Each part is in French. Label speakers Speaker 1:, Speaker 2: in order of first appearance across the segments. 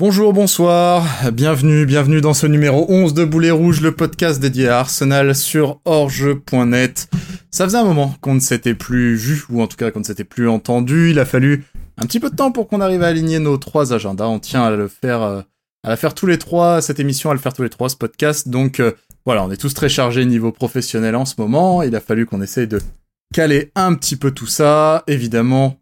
Speaker 1: Bonjour, bonsoir, bienvenue, bienvenue dans ce numéro 11 de Boulet Rouge, le podcast dédié à Arsenal sur orge.net. Ça faisait un moment qu'on ne s'était plus vu, ou en tout cas qu'on ne s'était plus entendu. Il a fallu un petit peu de temps pour qu'on arrive à aligner nos trois agendas. On tient à le faire, euh, à la faire tous les trois, cette émission, à le faire tous les trois, ce podcast. Donc euh, voilà, on est tous très chargés niveau professionnel en ce moment. Il a fallu qu'on essaye de caler un petit peu tout ça. Évidemment,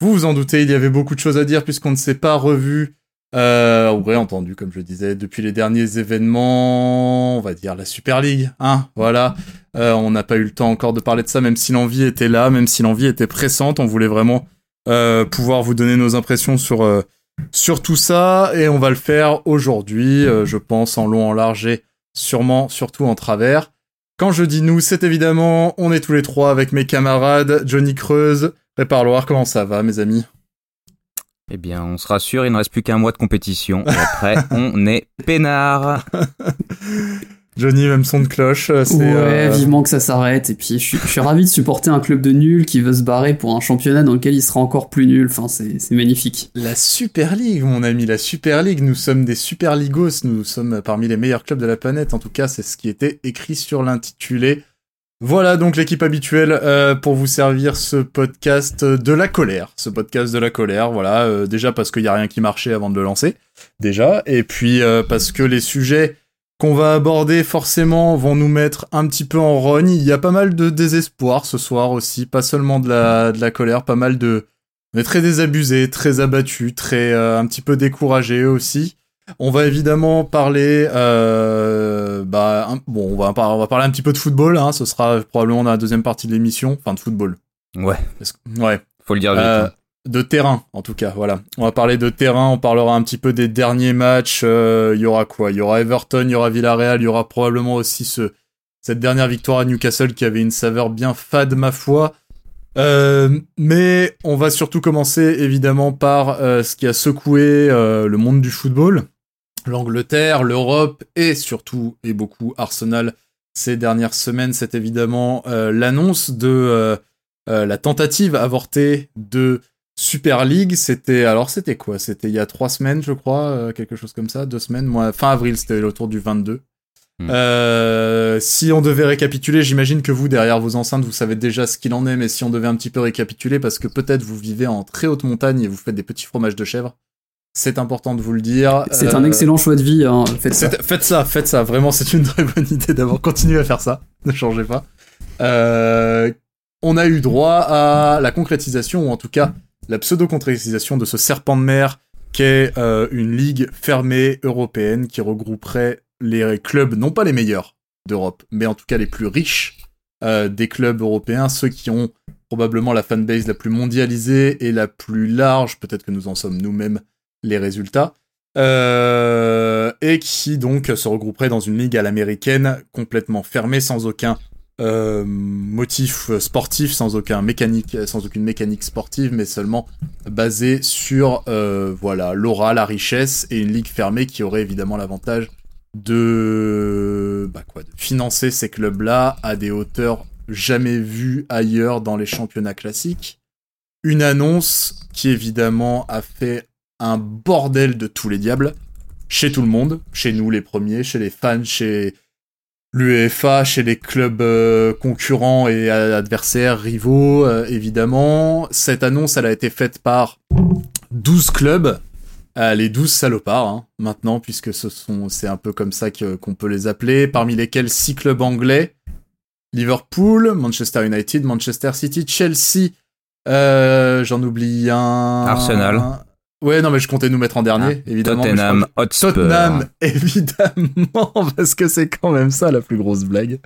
Speaker 1: vous vous en doutez, il y avait beaucoup de choses à dire puisqu'on ne s'est pas revu euh, ou réentendu, comme je disais, depuis les derniers événements, on va dire la Super League, hein, voilà. Euh, on n'a pas eu le temps encore de parler de ça, même si l'envie était là, même si l'envie était pressante, on voulait vraiment euh, pouvoir vous donner nos impressions sur euh, sur tout ça, et on va le faire aujourd'hui, euh, je pense, en long, en large et sûrement, surtout en travers. Quand je dis nous, c'est évidemment, on est tous les trois avec mes camarades, Johnny Creuse, Réparloir, comment ça va, mes amis?
Speaker 2: Eh bien, on se rassure, il ne reste plus qu'un mois de compétition. Et après, on est peinard.
Speaker 1: Johnny, même son de cloche. euh, c'est,
Speaker 3: Ouais,
Speaker 1: euh,
Speaker 3: vivement que ça s'arrête. Et puis, je suis, je suis ravi de supporter un club de nuls qui veut se barrer pour un championnat dans lequel il sera encore plus nul. Enfin, c'est c'est magnifique.
Speaker 1: La Super League, mon ami, la Super League. Nous sommes des Super Ligos. Nous sommes parmi les meilleurs clubs de la planète. En tout cas, c'est ce qui était écrit sur l'intitulé. Voilà donc l'équipe habituelle euh, pour vous servir ce podcast de la colère. Ce podcast de la colère, voilà. euh, déjà parce qu'il y a rien qui marchait avant de le lancer, déjà. Et puis euh, parce que les sujets qu'on va aborder forcément vont nous mettre un petit peu en rogne. Il y a pas mal de désespoir ce soir aussi, pas seulement de la, de la colère, pas mal de... On est très désabusés, très abattus, très euh, un petit peu découragés aussi. On va évidemment parler, euh, bah, un- bon, on va, par- on va parler un petit peu de football, hein, ce sera probablement dans la deuxième partie de l'émission, enfin de football.
Speaker 2: Ouais,
Speaker 1: que- ouais,
Speaker 2: faut le dire vite.
Speaker 1: euh,
Speaker 2: hein.
Speaker 1: de terrain, en tout cas, voilà. On va parler de terrain, on parlera un petit peu des derniers matchs. euh, Il y aura quoi? Il y aura Everton, il y aura Villarreal, il y aura probablement aussi ce, cette dernière victoire à Newcastle qui avait une saveur bien fade, ma foi. Euh, mais on va surtout commencer évidemment par euh, ce qui a secoué euh, le monde du football, l'Angleterre, l'Europe et surtout et beaucoup Arsenal ces dernières semaines. C'est évidemment euh, l'annonce de euh, euh, la tentative avortée de Super League, c'était alors c'était quoi? C'était il y a trois semaines, je crois, quelque chose comme ça, deux semaines. Moi, fin avril, c'était autour du 22.
Speaker 2: Hmm.
Speaker 1: Si on devait récapituler, j'imagine que vous derrière vos enceintes, vous savez déjà ce qu'il en est, mais si on devait un petit peu récapituler, parce que peut-être vous vivez en très haute montagne et vous faites des petits fromages de chèvre, c'est important de vous le dire.
Speaker 3: C'est
Speaker 1: Euh,
Speaker 3: un excellent choix de vie. Hein. Faites ça.
Speaker 1: c'est- Faites ça, faites ça. Vraiment, c'est une très bonne idée d'avoir continué à faire ça. Ne changez pas. Euh, on a eu droit à la concrétisation, ou en tout cas la pseudo-concrétisation de ce serpent de mer qu'est euh, une ligue fermée européenne qui regrouperait les clubs, non pas les meilleurs d'Europe, mais en tout cas les plus riches euh, des clubs européens, ceux qui ont probablement la fanbase la plus mondialisée et la plus large, peut-être que nous en sommes nous-mêmes les résultats, euh, et qui donc se regrouperait dans une ligue à l'américaine complètement fermée, sans aucun euh, motif sportif, sans aucun mécanique, sans aucune mécanique sportive, mais seulement basée sur euh, voilà l'aura, la richesse et une ligue fermée qui aurait évidemment l'avantage de bah quoi, de financer ces clubs-là à des hauteurs jamais vues ailleurs dans les championnats classiques. Une annonce qui évidemment a fait un bordel de tous les diables chez tout le monde, chez nous les premiers, chez les fans, chez l'UEFA, chez les clubs euh, concurrents et adversaires, rivaux, euh, évidemment. Cette annonce, elle a été faite par 12 clubs, euh, les 12 salopards, hein, maintenant, puisque c'est un peu comme ça qu'on peut les appeler, parmi lesquels 6 clubs anglais, Liverpool, Manchester United, Manchester City, Chelsea, j'en oublie un...
Speaker 2: Arsenal.
Speaker 1: Ouais, non, mais je comptais nous mettre en dernier, évidemment. je crois
Speaker 2: Tottenham, Hotspur.
Speaker 1: Tottenham, évidemment, parce que c'est quand même ça la plus grosse blague.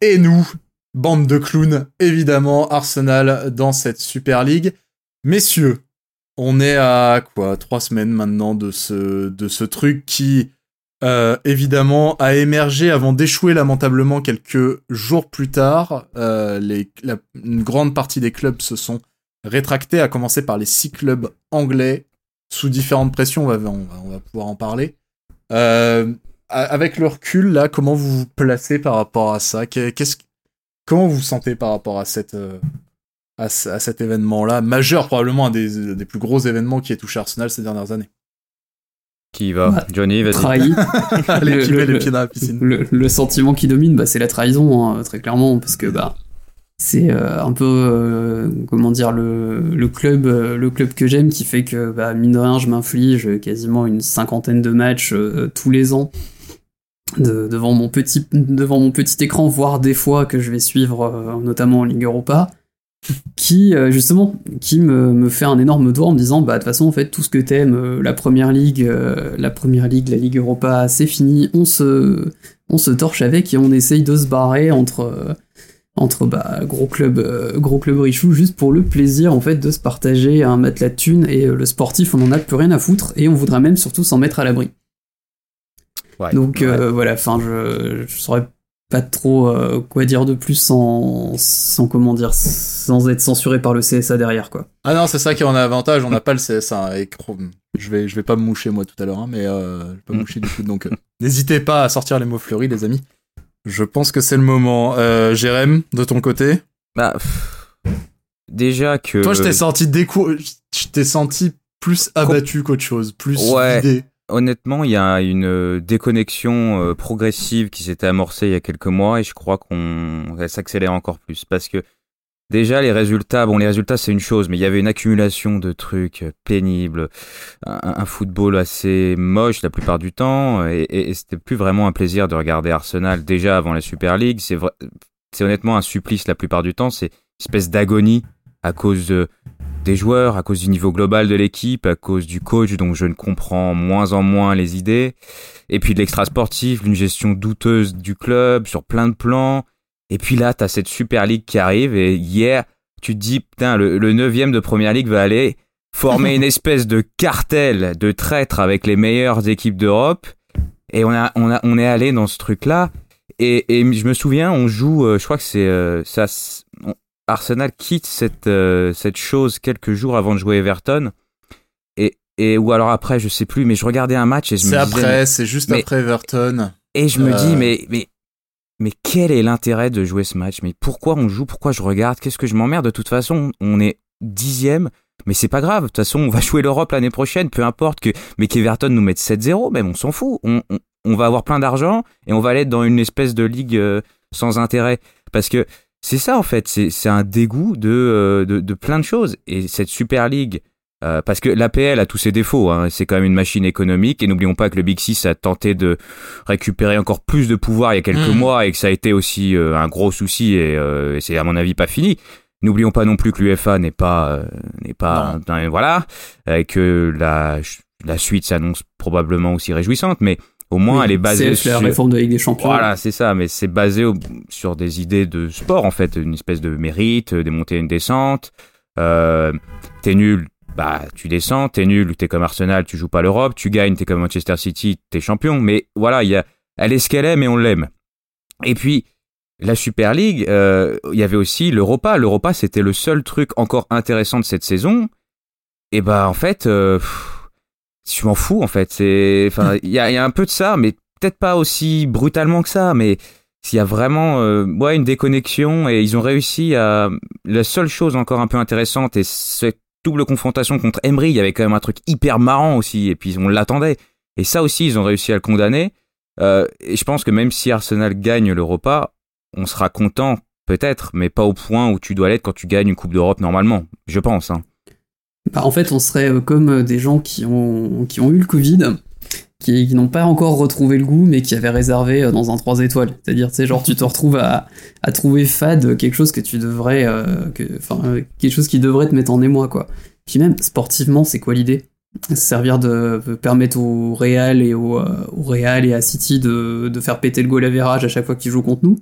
Speaker 1: Et nous, bande de clowns, évidemment, Arsenal dans cette Super League. Messieurs, on est à quoi Trois semaines maintenant de ce, de ce truc qui, euh, évidemment, a émergé avant d'échouer lamentablement quelques jours plus tard. Euh, les, la- une grande partie des clubs se sont rétractés, à commencer par les six clubs anglais sous différentes pressions, on va, on va, on va pouvoir en parler. Euh, avec le recul, là, comment vous vous placez par rapport à ça? Qu'est- Qu'est-ce, Comment vous vous sentez par rapport à, cette, euh, à, ce- à cet événement-là Majeur, probablement un des, des plus gros événements qui a touché Arsenal ces dernières années?
Speaker 2: Qui va?
Speaker 3: Bah,
Speaker 2: Johnny, vas-y.
Speaker 3: trahi.
Speaker 1: Allez,
Speaker 3: Le- le-
Speaker 1: les pieds dans la piscine.
Speaker 3: le, le sentiment qui domine, bah, c'est la trahison, hein, très clairement, parce que bah, c'est euh, un peu, euh, comment dire, le, le club, euh, le club que j'aime, qui fait que, bah, mine de rien, je m'inflige quasiment une cinquantaine de matchs tous les ans de- devant mon petit, devant mon petit écran, voire des fois que je vais suivre, notamment en Ligue Europa. Qui justement, qui me, me fait un énorme doigt en me disant, bah de toute façon en fait tout ce que t'aimes, la première ligue, la première ligue, la Ligue Europa, c'est fini, on se, on se torche avec et on essaye de se barrer entre entre bah, gros club euh, gros club richou juste pour le plaisir en fait de se partager un matelas de thunes et euh, le sportif on en a plus rien à foutre et on voudrait même surtout s'en mettre à l'abri
Speaker 2: Ouais.
Speaker 3: donc
Speaker 2: Ouais.
Speaker 3: euh, voilà enfin je, je saurais pas trop euh, quoi dire de plus sans sans comment dire sans être censuré par le CSA derrière quoi
Speaker 1: Ah non, c'est ça qui en a avantage, on n'a pas le CSA. Et Chrome. je vais, je vais pas me moucher moi tout à l'heure, hein, mais euh, je vais pas me
Speaker 2: Mm.
Speaker 1: moucher du tout. Donc, n'hésitez pas à sortir les mots fleuris, les amis. Je pense que c'est le moment. Euh, Jérém, de ton côté
Speaker 2: Bah, pff, déjà que.
Speaker 1: Toi, je t'ai senti décou... Je t'ai senti plus abattu qu'autre chose, plus
Speaker 2: Ouais.
Speaker 1: vidé.
Speaker 2: Honnêtement, il y a une euh, déconnexion euh, progressive qui s'était amorcée il y a quelques mois et je crois qu'on va s'accélérer encore plus parce que déjà les résultats, bon les résultats c'est une chose, mais il y avait une accumulation de trucs euh, pénibles, un, football assez moche la plupart du temps et, et- c'était plus vraiment un plaisir de regarder Arsenal déjà avant la Super League. C'est c'est honnêtement un supplice la plupart du temps, c'est une espèce d'agonie à cause de, des joueurs, à cause du niveau global de l'équipe, à cause du coach dont je ne comprends moins en moins les idées, et puis de l'extra sportif, d'une gestion douteuse du club sur plein de plans. Et puis là, t'as cette Super League qui arrive et hier, tu te dis, putain, le, le neuvième de Première Ligue va aller former une espèce de cartel de traîtres avec les meilleures équipes d'Europe. Et on, a, on, a, on est allé dans ce truc-là. Et, et je me souviens, on joue, euh, je crois que c'est euh, ça. Arsenal quitte cette, euh, cette chose quelques jours avant de jouer Everton. Et, et, ou alors après, je sais plus, mais je regardais un match et je me
Speaker 1: C'est
Speaker 2: disais,
Speaker 1: après, c'est juste
Speaker 2: mais-
Speaker 1: après Everton.
Speaker 2: et je me dis, mais, mais, mais quel est l'intérêt de jouer ce match? Mais pourquoi on joue? Pourquoi je regarde? Qu'est-ce que je m'emmerde? De toute façon, on est dixième, mais c'est pas grave. De toute façon, on va jouer l'Europe l'année prochaine, peu importe que, mais qu'Everton nous mette 7-0, même on s'en fout. On, va avoir plein d'argent et on va aller dans une espèce de ligue euh, sans intérêt. Parce que c'est ça, en fait. C'est c'est un dégoût de, euh, de, de plein de choses. Et cette Super League, euh, parce que l'APL a tous ses défauts, hein, c'est quand même une machine économique, et n'oublions pas que le Big Six a tenté de récupérer encore plus de pouvoir il y a quelques
Speaker 1: Mm.
Speaker 2: mois, et que ça a été aussi euh, un gros souci, et, euh, et c'est à mon avis pas fini. N'oublions pas non plus que l'UFA n'est pas, euh, n'est pas, un- voilà, et que la, la suite s'annonce probablement aussi réjouissante, mais au moins
Speaker 3: Oui,
Speaker 2: elle est basée
Speaker 3: CF, la
Speaker 2: sur,
Speaker 3: réforme de la Ligue des Champions
Speaker 2: voilà, c'est ça, mais c'est basé au- sur des idées de sport en fait, une espèce de mérite, des montées et une descente. Euh, t'es nul, bah tu descends, t'es nul, t'es comme Arsenal, tu joues pas l'Europe, tu gagnes, t'es comme Manchester City, t'es champion. Mais voilà, il y a, elle est ce qu'elle est, mais on l'aime. Et puis la Super League, euh, il y avait aussi l'Europa. L'Europa, c'était le seul truc encore intéressant de cette saison. Et bah en fait, euh, je m'en fous en fait. C'est, enfin, il y a, y a un peu de ça, mais peut-être pas aussi brutalement que ça, mais s'il y a vraiment euh, ouais, une déconnexion et ils ont réussi à... La seule chose encore un peu intéressante et cette double confrontation contre Emery, il y avait quand même un truc hyper marrant aussi et puis on l'attendait. Et ça aussi, ils ont réussi à le condamner. Euh, et je pense que même si Arsenal gagne l'Europa, on sera content peut-être, mais pas au point où tu dois l'être quand tu gagnes une Coupe d'Europe normalement, je pense. Hein.
Speaker 3: Bah, en fait, on serait euh, comme euh, des gens qui ont, qui ont eu le Covid, qui, qui n'ont pas encore retrouvé le goût, mais qui avaient réservé euh, dans un 3 étoiles. C'est-à-dire, tu sais, genre, tu te retrouves à, à trouver fade quelque chose que tu devrais, euh, que, euh, quelque chose qui devrait te mettre en émoi, quoi. Puis même, sportivement, c'est quoi l'idée? Se Servir de, de permettre au Real et au, au Real et à City de, de faire péter le goal average à chaque fois qu'ils jouent contre nous.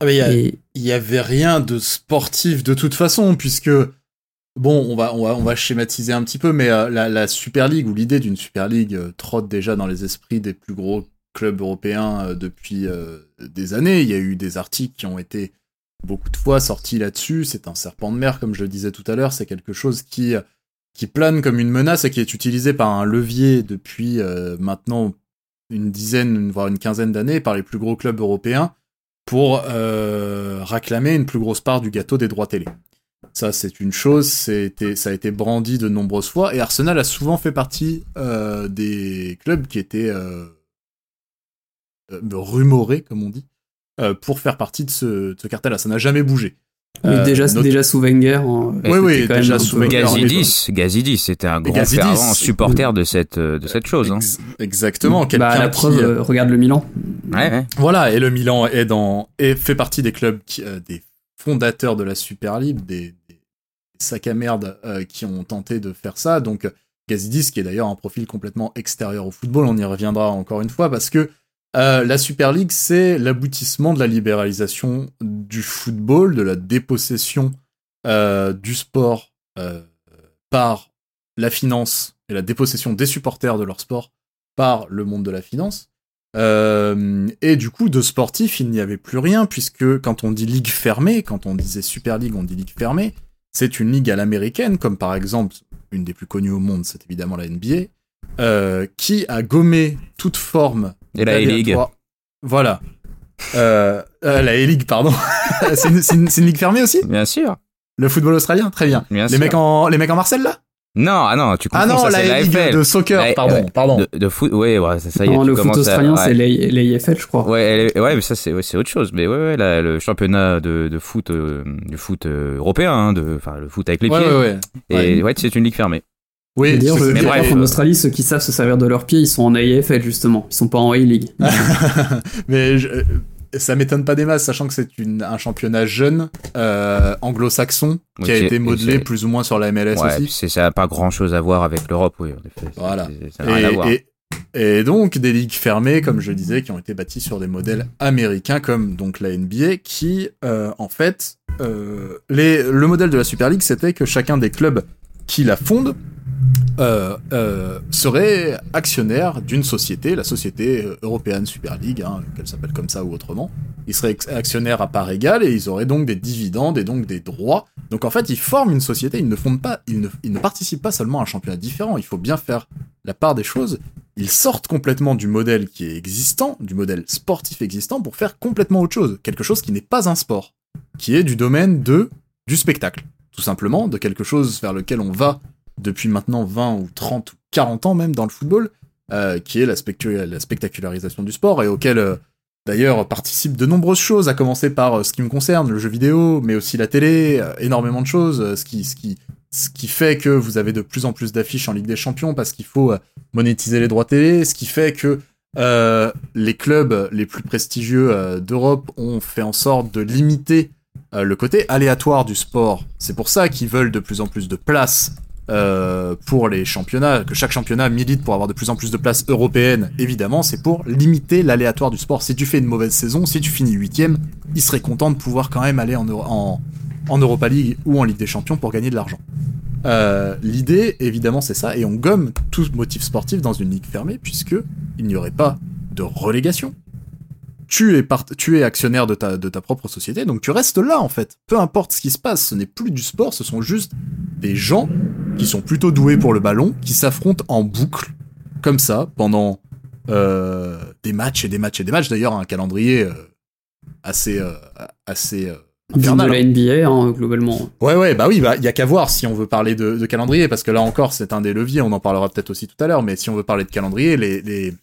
Speaker 1: Ah, il y a-
Speaker 3: Et,
Speaker 1: il y avait rien de sportif de toute façon, puisque bon, on va on va on va schématiser un petit peu, mais euh, la, la Super League ou l'idée d'une Super League euh, trotte déjà dans les esprits des plus gros clubs européens euh, depuis des années. Il y a eu des articles qui ont été beaucoup de fois sortis là-dessus. C'est un serpent de mer, comme je le disais tout à l'heure. C'est quelque chose qui qui plane comme une menace et qui est utilisé par un levier depuis maintenant une dizaine, voire une quinzaine d'années par les plus gros clubs européens pour réclamer une plus grosse part du gâteau des droits télé. Ça, c'est une chose, c'était, ça a été brandi de nombreuses fois, et Arsenal a souvent fait partie euh, des clubs qui étaient euh, euh, rumorés, comme on dit, euh, pour faire partie de ce, de ce cartel-là. Ça n'a jamais bougé.
Speaker 3: Mais
Speaker 1: Euh,
Speaker 3: déjà,
Speaker 1: notre-
Speaker 3: déjà sous Wenger. hein,
Speaker 1: Oui, oui, déjà sous Wenger.
Speaker 2: Gazidis, Gazidis, c'était un grand
Speaker 1: Gazidis,
Speaker 2: fervent
Speaker 1: c'est-
Speaker 2: supporter de cette, de cette chose. Hein.
Speaker 1: Ex- exactement.
Speaker 3: Bah,
Speaker 1: Quelqu'un
Speaker 3: la preuve,
Speaker 1: euh,
Speaker 3: regarde le Milan.
Speaker 2: Ouais, ouais.
Speaker 1: Voilà, et le Milan est dans et fait partie des clubs qui, euh, des fondateurs de la Super League, des sacs à merde euh, qui ont tenté de faire ça. Donc euh, Gazidis, qui est d'ailleurs un profil complètement extérieur au football, on y reviendra encore une fois parce que euh, la Super League, c'est l'aboutissement de la libéralisation du football, de la dépossession du sport par la finance et la dépossession des supporters de leur sport par le monde de la finance. Et du coup, de sportifs, il n'y avait plus rien, puisque quand on dit ligue fermée, quand on disait Super League, on dit ligue fermée, c'est une ligue à l'américaine, comme par exemple, une des plus connues au monde, c'est évidemment la NBA, euh, qui a gommé toute forme
Speaker 2: Et la A-League.
Speaker 1: Voilà. Euh, euh, la A-League, pardon. c'est une, ligue fermée aussi?
Speaker 2: Bien sûr.
Speaker 1: Le football australien? Très bien.
Speaker 2: Bien
Speaker 1: Les
Speaker 2: sûr.
Speaker 1: mecs, en, les mecs en Marcel, là?
Speaker 2: Non, ah non, tu comprends,
Speaker 1: Ah non,
Speaker 2: ça,
Speaker 1: la
Speaker 2: c'est la
Speaker 1: de soccer,
Speaker 2: La-
Speaker 1: pardon,
Speaker 2: ouais,
Speaker 1: pardon.
Speaker 2: De, de foot, ouais, ouais, ça, ça y est,
Speaker 3: Non, le foot australien,
Speaker 2: ouais.
Speaker 3: c'est l'AIFL, je crois.
Speaker 2: Ouais, ouais, mais ça c'est ouais, c'est autre chose. Mais ouais, ouais, la- le championnat de, de foot, euh, du foot euh, européen, hein, de, enfin le foot avec les
Speaker 1: Ouais,
Speaker 2: pieds.
Speaker 1: ouais, ouais.
Speaker 2: Et
Speaker 1: Ouais.
Speaker 2: ouais, c'est une ligue fermée.
Speaker 1: Oui,
Speaker 3: D'ailleurs, je,
Speaker 2: bref,
Speaker 3: crois qu'en
Speaker 2: euh,
Speaker 3: Australie, ceux qui savent se servir de leurs pieds, ils sont en AIFL, justement. Ils sont pas en A-League.
Speaker 1: mais je- euh, ça m'étonne pas des masses, sachant que c'est une- un championnat jeune, euh, anglo-saxon, qui a été modelé plus ou moins sur la MLS
Speaker 2: Ouais,
Speaker 1: aussi.
Speaker 2: c'est- ça n'a pas grand chose à voir avec l'Europe, oui, en effet.
Speaker 1: Voilà.
Speaker 2: c'est- Ça n'a rien à voir.
Speaker 1: Et, et, et donc des ligues fermées, comme je disais, qui ont été bâties sur des modèles américains, comme donc la NBA, qui, euh, en fait, euh, les, le modèle de la Super League, c'était que chacun des clubs qui la fondent euh, euh, serait actionnaire d'une société, la société européenne Super League, hein, qu'elle s'appelle comme ça ou autrement. Ils seraient actionnaires à part égale et ils auraient donc des dividendes et donc des droits. Donc en fait, ils forment une société, ils ne fondent pas, ils ne participent pas seulement à un championnat différent, il faut bien faire la part des choses. Ils sortent complètement du modèle qui est existant, du modèle sportif existant, pour faire complètement autre chose, quelque chose qui n'est pas un sport, qui est du domaine de du spectacle, tout simplement, de quelque chose vers lequel on va depuis maintenant 20 ou 30 ou 40 ans même dans le football, euh, qui est la, spectacularisation du sport et auquel euh, d'ailleurs participent de nombreuses choses, à commencer par euh, ce qui me concerne, le jeu vidéo, mais aussi la télé, énormément de choses, ce qui, ce qui, fait que vous avez de plus en plus d'affiches en Ligue des Champions parce qu'il faut monétiser les droits télé, ce qui fait que les clubs les plus prestigieux d'Europe ont fait en sorte de limiter le côté aléatoire du sport. C'est pour ça qu'ils veulent de plus en plus de places euh, pour les championnats, que chaque championnat milite pour avoir de plus en plus de places européennes, évidemment, c'est pour limiter l'aléatoire du sport. Si tu fais une mauvaise saison, si tu finis huitième, ils seraient contents de pouvoir quand même aller en, en Europa League ou en Ligue des Champions pour gagner de l'argent. Euh, L'idée, évidemment, c'est ça, et on gomme tout motif sportif dans une ligue fermée, puisque il n'y aurait pas de relégation. Tu es, part- tu es actionnaire de ta, de ta propre société, donc tu restes là, en fait. Peu importe ce qui se passe, ce n'est plus du sport, ce sont juste des gens qui sont plutôt doués pour le ballon, qui s'affrontent en boucle, comme ça, pendant euh, des matchs et des matchs et des matchs. D'ailleurs, un calendrier euh, assez, euh, assez euh,
Speaker 3: Digne de
Speaker 1: infernal.
Speaker 3: la NBA, hein, globalement.
Speaker 1: Ouais, ouais, bah oui, bah il y a qu'à voir si on veut parler de, de calendrier, parce que là encore, c'est un des leviers. On en parlera peut-être aussi tout à l'heure, mais si on veut parler de calendrier, les les,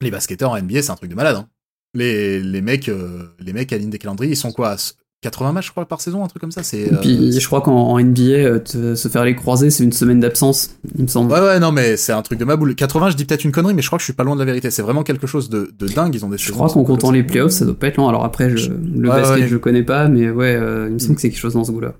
Speaker 1: les basketteurs en NBA, c'est un truc de malade. Hein. Les les mecs, euh, les mecs à ligne des calendriers, ils sont quoi 80 matchs, je crois, par saison, un truc comme ça. C'est.
Speaker 3: Et
Speaker 1: euh,
Speaker 3: puis, je crois qu'en en NBA, euh, te- se faire les croiser, c'est une semaine d'absence, il me semble.
Speaker 1: Ouais, ouais, non, mais c'est un truc de ma boule. 80, je dis peut-être une connerie, mais je crois que je suis pas loin de la vérité. C'est vraiment quelque chose de, de dingue. Ils ont des
Speaker 3: Je crois qu'en comptant les playoffs, ça doit pas être long. Alors après, je- le
Speaker 1: Ouais,
Speaker 3: basket,
Speaker 1: ouais.
Speaker 3: je connais pas, mais ouais, euh, il me semble que c'est quelque chose dans ce goût-là.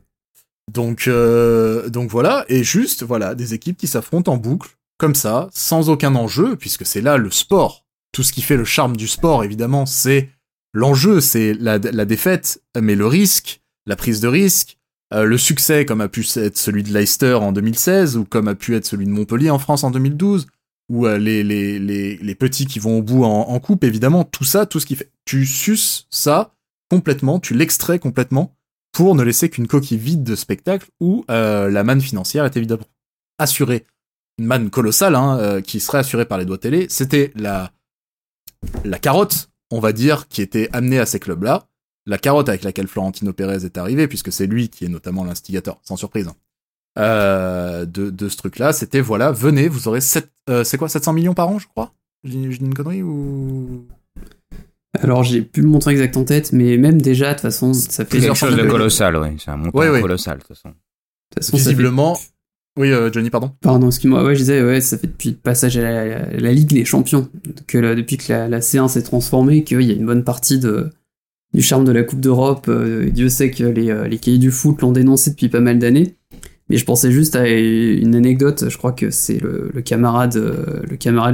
Speaker 1: Donc, euh, donc voilà, et juste, voilà, des équipes qui s'affrontent en boucle, comme ça, sans aucun enjeu, puisque c'est là le sport. Tout ce qui fait le charme du sport, évidemment, c'est l'enjeu, c'est la, défaite, mais le risque, la prise de risque, euh, le succès, comme a pu être celui de Leicester en 2016, ou comme a pu être celui de Montpellier en France en 2012, ou euh, les, les, petits qui vont au bout en, coupe, évidemment, tout ça, tout ce qui fait. Tu suces ça complètement, tu l'extrais complètement, pour ne laisser qu'une coquille vide de spectacle où euh, la manne financière est évidemment assurée. Une manne colossale hein, qui serait assurée par les doigts télé. C'était la, la carotte, on va dire, qui était amenée à ces clubs-là. la carotte avec laquelle Florentino Pérez est arrivé, puisque c'est lui qui est notamment l'instigateur, sans surprise, hein, euh, de, de ce truc-là, c'était voilà, venez, vous aurez 7, euh, c'est quoi, 700 millions par an, je crois? Je dis une connerie ou?
Speaker 3: Alors j'ai plus le montant exact en tête, mais même déjà, de toute façon, ça fait
Speaker 2: C'est quelque
Speaker 1: Plusieurs
Speaker 2: chose de colossal, oui. C'est un montant
Speaker 1: Ouais, ouais.
Speaker 2: colossal, de toute façon.
Speaker 1: visiblement Oui, euh, Johnny, pardon.
Speaker 3: Pardon, excuse-moi, ouais, je disais, ouais, ça fait depuis le passage à la, Ligue des Champions, que depuis que la, la C1 s'est transformée, qu'il y a une bonne partie du charme de la Coupe d'Europe. euh, Dieu sait que les, euh, les cahiers du foot l'ont dénoncé depuis pas mal d'années. Mais je pensais juste à une anecdote, je crois que c'est le, camarade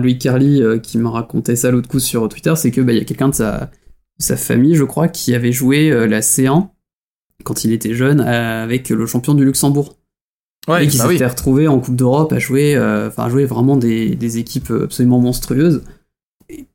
Speaker 3: Louis Carly qui m'a raconté ça l'autre coup sur Twitter, c'est que bah, il y a quelqu'un de sa, de sa famille, je crois, qui avait joué la C1 quand il était jeune avec le champion du Luxembourg et qui
Speaker 1: bah oui.
Speaker 3: s'étaient retrouvés en Coupe d'Europe à jouer, euh, enfin à jouer vraiment des, des équipes absolument monstrueuses,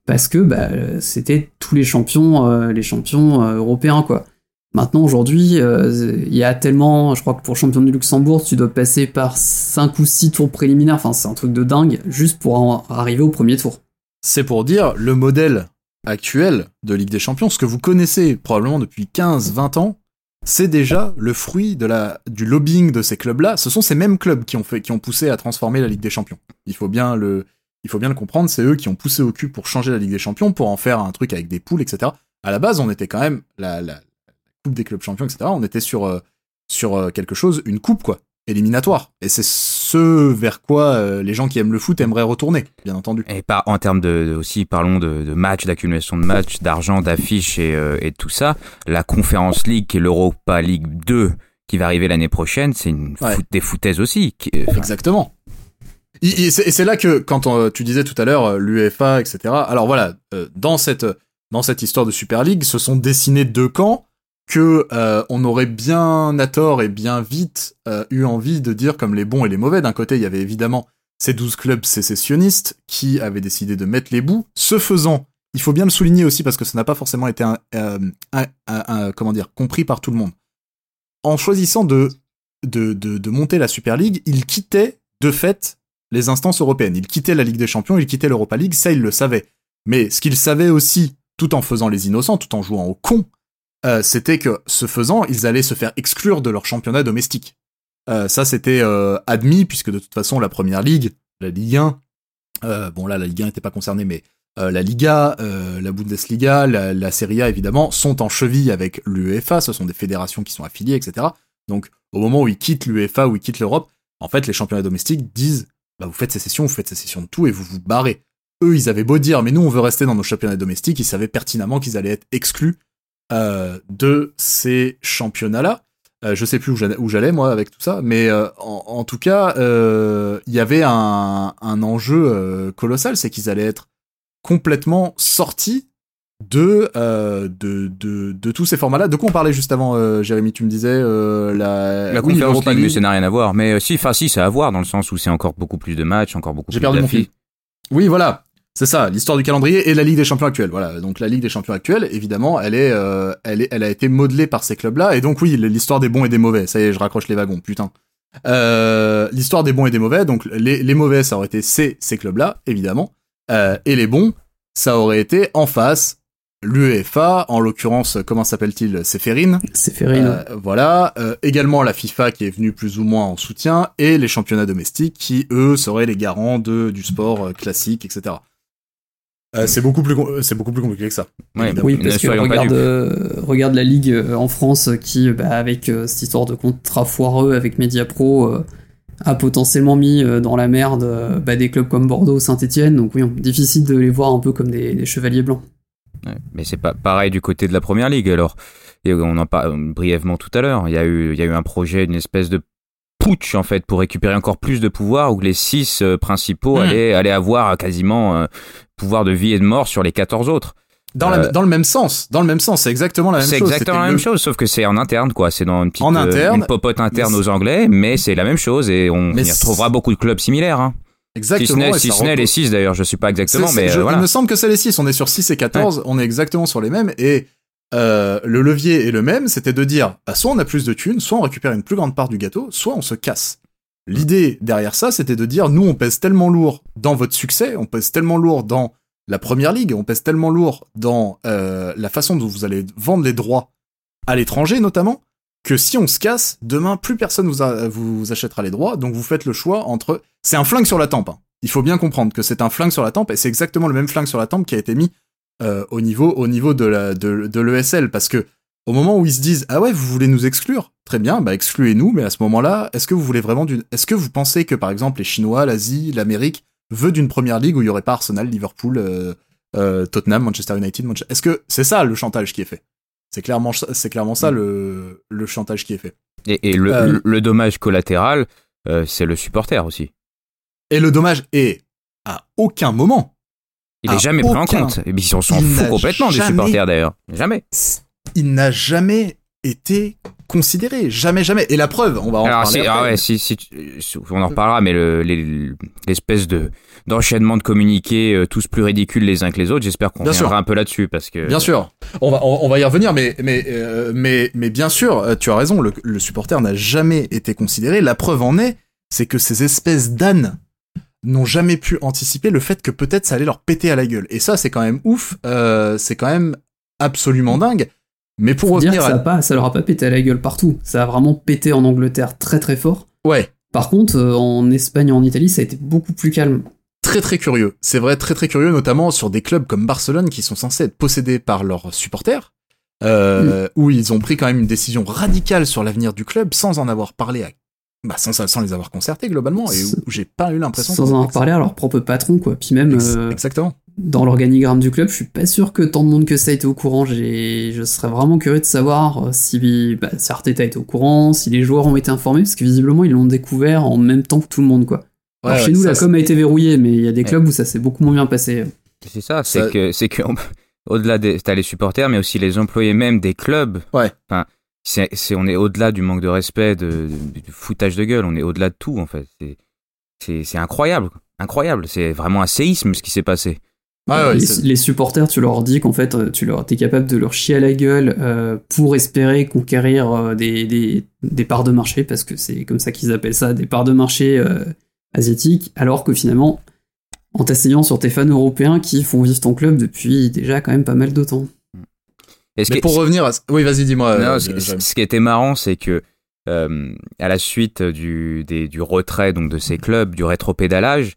Speaker 3: parce que bah, euh, c'était tous les champions, euh, les champions euh, européens quoi. Maintenant aujourd'hui, euh, il y a tellement, je crois que pour champion du Luxembourg, tu dois passer par 5 ou 6 tours préliminaires, enfin c'est un truc de dingue, juste pour en arriver au premier tour.
Speaker 1: C'est pour dire le modèle actuel de Ligue des Champions, ce que vous connaissez probablement depuis 15-20 ans, c'est déjà le fruit de la, du lobbying de ces clubs-là. Ce sont ces mêmes clubs qui ont, poussé à transformer la Ligue des Champions. Il faut bien le, comprendre, c'est eux qui ont poussé au cul pour changer la Ligue des Champions, pour en faire un truc avec des poules, etc. À la base, on était quand même la, Coupe des clubs champions, etc. On était sur, euh, euh, quelque chose, une coupe, quoi, éliminatoire. Et c'est ce vers quoi euh, les gens qui aiment le foot aimeraient retourner, bien entendu.
Speaker 2: Et par, en termes de, de- aussi, parlons de, de matchs, d'accumulation de matchs, d'argent, d'affiches et, euh, et tout ça. La Conference League, qui est l'Europa League 2, qui va arriver l'année prochaine, c'est une
Speaker 1: Ouais.
Speaker 2: foot- des foutaises aussi. qui- enfin,
Speaker 1: Exactement. Et et c'est et là que, quand on- tu disais tout à l'heure, euh, l'UEFA, etc. Alors voilà, euh, dans cette dans cette histoire de Super League, se sont dessinés deux camps que euh, on aurait bien à tort et bien vite euh, eu envie de dire comme les bons et les mauvais. D'un côté, il y avait évidemment ces 12 clubs sécessionnistes qui avaient décidé de mettre les bouts. Ce faisant, il faut bien le souligner aussi parce que ça n'a pas forcément été un, euh, comment dire compris par tout le monde. En choisissant de de, de, de monter la Super League, ils quittaient de fait les instances européennes. Ils quittaient la Ligue des Champions, ils quittaient l'Europa League, ça ils le savaient. Mais ce qu'ils savaient aussi, tout en faisant les innocents, tout en jouant au con, euh, c'était que ce faisant, ils allaient se faire exclure de leur championnat domestique. Euh, ça c'était euh, admis puisque de toute façon la Première Ligue, la Ligue 1, euh, bon là la Ligue 1 n'était pas concernée, mais euh, la Liga, euh, la Bundesliga, la, la Serie A évidemment sont en cheville avec l'UEFA. Ce sont des fédérations qui sont affiliées, etc. Donc au moment où ils quittent l'UEFA ou ils quittent l'Europe, en fait les championnats domestiques disent bah vous faites sécession, vous faites sécession de tout et vous vous barrez. Eux ils avaient beau dire mais nous on veut rester dans nos championnats domestiques, ils savaient pertinemment qu'ils allaient être exclus de ces championnats-là. Euh, je sais plus où j'allais- moi avec tout ça, mais euh, en, en tout cas, euh, il y avait un, un enjeu euh, colossal, c'est qu'ils allaient être complètement sortis de, euh, de, de, de tous ces formats-là. De quoi on parlait juste avant, euh, Jérémy? Tu me disais euh, la,
Speaker 2: la
Speaker 1: oui,
Speaker 2: Conference
Speaker 1: l'Europa
Speaker 2: League, mais ça n'a rien à voir. Mais euh, si, enfin si, ça a à voir dans le sens où c'est encore beaucoup plus de matchs, encore beaucoup
Speaker 1: J'ai
Speaker 2: plus
Speaker 1: perdu mon fil. Oui, voilà. C'est ça, l'histoire du calendrier et la Ligue des Champions actuelle. Voilà. Donc la Ligue des Champions actuelle, évidemment, elle est, euh, elle est, elle a été modelée par ces clubs-là. Et donc oui, l'histoire des bons et des mauvais. Ça y est, je raccroche les wagons. Putain. Euh, l'histoire des bons et des mauvais. Donc les, les mauvais, ça aurait été ces, ces clubs-là, évidemment. Euh, et les bons, ça aurait été en face l'UEFA, en l'occurrence, comment s'appelle-t-il Seferin.
Speaker 3: C'est Ferrine.
Speaker 1: Euh, voilà. Euh, également la FIFA qui est venue plus ou moins en soutien et les championnats domestiques qui eux seraient les garants de du sport euh, classique, etc. Euh, c'est beaucoup plus com- c'est beaucoup plus compliqué que ça.
Speaker 2: Ouais.
Speaker 3: Oui, parce que regarde, euh, regarde la ligue euh, en France euh, qui, euh, bah, avec euh, cette histoire de contrat foireux avec Mediapro, euh, a potentiellement mis euh, dans la merde euh, bah, des clubs comme Bordeaux, Saint-Etienne. Donc oui, difficile de les voir un peu comme des, des chevaliers blancs.
Speaker 2: Ouais, mais c'est pas pareil du côté de la première ligue. Alors, et on en parle brièvement tout à l'heure. Il y a eu, il y a eu un projet, une espèce de putsch en fait pour récupérer encore plus de pouvoir où les six euh, principaux
Speaker 1: Hmm.
Speaker 2: allaient, allaient avoir quasiment euh, pouvoir de vie et de mort sur les 14 autres.
Speaker 1: Dans, la-
Speaker 2: Euh,
Speaker 1: dans le même sens, dans le même sens, c'est exactement la même
Speaker 2: C'est
Speaker 1: chose.
Speaker 2: exactement la même
Speaker 1: le-
Speaker 2: chose, sauf que c'est en interne, quoi. C'est dans une petite,
Speaker 1: En
Speaker 2: euh,
Speaker 1: interne,
Speaker 2: une popote interne aux Anglais, mais c'est la même chose et on y
Speaker 1: c'est-
Speaker 2: retrouvera beaucoup de clubs similaires. Hein. Si ce
Speaker 1: Exactement.
Speaker 2: n'est si ce n'est les
Speaker 1: repose-
Speaker 2: 6 d'ailleurs, je sais pas exactement,
Speaker 1: C'est- c'est-
Speaker 2: mais
Speaker 1: je-
Speaker 2: euh, voilà.
Speaker 1: Il me semble que c'est les 6, on est sur 6 et 14, on est exactement sur les mêmes, et euh, le levier est le même, c'était de dire, bah, soit on a plus de thunes, soit on récupère une plus grande part du gâteau, soit on se casse. L'idée derrière ça, c'était de dire, nous on pèse tellement lourd dans votre succès, on pèse tellement lourd dans la première ligue, on pèse tellement lourd dans euh, la façon dont vous allez vendre les droits à l'étranger notamment, que si on se casse, demain plus personne vous, vous achètera les droits, donc vous faites le choix entre. C'est un flingue sur la tempe. hein. Il faut bien comprendre que c'est un flingue sur la tempe et c'est exactement le même flingue sur la tempe qui a été mis euh, au niveau au niveau de la de, de l'ESL parce que au moment où ils se disent ah ouais vous voulez nous exclure? Très bien bah excluez-nous mais à ce moment-là est-ce que vous voulez vraiment d'une est-ce que vous pensez que par exemple les Chinois l'Asie l'Amérique veut d'une première ligue où il y aurait pas Arsenal Liverpool euh, euh, Tottenham Manchester United Manche- est-ce que c'est ça le chantage qui est fait? C'est clairement c'est clairement ça le le chantage qui est fait.
Speaker 2: Et, et le,
Speaker 1: Euh,
Speaker 2: le- le dommage collatéral, euh, c'est le supporter aussi.
Speaker 1: et le dommage est à aucun moment
Speaker 2: Il
Speaker 1: À
Speaker 2: est jamais pris en compte. Et puis on s'en
Speaker 1: Il
Speaker 2: fout
Speaker 1: n'a
Speaker 2: complètement des
Speaker 1: jamais-
Speaker 2: supporters d'ailleurs. Jamais.
Speaker 1: il n'a jamais été considéré jamais jamais et la preuve on va en
Speaker 2: Alors,
Speaker 1: parler
Speaker 2: ah ouais, si, on en reparlera, mais le- les- l'espèce de d'enchaînement de communiqués, euh, tous plus ridicules les uns que les autres, j'espère qu'on
Speaker 1: Bien
Speaker 2: reviendra
Speaker 1: sûr.
Speaker 2: un peu là-dessus parce que.
Speaker 1: Bien sûr, on va on, on va y revenir, mais mais euh, mais mais bien sûr, euh, tu as raison. Le, le supporter n'a jamais été considéré. La preuve en est, c'est que ces espèces d'ânes n'ont jamais pu anticiper le fait que peut-être ça allait leur péter à la gueule. Et ça, c'est quand même ouf. euh, c'est quand même absolument dingue. Mais pour
Speaker 3: dire
Speaker 1: revenir
Speaker 3: que ça, a
Speaker 1: à
Speaker 3: pas, ça leur a pas pété à la gueule partout. Ça a vraiment pété en Angleterre très très fort.
Speaker 1: ouais,
Speaker 3: Par contre, euh, en Espagne et en Italie, ça a été beaucoup plus calme.
Speaker 1: très très curieux. C'est vrai, très très curieux, notamment sur des clubs comme Barcelone qui sont censés être possédés par leurs supporters, euh, où ils ont pris quand même une décision radicale sur l'avenir du club sans en avoir parlé à, bah, sans, sans les avoir concertés globalement, et où, où j'ai pas eu l'impression.
Speaker 3: Sans en avoir parlé à leur propre patron, quoi. Puis même
Speaker 1: Ex-
Speaker 3: euh,
Speaker 1: Exactement.
Speaker 3: dans l'organigramme du club, je suis pas sûr que tant de monde que ça était au courant. J'ai, je serais vraiment curieux de savoir euh, si, bah, si Arteta était au courant, si les joueurs ont été informés, parce que visiblement ils l'ont découvert en même temps que tout le monde, quoi. Alors,
Speaker 1: Ouais,
Speaker 3: chez
Speaker 1: ouais,
Speaker 3: nous,
Speaker 1: ça,
Speaker 3: la com a été verrouillée, mais il y a des clubs où ça s'est beaucoup moins bien passé.
Speaker 2: C'est ça, c'est
Speaker 1: Ça-
Speaker 2: que, c'est que, au-delà des, t'as les supporters, mais aussi les employés même des clubs.
Speaker 1: Ouais.
Speaker 2: Enfin, c'est, c'est, on est au-delà du manque de respect, de, de- du foutage de gueule, on est au-delà de tout, en fait. C'est, c'est, c'est incroyable. C'est vraiment un séisme ce qui s'est passé.
Speaker 1: Ouais, ouais,
Speaker 3: les, supporters, tu leur dis qu'en fait, euh, tu leur, es capable de leur chier à la gueule euh, pour espérer conquérir euh, des, des, des parts de marché, parce que c'est comme ça qu'ils appellent ça, des parts de marché euh, asiatiques, alors que finalement, en t'asseyant sur tes fans européens qui font vivre ton club depuis déjà quand même pas mal de temps.
Speaker 2: Et ce
Speaker 1: Mais
Speaker 2: qui-
Speaker 1: pour revenir à... Oui, vas-y, dis-moi. Euh,
Speaker 2: ce, qui était marrant, c'est que euh, à la suite du, des- du retrait donc de ces clubs, du rétropédalage,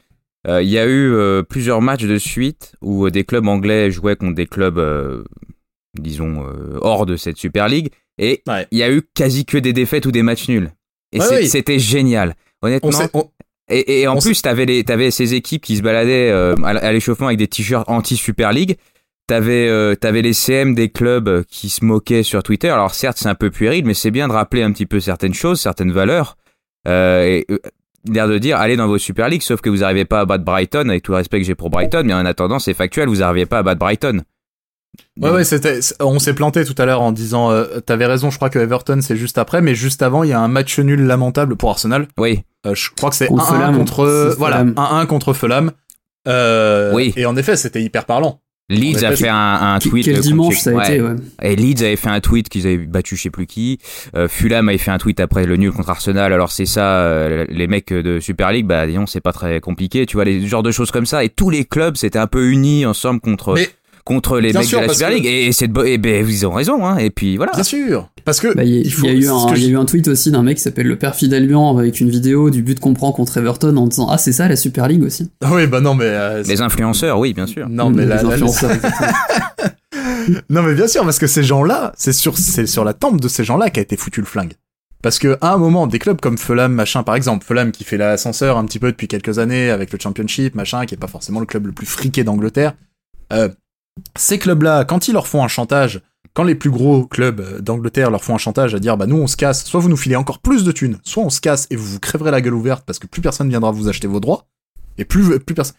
Speaker 2: euh, il y a eu euh, plusieurs matchs de suite où des clubs anglais jouaient contre des clubs, disons, hors de cette Super League, et
Speaker 1: Ouais.
Speaker 2: il y a eu quasi que des défaites ou des matchs nuls. Et
Speaker 1: Ouais,
Speaker 2: c'est-
Speaker 1: oui.
Speaker 2: c'était génial. Honnêtement,
Speaker 1: On
Speaker 2: et, et en
Speaker 1: On
Speaker 2: plus, t'avais les, ces équipes qui se baladaient euh, à l'échauffement avec des t-shirts anti-Super League. T'avais, euh, t'avais les CM des clubs qui se moquaient sur Twitter. Alors certes, c'est un peu puéril, mais c'est bien de rappeler un petit peu certaines choses, certaines valeurs. Euh, et euh, l'air de dire, allez dans vos Super League, sauf que vous n'arrivez pas à battre Brighton, avec tout le respect que j'ai pour Brighton, mais en attendant, c'est factuel, vous n'arrivez pas à battre Brighton.
Speaker 1: Ouais, ouais, c'était. On s'est planté tout à l'heure en disant. euh, T'avais raison, je crois que Everton c'est juste après, mais juste avant, il y a un match nul lamentable pour Arsenal.
Speaker 2: Oui,
Speaker 1: Euh, je crois que c'est
Speaker 3: Contre
Speaker 1: 1-1
Speaker 3: Fulham.
Speaker 1: contre. Voilà,
Speaker 3: Fulham.
Speaker 1: 1-1 contre Fulham. Euh,
Speaker 2: Oui.
Speaker 1: Et en effet, c'était hyper parlant.
Speaker 2: Leeds a fait un, tweet.
Speaker 3: Quel
Speaker 2: contre-
Speaker 3: dimanche ça a
Speaker 2: ouais.
Speaker 3: été, ouais.
Speaker 2: Et Leeds avait fait un tweet qu'ils avaient battu je sais plus qui. Euh, Fulham avait fait un tweet après le nul contre Arsenal. Alors c'est ça, euh, les mecs de Super League, bah disons c'est pas très compliqué. Tu vois les genres de choses comme ça. Et tous les clubs s'étaient un peu unis ensemble contre
Speaker 1: Mais-
Speaker 2: contre les
Speaker 1: Bien
Speaker 2: mecs
Speaker 1: sûr,
Speaker 2: de la Super
Speaker 1: que-
Speaker 2: League. Et, c'est et ben ils ont raison. Hein. Et puis voilà.
Speaker 1: Bien sûr. Parce que.
Speaker 3: Bah, Il y, a-
Speaker 1: il faut-
Speaker 3: il y a eu un,
Speaker 1: que
Speaker 3: y a eu un tweet aussi d'un mec qui s'appelle le père Fidalbian avec une vidéo du but qu'on prend contre Everton en disant Ah, c'est ça la Super League aussi.
Speaker 1: Oui, bah non, mais. euh,
Speaker 2: Les influenceurs, oui, bien sûr.
Speaker 1: Non, mais
Speaker 3: Les
Speaker 1: la,
Speaker 3: influenceurs.
Speaker 1: Non, mais bien sûr, parce que ces gens-là, c'est sur, c'est sur la tempe de ces gens-là qu'a été foutu le flingue. Parce que à un moment, des clubs comme Fulham, machin, par exemple, Fulham qui fait l'ascenseur un petit peu depuis quelques années avec le Championship, machin, qui est pas forcément le club le plus friqué d'Angleterre. Euh, ces clubs-là, quand ils leur font un chantage, quand les plus gros clubs euh, d'Angleterre leur font un chantage à dire, bah nous on se casse, soit vous nous filez encore plus de thunes, soit on se casse et vous vous crèverez la gueule ouverte parce que plus personne viendra vous acheter vos droits, et plus plus personne.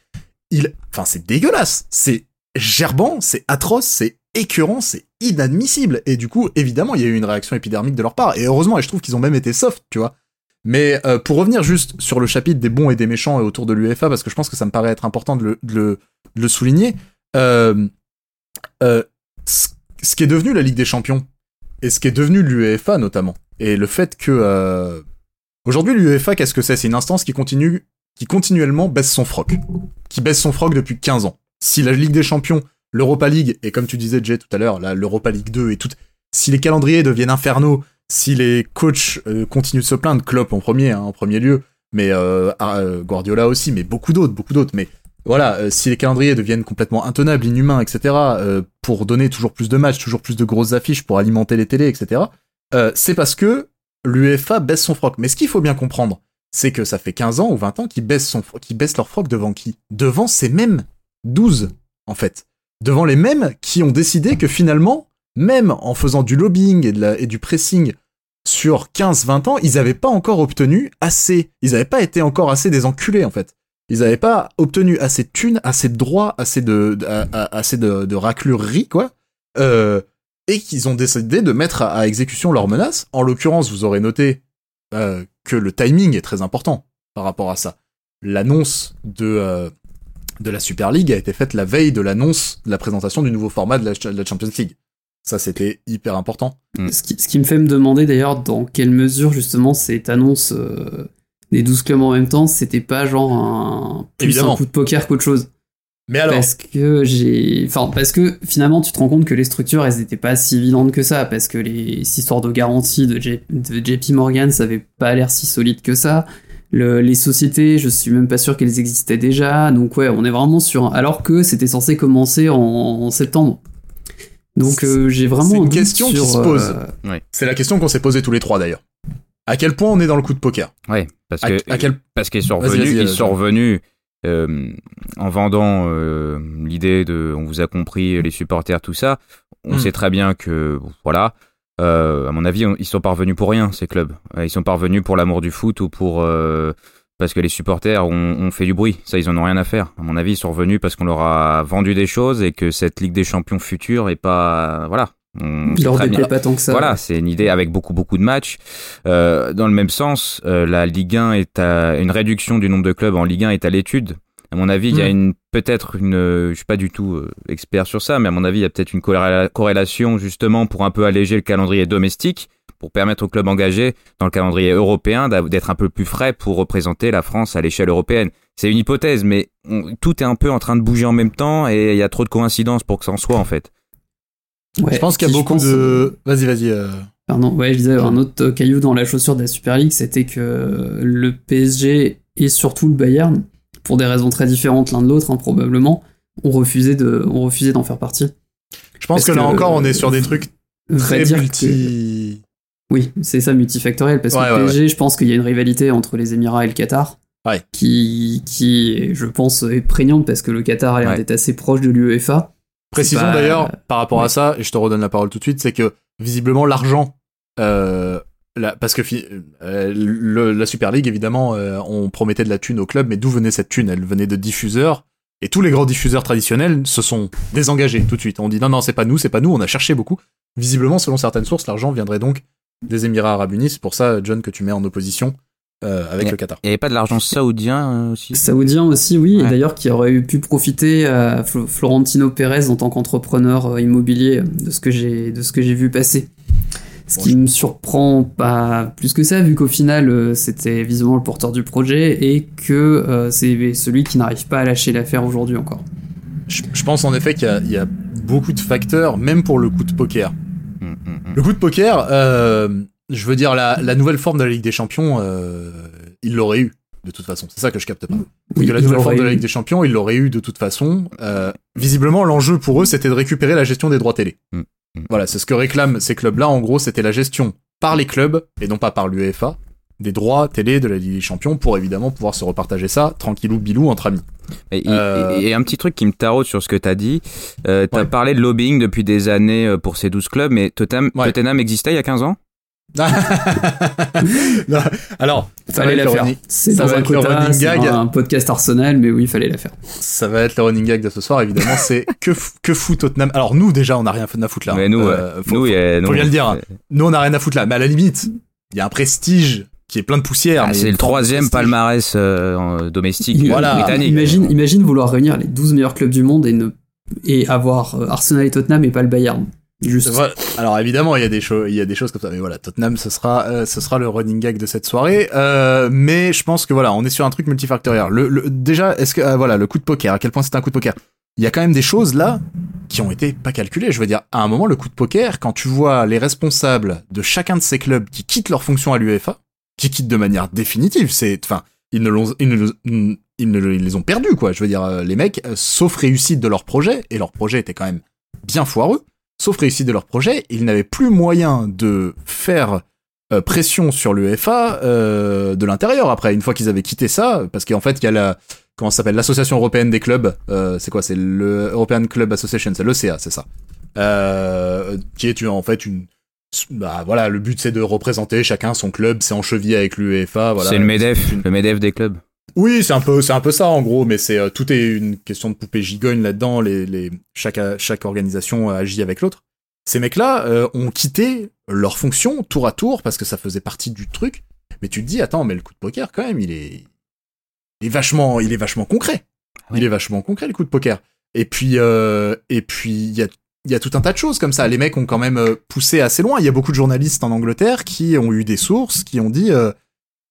Speaker 1: Enfin c'est dégueulasse, c'est gerbant, c'est atroce, c'est écœurant, c'est inadmissible. Et du coup, évidemment, il y a eu une réaction épidermique de leur part. Et heureusement, et je trouve qu'ils ont même été soft, tu vois. Mais euh, pour revenir juste sur le chapitre des bons et des méchants et autour de l'UEFA, parce que je pense que ça me paraît être important de le, le, de le souligner, euh, euh, ce qui est devenu la Ligue des Champions, et ce qui est devenu l'UEFA notamment, et le fait que... euh, Aujourd'hui, l'UEFA, qu'est-ce que c'est? C'est une instance qui continue, qui continuellement baisse son froc, qui baisse son froc depuis 15 ans. Si la Ligue des Champions l'Europa League, et comme tu disais, Jay, tout à l'heure, l'Europa League 2 et tout, si les calendriers deviennent infernaux, si les coachs euh, continuent de se plaindre, Klopp en premier, hein, en premier lieu, mais euh, Guardiola aussi, mais beaucoup d'autres, beaucoup d'autres, mais voilà, si les calendriers deviennent complètement intenables, inhumains, etc., pour donner toujours plus de matchs, toujours plus de grosses affiches, pour alimenter les télés, etc., c'est parce que l'UEFA baisse son froc. Mais ce qu'il faut bien comprendre, c'est que ça fait 15 ans ou 20 ans qu'ils baissent, leur froc devant qui? Devant ces mêmes 12, en fait. Devant les mêmes qui ont décidé que finalement, même en faisant du lobbying et, du pressing sur 15-20 ans, ils n'avaient pas encore obtenu assez, ils n'avaient pas été encore assez des enculés en fait. Ils n'avaient pas obtenu assez de thunes, assez de droits, assez de, assez de, de quoi. Euh, et qu'ils ont décidé de mettre à, exécution leurs menaces. En l'occurrence, vous aurez noté euh, que le timing est très important par rapport à ça. L'annonce de, euh, de la Super League a été faite la veille de l'annonce de la présentation du nouveau format de la Champions League. Ça, c'était hyper important.
Speaker 3: Ce, qui, me fait me demander d'ailleurs dans quelle mesure justement cette annonce des 12 clubs en même temps, c'était pas genre un, plus un coup de poker qu'autre chose.
Speaker 1: Mais alors
Speaker 3: Parce que j'ai. Enfin, parce que finalement, tu te rends compte que les structures, elles étaient pas si évidentes que ça, parce que les histoires de garantie de, de JP Morgan, ça avait pas l'air si solide que ça. Le, les sociétés, je suis même pas sûr qu'elles existaient déjà. Donc, ouais, on est vraiment sur. Alors que c'était censé commencer en septembre. Donc euh, j'ai vraiment
Speaker 1: c'est une question qui se pose. Euh, c'est la question qu'on s'est posée tous les trois d'ailleurs. À quel point on est dans le coup de poker
Speaker 2: Oui, parce que parce qu'ils sont revenus, ils sont revenus euh, en vendant l'idée de, on vous a compris, les supporters, tout ça. On hmm. sait très bien que voilà. à mon avis, ils sont parvenus pour rien ces clubs. Ils sont parvenus pour l'amour du foot ou pour parce que les supporters ont, fait du bruit. Ça, ils en ont rien à faire. À mon avis, ils sont revenus parce qu'on leur a vendu des choses et que cette Ligue des Champions future est pas, voilà.
Speaker 3: Déplaît pas tant que ça.
Speaker 2: Voilà, c'est une idée avec beaucoup beaucoup de matchs. Euh, dans le même sens, euh, la Ligue 1 est à une réduction du nombre de clubs en Ligue 1 est à l'étude. À mon avis, il y a hmm. une peut-être une, je suis pas du tout euh, expert sur ça, mais à mon avis, il y a peut-être une corrélation justement pour un peu alléger le calendrier domestique pour permettre aux clubs engagés dans le calendrier européen d'être un peu plus frais pour représenter la France à l'échelle européenne. C'est une hypothèse, mais tout est un peu en train de bouger en même temps et il y a trop de coïncidences pour que ça en soit en fait.
Speaker 1: Je pense qu'il y a beaucoup de. Vas-y, vas-y. Euh.
Speaker 3: Pardon, ouais, je disais, un autre caillou dans la chaussure de la Super League, c'était que le PSG et surtout le Bayern, pour des raisons très différentes l'un de l'autre, hein, probablement, ont refusé de, ont refusé d'en faire partie.
Speaker 1: Je pense que, là encore, on est sur des trucs très multi.
Speaker 3: Oui, c'est ça, multifactoriel, parce que le PSG, je pense qu'il y a une rivalité entre les Émirats et le Qatar, qui, qui, je pense, est prégnante, parce que le Qatar a l'air d'être assez proche de l'UEFA.
Speaker 1: Précisons d'ailleurs, par rapport à ça, et je te redonne la parole tout de suite, c'est que, visiblement, l'argent, euh, parce que euh, la Super League, évidemment, euh, on promettait de la thune au club, mais d'où venait cette thune? Elle venait de diffuseurs, et tous les grands diffuseurs traditionnels se sont désengagés tout de suite. On dit non, non, c'est pas nous, c'est pas nous, on a cherché beaucoup. Visiblement, selon certaines sources, l'argent viendrait donc des Émirats Arabes Unis. C'est pour ça, John, que tu mets en opposition euh, avec le Qatar.
Speaker 2: Il n'y avait pas de l'argent saoudien euh, aussi?
Speaker 3: Saoudien aussi, oui. D'ailleurs, qui aurait pu profiter à Florentino Pérez en tant qu'entrepreneur euh, immobilier de ce que j'ai de ce que j'ai vu passer. Ce qui me surprend pas plus que ça, vu qu'au final, c'était visiblement le porteur du projet et que c'est celui qui n'arrive pas à lâcher l'affaire aujourd'hui encore.
Speaker 1: Je, pense en effet qu'il y, a beaucoup de facteurs, même pour le coup de poker. Le coup de poker, euh, je veux dire, la, nouvelle forme de la Ligue des Champions, euh, il l'aurait eu, de toute façon. C'est ça que je capte pas. Oui, que la nouvelle forme de la Ligue des Champions, il l'aurait eu de toute façon. Euh, visiblement, l'enjeu pour eux, c'était de récupérer la gestion des droits télé. Mm. Voilà, c'est ce que réclament ces clubs-là. En gros, c'était la gestion par les clubs, et non pas par l'UEFA, des droits télé de la Ligue des Champions pour évidemment pouvoir se repartager ça tranquillou bilou entre amis.
Speaker 2: Et, euh, un petit truc qui me taraude sur ce que tu as dit, euh, tu as parlé de lobbying depuis des années euh, pour ces 12 clubs, mais Tottenham, Tottenham existait il y a 15 ans?
Speaker 1: alors,
Speaker 3: fallait la faire. C'est dans un quota, gag. un podcast Arsenal, mais oui, il fallait la faire.
Speaker 1: Ça va être le running gag de ce soir, évidemment. c'est que, que fout Tottenham. Alors, nous, déjà, on n'a rien à foutre là.
Speaker 2: Mais nous, euh, faut, nous,
Speaker 1: faut, bien le dire. Hein. Nous, on n'a rien à foutre là. Mais à la limite, il y a un prestige qui est plein de poussière.
Speaker 2: Ah, c'est le troisième palmarès euh, domestique voilà. britannique.
Speaker 3: Imagine, imagine vouloir réunir les 12 meilleurs clubs du monde et, ne, et avoir euh, Arsenal et Tottenham et pas le Bayern. Juste.
Speaker 1: Alors évidemment, il y a des choses, il y a des choses comme ça. Mais voilà, Tottenham, ce sera, euh, ce sera le running gag de cette soirée. mais je pense que voilà, on est sur un truc multifactoriel. Le, déjà, est-ce que voilà, le coup de poker, à quel point c'est un coup de poker? Il y a quand même des choses là qui ont été pas calculés. Je veux dire, à un moment, le coup de poker, quand tu vois les responsables de chacun de ces clubs qui quittent leur fonction à l'UEFA, qui quittent de manière définitive, c'est, enfin, ils ne l'ont, ils ne, ils ne ils les ont perdus, quoi. Je veux dire, euh, les mecs, euh, sauf réussite de leur projet, et leur projet était quand même bien foireux, sauf réussite de leur projet, ils n'avaient plus moyen de faire euh, pression sur l'UEFA euh, de l'intérieur après. Une fois qu'ils avaient quitté ça parce qu'en fait il y a la comment ça s'appelle l'association européenne des clubs euh, c'est quoi c'est le European Club Association c'est l'ECA c'est ça. Euh, qui est en fait une bah voilà le but c'est de représenter chacun son club c'est enchevillé avec l'UEFA voilà.
Speaker 2: C'est le Medef,
Speaker 1: une-
Speaker 2: le Medef des clubs.
Speaker 1: Oui, c'est un peu, c'est un peu ça en gros, mais c'est euh, tout est une question de poupée gigogne là-dedans. Les, les, chaque, chaque organisation agit avec l'autre. Ces mecs-là euh, ont quitté leur fonction tour à tour parce que ça faisait partie du truc. Mais tu te dis, attends, mais le coup de poker quand même, il est, il est vachement, il est vachement concret.
Speaker 2: Oui.
Speaker 1: Il est vachement concret le coup de poker. Et puis, euh, et puis il y a il y a tout un tas de choses comme ça. Les mecs ont quand même euh, poussé assez loin. Il y a beaucoup de journalistes en Angleterre qui ont eu des sources qui ont dit euh,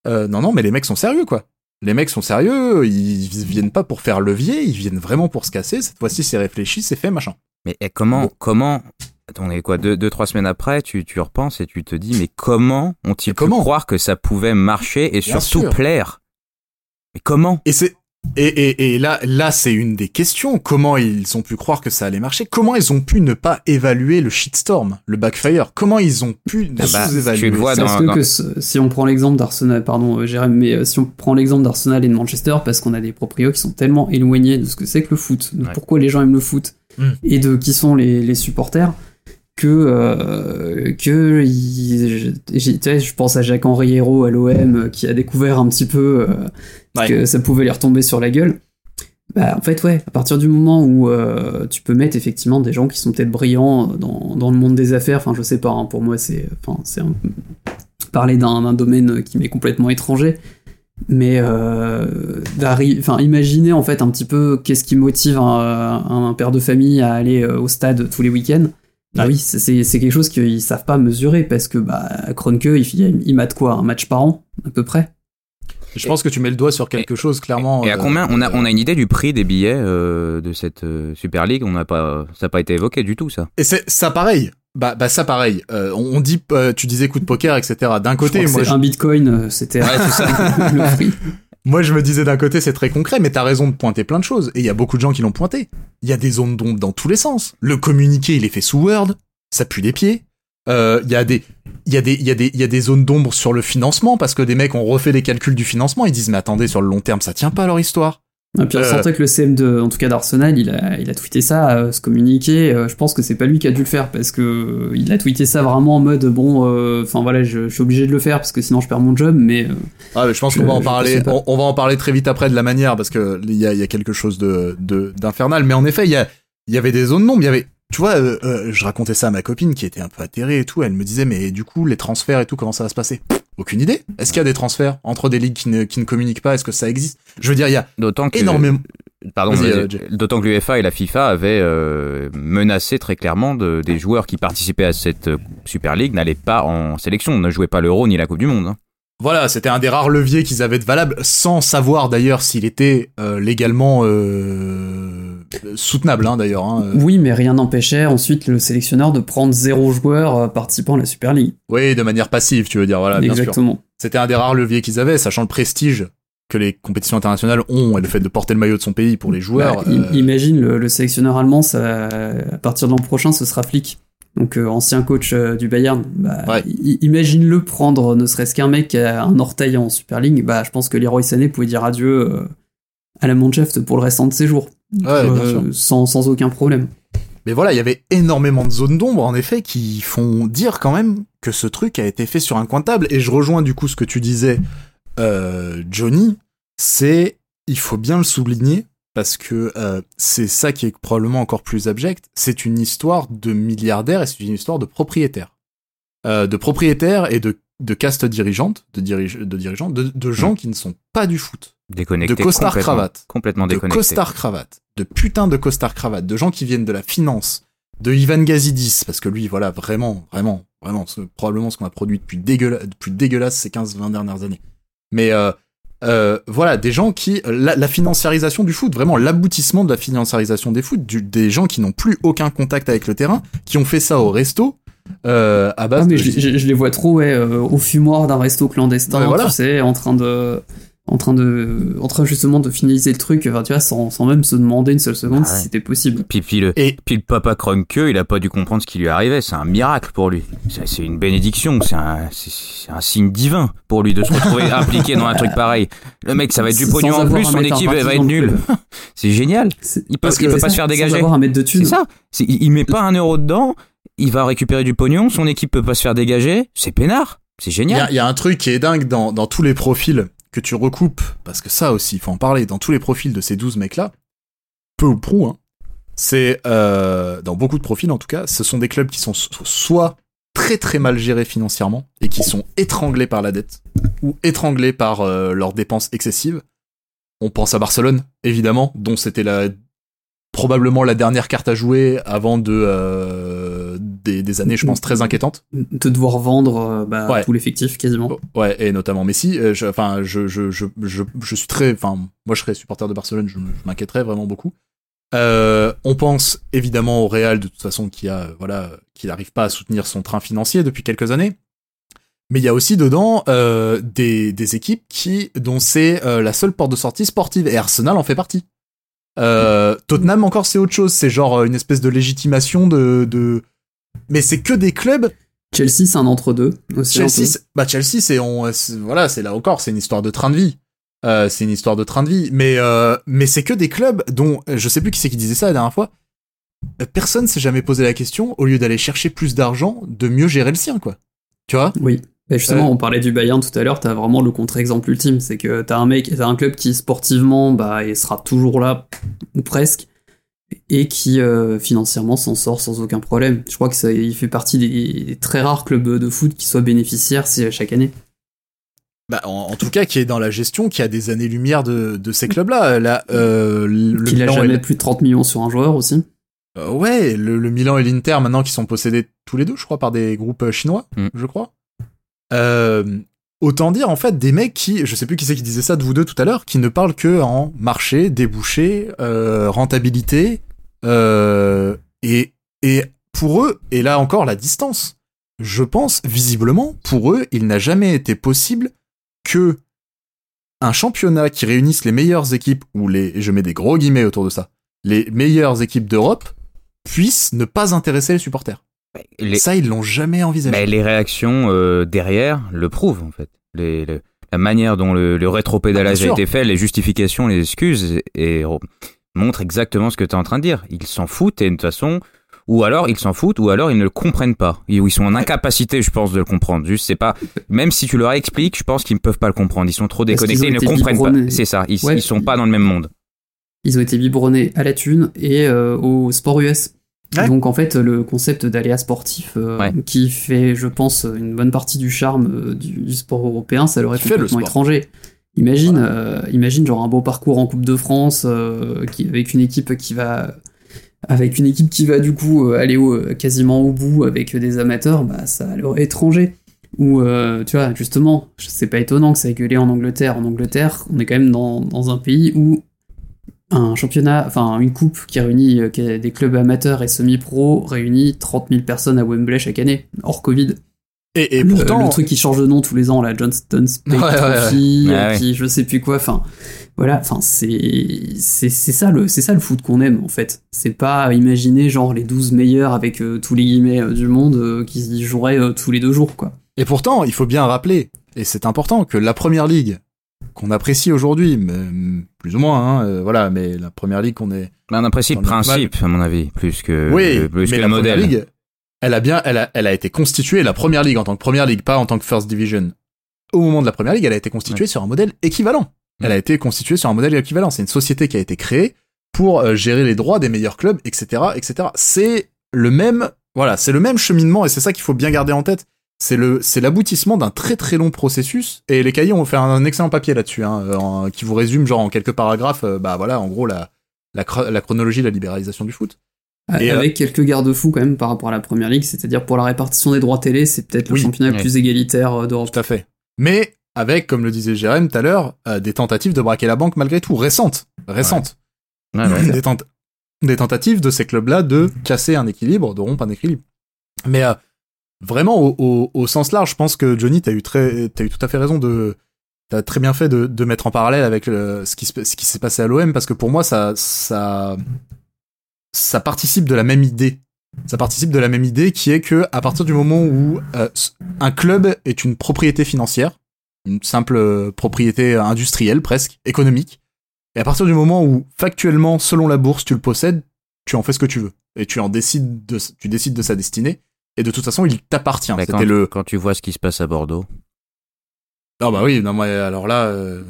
Speaker 1: euh, non non mais les mecs sont sérieux quoi. Les mecs sont sérieux, ils viennent pas pour faire levier, ils viennent vraiment pour se casser. Cette fois-ci, c'est réfléchi, c'est fait, machin.
Speaker 2: Mais eh, comment,
Speaker 1: Bon.
Speaker 2: comment, attendez quoi, deux, deux, trois semaines après, tu, tu repenses et tu te dis, mais comment ont-ils pu
Speaker 1: comment
Speaker 2: croire que ça pouvait marcher et
Speaker 1: Bien
Speaker 2: surtout
Speaker 1: sûr.
Speaker 2: plaire? Mais comment?
Speaker 1: Et c'est et, et, et là, là, c'est une des questions. Comment ils ont pu croire que ça allait marcher? Comment ils ont pu ne pas évaluer le shitstorm, le backfire? Comment ils ont pu
Speaker 2: Ah bah,
Speaker 1: sous-évaluer
Speaker 2: vois dans-
Speaker 3: Parce que, si on prend l'exemple d'Arsenal, pardon, euh, Jérém, mais euh, si on prend l'exemple d'Arsenal et de Manchester, parce qu'on a des proprios qui sont tellement éloignés de ce que c'est que le foot, de
Speaker 2: Ouais.
Speaker 3: pourquoi les gens aiment le foot,
Speaker 1: Mm.
Speaker 3: et de qui sont les, les supporters, que euh, que sais, je pense à Jacques Henri Hérault à l'OM qui a découvert un petit peu euh,
Speaker 1: Ouais.
Speaker 3: que ça pouvait lui retomber sur la gueule. Bah, en fait, ouais, à partir du moment où euh, tu peux mettre effectivement des gens qui sont peut-être brillants dans, dans le monde des affaires, enfin, je sais pas, hein, pour moi, c'est un- parler d'un domaine qui m'est complètement étranger. Mais euh, enfin, imaginez en fait un petit peu qu'est-ce qui motive un, un père de famille à aller euh, au stade tous les week-ends. Bah
Speaker 1: Ouais.
Speaker 3: oui, c'est- quelque chose qu'ils savent pas mesurer parce que bah, Kroenke, il, il, il mate quoi Un match par an, à peu près
Speaker 1: Je pense que tu mets le doigt sur quelque chose clairement.
Speaker 2: Et à
Speaker 1: euh,
Speaker 2: combien on a,
Speaker 1: euh,
Speaker 2: on a une idée du prix des billets euh, de cette euh, Super League? On n'a pas, ça n'a pas été évoqué du tout ça.
Speaker 1: Et c'est ça pareil. Bah, bah ça pareil. Euh, on, on dit, euh, tu disais coup de poker, etc. D'un
Speaker 3: Je
Speaker 1: côté,
Speaker 3: crois que
Speaker 1: moi,
Speaker 3: c'est
Speaker 1: je,
Speaker 3: un bitcoin, euh, c'était
Speaker 2: Ouais,
Speaker 3: le prix.
Speaker 1: moi je me disais d'un côté c'est très concret, mais t'as raison de pointer plein de choses. Et il y a beaucoup de gens qui l'ont pointé. Il y a des zones d'ombre dans tous les sens. Le communiqué, il est fait sous Word, ça pue les pieds. Euh, Il y a des, il y a des, y a des, il y a des zones d'ombre sur le financement parce que des mecs ont refait les calculs du financement. Ils disent mais attendez sur le long terme ça tient pas leur histoire.
Speaker 3: Et puis on
Speaker 1: Euh.
Speaker 3: sentait que le CM de, en tout cas d'Arsenal, il a, il a tweeté ça, euh, ce communiqué. euh, je pense que c'est pas lui qui a dû le faire parce que euh, il a tweeté ça vraiment en mode bon, euh, enfin voilà, je, je suis obligé de le faire parce que sinon je perds mon job. Mais
Speaker 1: Ah, mais je pense qu'on va en parler. On, on va en parler très vite après de la manière parce que il y a, y a quelque chose de de- d'infernal. Mais en effet, il y a y avait des zones d'ombre. Il y avait, tu vois, euh, euh, je racontais ça à ma copine qui était un peu atterrée et tout. Elle me disait mais du coup les transferts et tout comment ça va se passer? Pff, Aucune idée. Est-ce qu'il y a des transferts entre des ligues qui ne qui ne communiquent pas? Est-ce que ça existe? Je veux dire, il y a
Speaker 2: D'autant que
Speaker 1: énormément.
Speaker 2: Pardon,
Speaker 1: vas-y. euh,
Speaker 2: d'autant que l'UEFA et la FIFA avaient euh, menacé très clairement de, des joueurs qui participaient à cette Super League n'allaient pas en sélection, ne jouaient pas l'Euro ni la Coupe du Monde. hein.
Speaker 1: Voilà, c'était un des rares leviers qu'ils avaient de valable, sans savoir d'ailleurs s'il était légalement euh, soutenable, hein, d'ailleurs. Hein.
Speaker 3: oui, mais rien n'empêchait ensuite le sélectionneur de prendre zéro joueur euh, participant à la Super League.
Speaker 1: Oui, de manière passive, tu veux dire. Voilà.
Speaker 3: Exactement.
Speaker 1: C'était un des rares leviers qu'ils avaient, sachant le prestige que les compétitions internationales ont et le fait de porter le maillot de son pays pour les joueurs.
Speaker 3: Bah, im-
Speaker 1: euh,
Speaker 3: Imagine le, le sélectionneur allemand, ça, à partir de l'an prochain, ce sera Flick. Donc euh, ancien coach euh, du Bayern. Bah,
Speaker 1: Ouais.
Speaker 3: Imagine-le prendre ne serait-ce qu'un mec qui a un orteil en Super League. Bah, je pense que Leroy Sané pouvait dire adieu à la Mannschaft pour le restant de ses jours.
Speaker 1: Ouais, bien
Speaker 3: Euh,
Speaker 1: sûr.
Speaker 3: sans, sans aucun problème.
Speaker 1: Mais voilà, il y avait énormément de zones d'ombre, en effet, qui font dire quand même que ce truc a été fait sur un coin de table. Et je rejoins du coup ce que tu disais, euh, Johnny, c'est, il faut bien le souligner, parce que euh, c'est ça qui est probablement encore plus abject, c'est une histoire de milliardaires et c'est une histoire de propriétaires. Euh, de propriétaires et de, de castes dirigeantes, de, dirige, de dirigeants, de, de gens qui ne sont pas du foot.
Speaker 2: Déconnecté.
Speaker 1: De costard
Speaker 2: complètement-
Speaker 1: cravate.
Speaker 2: Complètement
Speaker 1: de
Speaker 2: déconnecté.
Speaker 1: costard cravate, de putain de costard cravate, de gens qui viennent de la finance, de Ivan Gazidis, parce que lui, voilà, vraiment, vraiment, vraiment, c'est probablement ce qu'on a produit depuis, dégueula- depuis dégueulasse ces 15-20 dernières années. Mais euh, euh, voilà, des gens qui la, la, financiarisation du foot, vraiment l'aboutissement de la financiarisation des foot, du, des gens qui n'ont plus aucun contact avec le terrain, qui ont fait ça au resto. Euh, à base
Speaker 3: ah, mais
Speaker 1: de-
Speaker 3: je, je- je les vois trop ouais, euh, au fumoir d'un resto clandestin,
Speaker 1: Ouais, voilà.
Speaker 3: tu sais, en train de en train de en train justement de finaliser le truc enfin, tu vois sans, sans même se demander une seule seconde
Speaker 2: Ah ouais.
Speaker 3: si c'était possible
Speaker 2: Puis, puis le,
Speaker 1: Et-
Speaker 2: puis le papa Cronqueux, il a pas dû comprendre ce qui lui arrivait. C'est un miracle pour lui. C'est une bénédiction. C'est un, un signe divin pour lui de se retrouver impliqué dans un truc pareil. Le mec, ça va être du pognon en plus. Son
Speaker 3: un
Speaker 2: équipe elle va être nulle. C'est génial. Il peut,
Speaker 1: Parce
Speaker 2: il
Speaker 1: que
Speaker 2: peut pas se faire dégager.
Speaker 3: sans avoir à mettre de
Speaker 2: C'est ça. Il il met pas un euro dedans. Il va récupérer du pognon. Son équipe peut pas se faire dégager. C'est peinard. C'est génial.
Speaker 1: il y a un truc qui est dingue dans, dans tous les profils que tu recoupes, parce que ça aussi, il faut en parler, dans tous les profils de ces 12 mecs-là, peu ou prou, hein, c'est, euh, dans beaucoup de profils en tout cas, ce sont des clubs qui sont so- soit très très mal gérés financièrement et qui sont étranglés par la dette ou étranglés par euh, leurs dépenses excessives. On pense à Barcelone, évidemment, dont c'était la probablement la dernière carte à jouer avant de euh, des, des années, je pense, très inquiétantes.
Speaker 3: de devoir vendre euh, bah,
Speaker 1: Ouais.
Speaker 3: tout l'effectif quasiment
Speaker 1: Oh, Ouais, et notamment Messi. Euh, Enfin, je, je, je, je, suis très. Enfin, moi, je serais supporter de Barcelone, je, m'inquiéterais vraiment beaucoup. Euh, on pense évidemment au Real, de toute façon, qui a, voilà, qui n'arrive pas à soutenir son train financier depuis quelques années. Mais il y a aussi dedans euh, des, des équipes qui, dont c'est euh, la seule porte de sortie sportive, et Arsenal en fait partie. Euh, Tottenham encore c'est autre chose, c'est genre une espèce de légitimation de, de... mais c'est que des clubs
Speaker 3: Chelsea c'est un entre-deux aussi
Speaker 1: Chelsea, bah Chelsea, c'est on, voilà, c'est là encore, c'est une histoire de train de vie. Euh, c'est une histoire de train de vie, mais euh, mais c'est que des clubs dont je sais plus qui c'est qui disait ça la dernière fois. Euh, Personne s'est jamais posé la question, au lieu d'aller chercher plus d'argent, de mieux gérer le sien, quoi. Tu vois?
Speaker 3: Oui. Et justement, on parlait du Bayern tout à l'heure, t'as vraiment le contre-exemple ultime. C'est que t'as un mec, t'as un club qui sportivement, bah, il sera toujours là, ou presque, et qui euh, financièrement s'en sort sans aucun problème. Je crois que ça, il fait partie des, des très rares clubs de foot qui soient bénéficiaires chaque année.
Speaker 1: Bah, en, en tout cas, qui est dans la gestion, qui a des années-lumière de, de ces clubs-là. Là, euh, le
Speaker 3: a
Speaker 1: et
Speaker 3: jamais plus de 30 millions sur un joueur aussi.
Speaker 1: Euh, ouais, le, le Milan et l'Inter maintenant qui sont possédés tous les deux, je crois, par des groupes chinois,
Speaker 2: Mm.
Speaker 1: je crois. Euh, autant dire en fait des mecs qui, je sais plus qui c'est qui disait ça de vous deux tout à l'heure, qui ne parlent que en marché, débouché, euh, rentabilité, euh, et et pour eux, et là encore la distance. Je pense visiblement pour eux, il n'a jamais été possible que un championnat qui réunisse les meilleures équipes ou les, je mets des gros guillemets autour de ça, les meilleures équipes d'Europe puissent ne pas intéresser les supporters.
Speaker 2: Les,
Speaker 1: Ça, ils l'ont jamais envisagé.
Speaker 2: Mais les réactions euh, derrière le prouvent en fait. Les, la manière dont le, le rétropédalage
Speaker 1: Ah,
Speaker 2: a été fait, les justifications, les excuses, et, et montrent exactement ce que tu es en train de dire. Ils s'en foutent et de toute façon, ou alors ils s'en foutent, ou alors ils ne le comprennent pas. Ils, sont en incapacité, je pense, de le comprendre. Juste, c'est pas. Même si tu leur expliques, je pense qu'ils ne peuvent pas le comprendre. Ils sont trop déconnectés, ils ne comprennent
Speaker 3: biberonnés.
Speaker 2: pas. C'est ça. Ils,
Speaker 3: Ouais.
Speaker 2: ils sont pas dans le même monde.
Speaker 3: Ils ont été biberonnés à la thune et euh, au sport US.
Speaker 1: Ouais.
Speaker 3: Donc en fait, le concept d'aléa sportif euh,
Speaker 2: Ouais.
Speaker 3: qui fait, je pense, une bonne partie du charme euh, du, du sport européen, ça leur est
Speaker 1: le
Speaker 3: complètement étranger. Imagine, euh, imagine genre un beau parcours en Coupe de France euh, qui, avec une équipe qui va avec une équipe qui va du coup euh, aller au, quasiment au bout avec des amateurs, bah ça leur est étranger. Ou euh, tu vois, justement, c'est pas étonnant que ça ait gueulé en Angleterre. En Angleterre, on est quand même dans, dans un pays où un championnat, enfin une coupe qui réunit euh, des clubs amateurs et semi-pro réunit 30 000 personnes à Wembley chaque année, hors Covid.
Speaker 1: Et, et
Speaker 3: Le-
Speaker 1: pourtant,
Speaker 3: le, truc qui change de nom tous les ans, la Johnston Spade
Speaker 1: Ouais.
Speaker 3: Trophy,
Speaker 2: Ouais,
Speaker 3: euh, qui je sais plus quoi. Enfin, voilà. Enfin, c'est c'est c'est ça le c'est ça le foot qu'on aime en fait. C'est pas imaginer genre les 12 meilleurs avec euh, tous les guillemets euh, du monde qui y joueraient tous les deux jours quoi.
Speaker 1: et pourtant, il faut bien rappeler, et c'est important, que la première ligue qu'on apprécie aujourd'hui, mais, mm, plus ou moins, hein, euh, voilà, mais la première ligue qu'on est,
Speaker 2: On apprécie le principe, à mon avis, plus que,
Speaker 1: oui,
Speaker 2: Euh, plus
Speaker 1: mais
Speaker 2: que
Speaker 1: la
Speaker 2: modèle.
Speaker 1: ligue, elle a bien, elle a, elle a été constituée, la première ligue en tant que première ligue, pas en tant que first division. Au moment de la première ligue, elle a été constituée sur un modèle équivalent. Elle a été constituée sur un modèle équivalent. C'est une société qui a été créée pour euh, gérer les droits des meilleurs clubs, etc., etc. C'est le même, voilà, c'est le même cheminement et c'est ça qu'il faut bien garder en tête. C'est le, c'est l'aboutissement d'un très très long processus et les cahiers ont fait un excellent papier là-dessus, hein, euh, en- qui vous résume genre en quelques paragraphes, euh, bah voilà, en gros la, la, chro- la chronologie de la libéralisation du foot. Et, euh,
Speaker 3: avec quelques garde-fous quand même par rapport à la première ligue, c'est-à-dire pour la répartition des droits télé, c'est peut-être le
Speaker 1: Oui,
Speaker 3: championnat le plus égalitaire d'Europe.
Speaker 1: Tout à fait. Mais avec, comme le disait Jérém tout à l'heure, euh, des tentatives de braquer la banque malgré tout, récentes, récentes.
Speaker 2: Ouais, ouais.
Speaker 1: des, tent- des tentatives de ces clubs-là de casser un équilibre, de rompre un équilibre. Mais euh, vraiment, au, sens large, je pense que Johnny, t'as eu très, t'as eu tout à fait raison de, t'as très bien fait de, de mettre en parallèle avec ce qui, s'est passé à l'OM, parce que pour moi, ça, ça, ça participe de la même idée. Ça participe de la même idée qui est que à partir du moment où euh, un club est une propriété financière, une simple propriété industrielle presque, économique, et à partir du moment où factuellement, selon la bourse, tu le possèdes, tu en fais ce que tu veux et tu en décides de, tu décides de sa destinée. Et de toute façon, il t'appartient.
Speaker 2: Mais quand,
Speaker 1: C'était le.
Speaker 2: quand tu vois ce qui se passe à Bordeaux.
Speaker 1: Ah bah oui, non mais alors là. euh,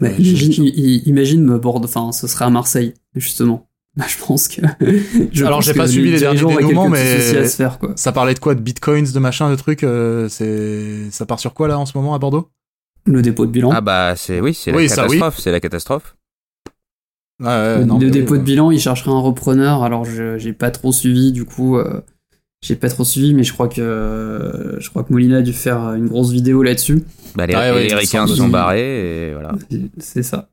Speaker 3: Bah,
Speaker 1: Ouais,
Speaker 3: imagine, me Bordeaux, enfin, ce serait à Marseille, justement. Bah, je pense que. je
Speaker 1: Alors, j'ai pas suivi les derniers dénouements, mais-
Speaker 3: soucis à se faire, quoi.
Speaker 1: Ça parlait de quoi De bitcoins, de machin, de trucs. euh, c'est ça part sur quoi là en ce moment à Bordeaux?
Speaker 3: Le dépôt de bilan.
Speaker 2: Ah bah c'est oui, c'est la
Speaker 1: oui.
Speaker 2: catastrophe, c'est la catastrophe.
Speaker 1: Ouais,
Speaker 3: le
Speaker 1: non,
Speaker 3: dépôt
Speaker 1: oui,
Speaker 3: de bilan, il chercherait un repreneur. Alors, je j'ai pas trop suivi, du coup, euh, j'ai pas trop suivi, mais je crois que je crois que Molina a dû faire une grosse vidéo là-dessus.
Speaker 2: Bah, les,
Speaker 1: ouais,
Speaker 2: Ricains se sont barrés et voilà.
Speaker 3: C'est ça.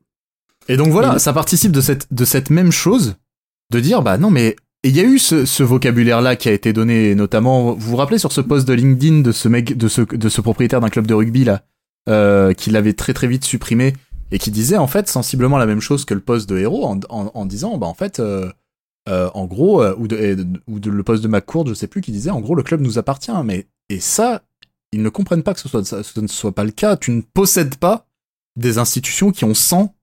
Speaker 1: Et donc voilà,
Speaker 3: Et-
Speaker 1: ça participe de cette, de cette même chose, de dire, bah non, mais il y a eu ce, ce vocabulaire-là qui a été donné, notamment, vous vous rappelez sur ce post de LinkedIn de ce mec, de ce, de ce propriétaire d'un club de rugby là, euh, qui l'avait très très vite supprimé et qui disait en fait sensiblement la même chose que le poste de héros en, en, en disant, bah en fait, euh, euh, en gros, euh, ou, de, le poste de McCourt, je sais plus, qui disait, en gros, le club nous appartient, mais et ça, ils ne comprennent pas que ce ne soit pas le cas. Tu ne possèdes pas des institutions qui ont 100,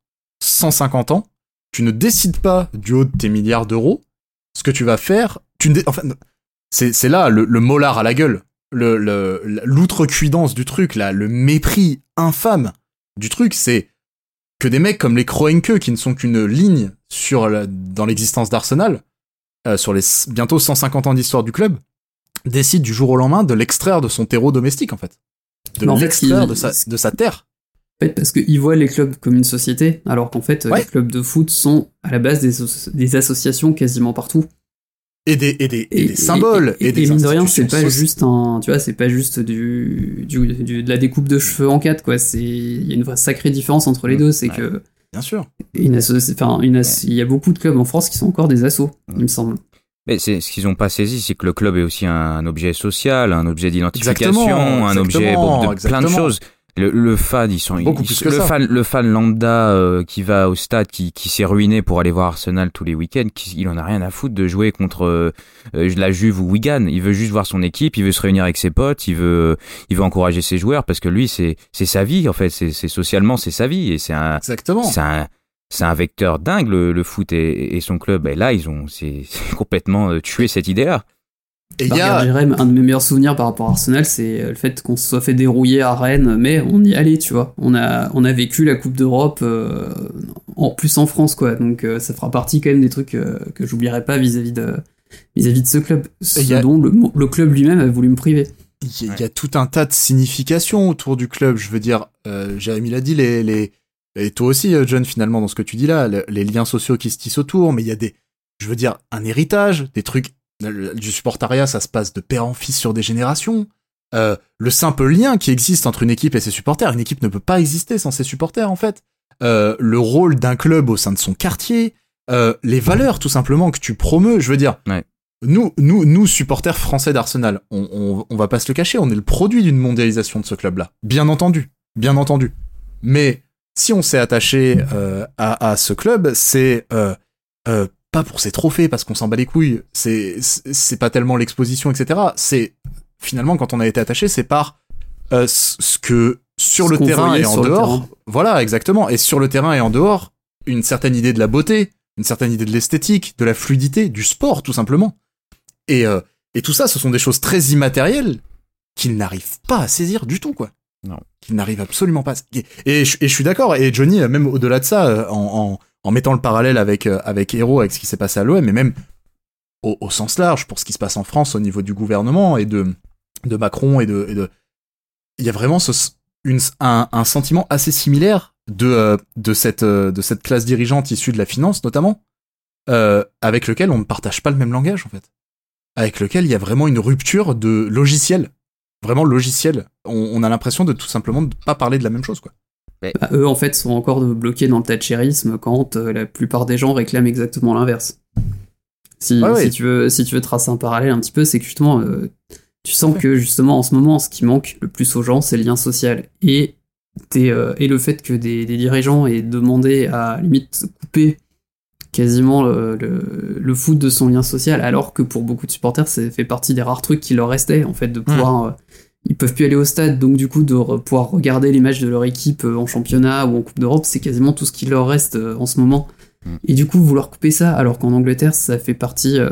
Speaker 1: 150 ans. Tu ne décides pas du haut de tes milliards d'euros ce que tu vas faire. Tu ne enfin, c'est là le, le molar à la gueule, le le- l'outrecuidance du truc, là, le mépris infâme du truc, c'est que des mecs comme les Kroenke, qui ne sont qu'une ligne sur dans l'existence d'Arsenal, euh, sur les bientôt 150 ans d'histoire du club, décident du jour au lendemain de l'extraire de son terreau domestique, en fait. De l'extraire de, sa, de sa terre.
Speaker 3: En fait, parce qu'ils voient les clubs comme une société, alors qu'en fait,
Speaker 1: Ouais.
Speaker 3: les clubs de foot sont à la base des, asso- des associations quasiment partout.
Speaker 1: Et des, et des, et des symboles. Et,
Speaker 3: Et,
Speaker 1: des
Speaker 3: mine de rien, c'est pas juste un, tu vois, c'est pas juste du, du, du- de la découpe de cheveux en quatre, quoi. C'est, il y a une vraie sacrée différence entre les
Speaker 2: Mm,
Speaker 3: deux. C'est
Speaker 2: ouais.
Speaker 3: que
Speaker 1: Bien sûr.
Speaker 3: une asso- enfin, une asso- il y a beaucoup de clubs en France qui sont encore des assos, il me semble.
Speaker 2: Mais c'est ce qu'ils n'ont pas saisi, c'est que le club est aussi un, objet social, un objet d'identification, un objet
Speaker 1: exactement,
Speaker 2: de plein de choses. Le, le fan, ils sont
Speaker 1: Beaucoup
Speaker 2: ils-
Speaker 1: plus que
Speaker 2: le
Speaker 1: ça.
Speaker 2: fan, le fan lambda euh, qui va au stade, qui, qui s'est ruiné pour aller voir Arsenal tous les week-ends, qui, il en a rien à foutre de jouer contre euh, euh, la Juve ou Wigan. Il veut juste voir son équipe, il veut se réunir avec ses potes, il veut, il veut encourager ses joueurs parce que lui, c'est, c'est sa vie en fait, c'est, c'est socialement c'est sa vie et c'est un,
Speaker 1: Exactement.
Speaker 2: c'est un, c'est un vecteur dingue le, le foot et, et son club. Et là, ils ont, c'est, c'est complètement euh, tué cette idée-là.
Speaker 1: Et il y a,
Speaker 3: Jérém, un de mes meilleurs souvenirs par rapport à Arsenal, c'est euh, le fait qu'on se soit fait dérouiller à Rennes, mais on y allait, tu vois. On a, on a vécu la Coupe d'Europe, euh, en plus en France, quoi. Donc euh, ça fera partie quand même des trucs euh, que j'oublierai pas vis-à-vis de, vis-à-vis de ce club. Ce
Speaker 1: a-
Speaker 3: dont le, le club lui-même a voulu me priver.
Speaker 1: il y a- il y a tout un tas de significations autour du club. Je veux dire, euh, Jérémy l'a dit, les, les, et toi aussi, John, finalement, dans ce que tu dis là, le- les liens sociaux qui se tissent autour, mais il y a des, je veux dire, un héritage, des trucs, le- du supportariat, ça se passe de père en fils sur des générations. Euh, le simple lien qui existe entre une équipe et ses supporters, une équipe ne peut pas exister sans ses supporters, en fait. Euh, le rôle d'un club au sein de son quartier, euh, les valeurs, tout simplement, que tu promeus, je veux dire.
Speaker 2: Ouais.
Speaker 1: Nous, nous, nous, supporters français d'Arsenal, on, on, on va pas se le cacher, on est le produit d'une mondialisation de ce club-là. Bien entendu, bien entendu. Mais si on s'est attaché euh, à, à ce club, c'est euh, euh, pas pour ses trophées, parce qu'on s'en bat les couilles. C'est c'est pas tellement l'exposition, etc. C'est finalement quand on a été attaché, c'est par euh, ce que sur
Speaker 3: Ce
Speaker 1: le terrain et en dehors. Voilà, exactement. Et sur le terrain et en dehors, une certaine idée de la beauté, une certaine idée de l'esthétique, de la fluidité, du sport, tout simplement. Et, euh, et tout ça, ce sont des choses très immatérielles qu'ils n'arrivent pas à saisir du tout, quoi.
Speaker 2: Non.
Speaker 1: Qu'ils n'arrivent absolument pas. à... Et, et je, et je suis d'accord. Et Johnny, même au-delà de ça, euh, en, en, en mettant le parallèle avec, euh, avec Hero, avec ce qui s'est passé à l'OM, mais même au, sens large, pour ce qui se passe en France au niveau du gouvernement et de, Macron et de. Il y a vraiment un, sentiment assez similaire de, euh, euh, de cette classe dirigeante issue de la finance, notamment, avec lequel on ne partage pas le même langage, en fait. Avec lequel il y a vraiment une rupture de logiciel. vraiment logiciel. On, a l'impression de tout simplement de pas parler de la même chose, quoi.
Speaker 3: Bah, eux, en fait, sont encore bloqués dans le thatcherisme quand euh, la plupart des gens réclament exactement l'inverse. Si,
Speaker 1: Ouais, ouais.
Speaker 3: si, tu veux, si tu veux tracer un parallèle un petit peu, c'est que justement, euh, tu sens que justement, en ce moment, ce qui manque le plus aux gens, c'est le lien social. Et, euh, et le fait que des, des dirigeants aient demandé à, limite couper quasiment le, le, le foot de son lien social, alors que pour beaucoup de supporters, ça fait partie des rares trucs qui leur restaient, en fait, de pouvoir. Ils peuvent plus aller au stade, donc du coup de re- pouvoir regarder les matchs de leur équipe euh, en championnat ou en Coupe d'Europe, c'est quasiment tout ce qui leur reste euh, en ce moment.
Speaker 2: Mm.
Speaker 3: Et du coup, vouloir couper ça, alors qu'en Angleterre, ça fait partie euh,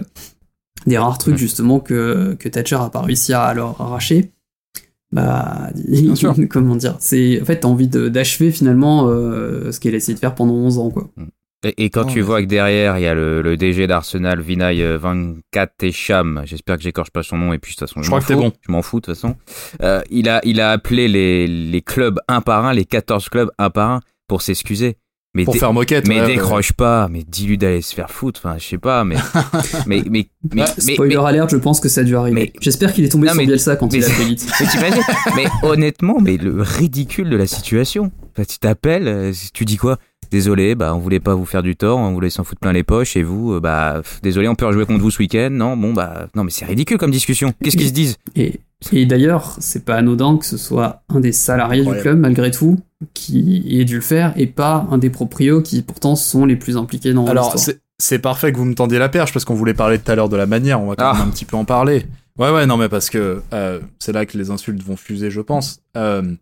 Speaker 3: des rares trucs
Speaker 2: Mm.
Speaker 3: justement que, que Thatcher a pas réussi à leur arracher. Bah, comment dire? C'est en fait, t'as envie d'achever finalement euh, ce qu'elle a essayé de faire pendant 11 ans, quoi.
Speaker 2: Et, et quand
Speaker 1: Oh,
Speaker 2: tu
Speaker 1: mais-
Speaker 2: vois que derrière, il y a le, le DG d'Arsenal, Vinay euh, Van Katesham, j'espère que j'écorche pas son nom, et puis de toute façon,
Speaker 1: Je
Speaker 2: je
Speaker 1: crois que t'es bon.
Speaker 2: je m'en fous de toute façon. Euh, il, a, il a appelé les, les clubs un par un, les 14 clubs un par un, pour s'excuser. Mais,
Speaker 1: Pour faire moquette.
Speaker 2: mais
Speaker 1: ouais, ouais.
Speaker 2: décroche pas, mais dis-lui d'aller se faire foutre, enfin, je sais pas, mais. mais, mais, mais,
Speaker 1: Ouais,
Speaker 2: mais,
Speaker 3: Spoiler
Speaker 2: mais-
Speaker 3: alert, je pense que ça a dû arriver.
Speaker 2: mais-
Speaker 3: J'espère qu'il est tombé
Speaker 2: Non,
Speaker 3: sur Bielsa quand
Speaker 2: mais
Speaker 3: il a fait vite.
Speaker 2: Mais t'imagines Mais honnêtement, mais le ridicule de la situation. Enfin, tu t'appelles, euh, tu dis quoi? Désolé, bah on voulait pas vous faire du tort, on voulait s'en foutre plein les poches et vous, euh, bah pff, désolé, on peut rejouer contre vous ce week-end. Non, bon bah non, mais c'est ridicule comme discussion. Qu'est-ce qu'ils se disent?
Speaker 3: Et, et d'ailleurs, c'est pas anodin que ce soit un des salariés du club, malgré tout, qui ait dû le faire, et pas un des proprios qui pourtant sont les plus impliqués dans
Speaker 1: Alors, c'est parfait que vous me tendiez la perche parce qu'on voulait parler tout à l'heure de la manière. On va quand
Speaker 2: Ah.
Speaker 1: même un petit peu en parler. Ouais, ouais, non, mais parce que euh, c'est là que les insultes vont fuser, je pense. Euh,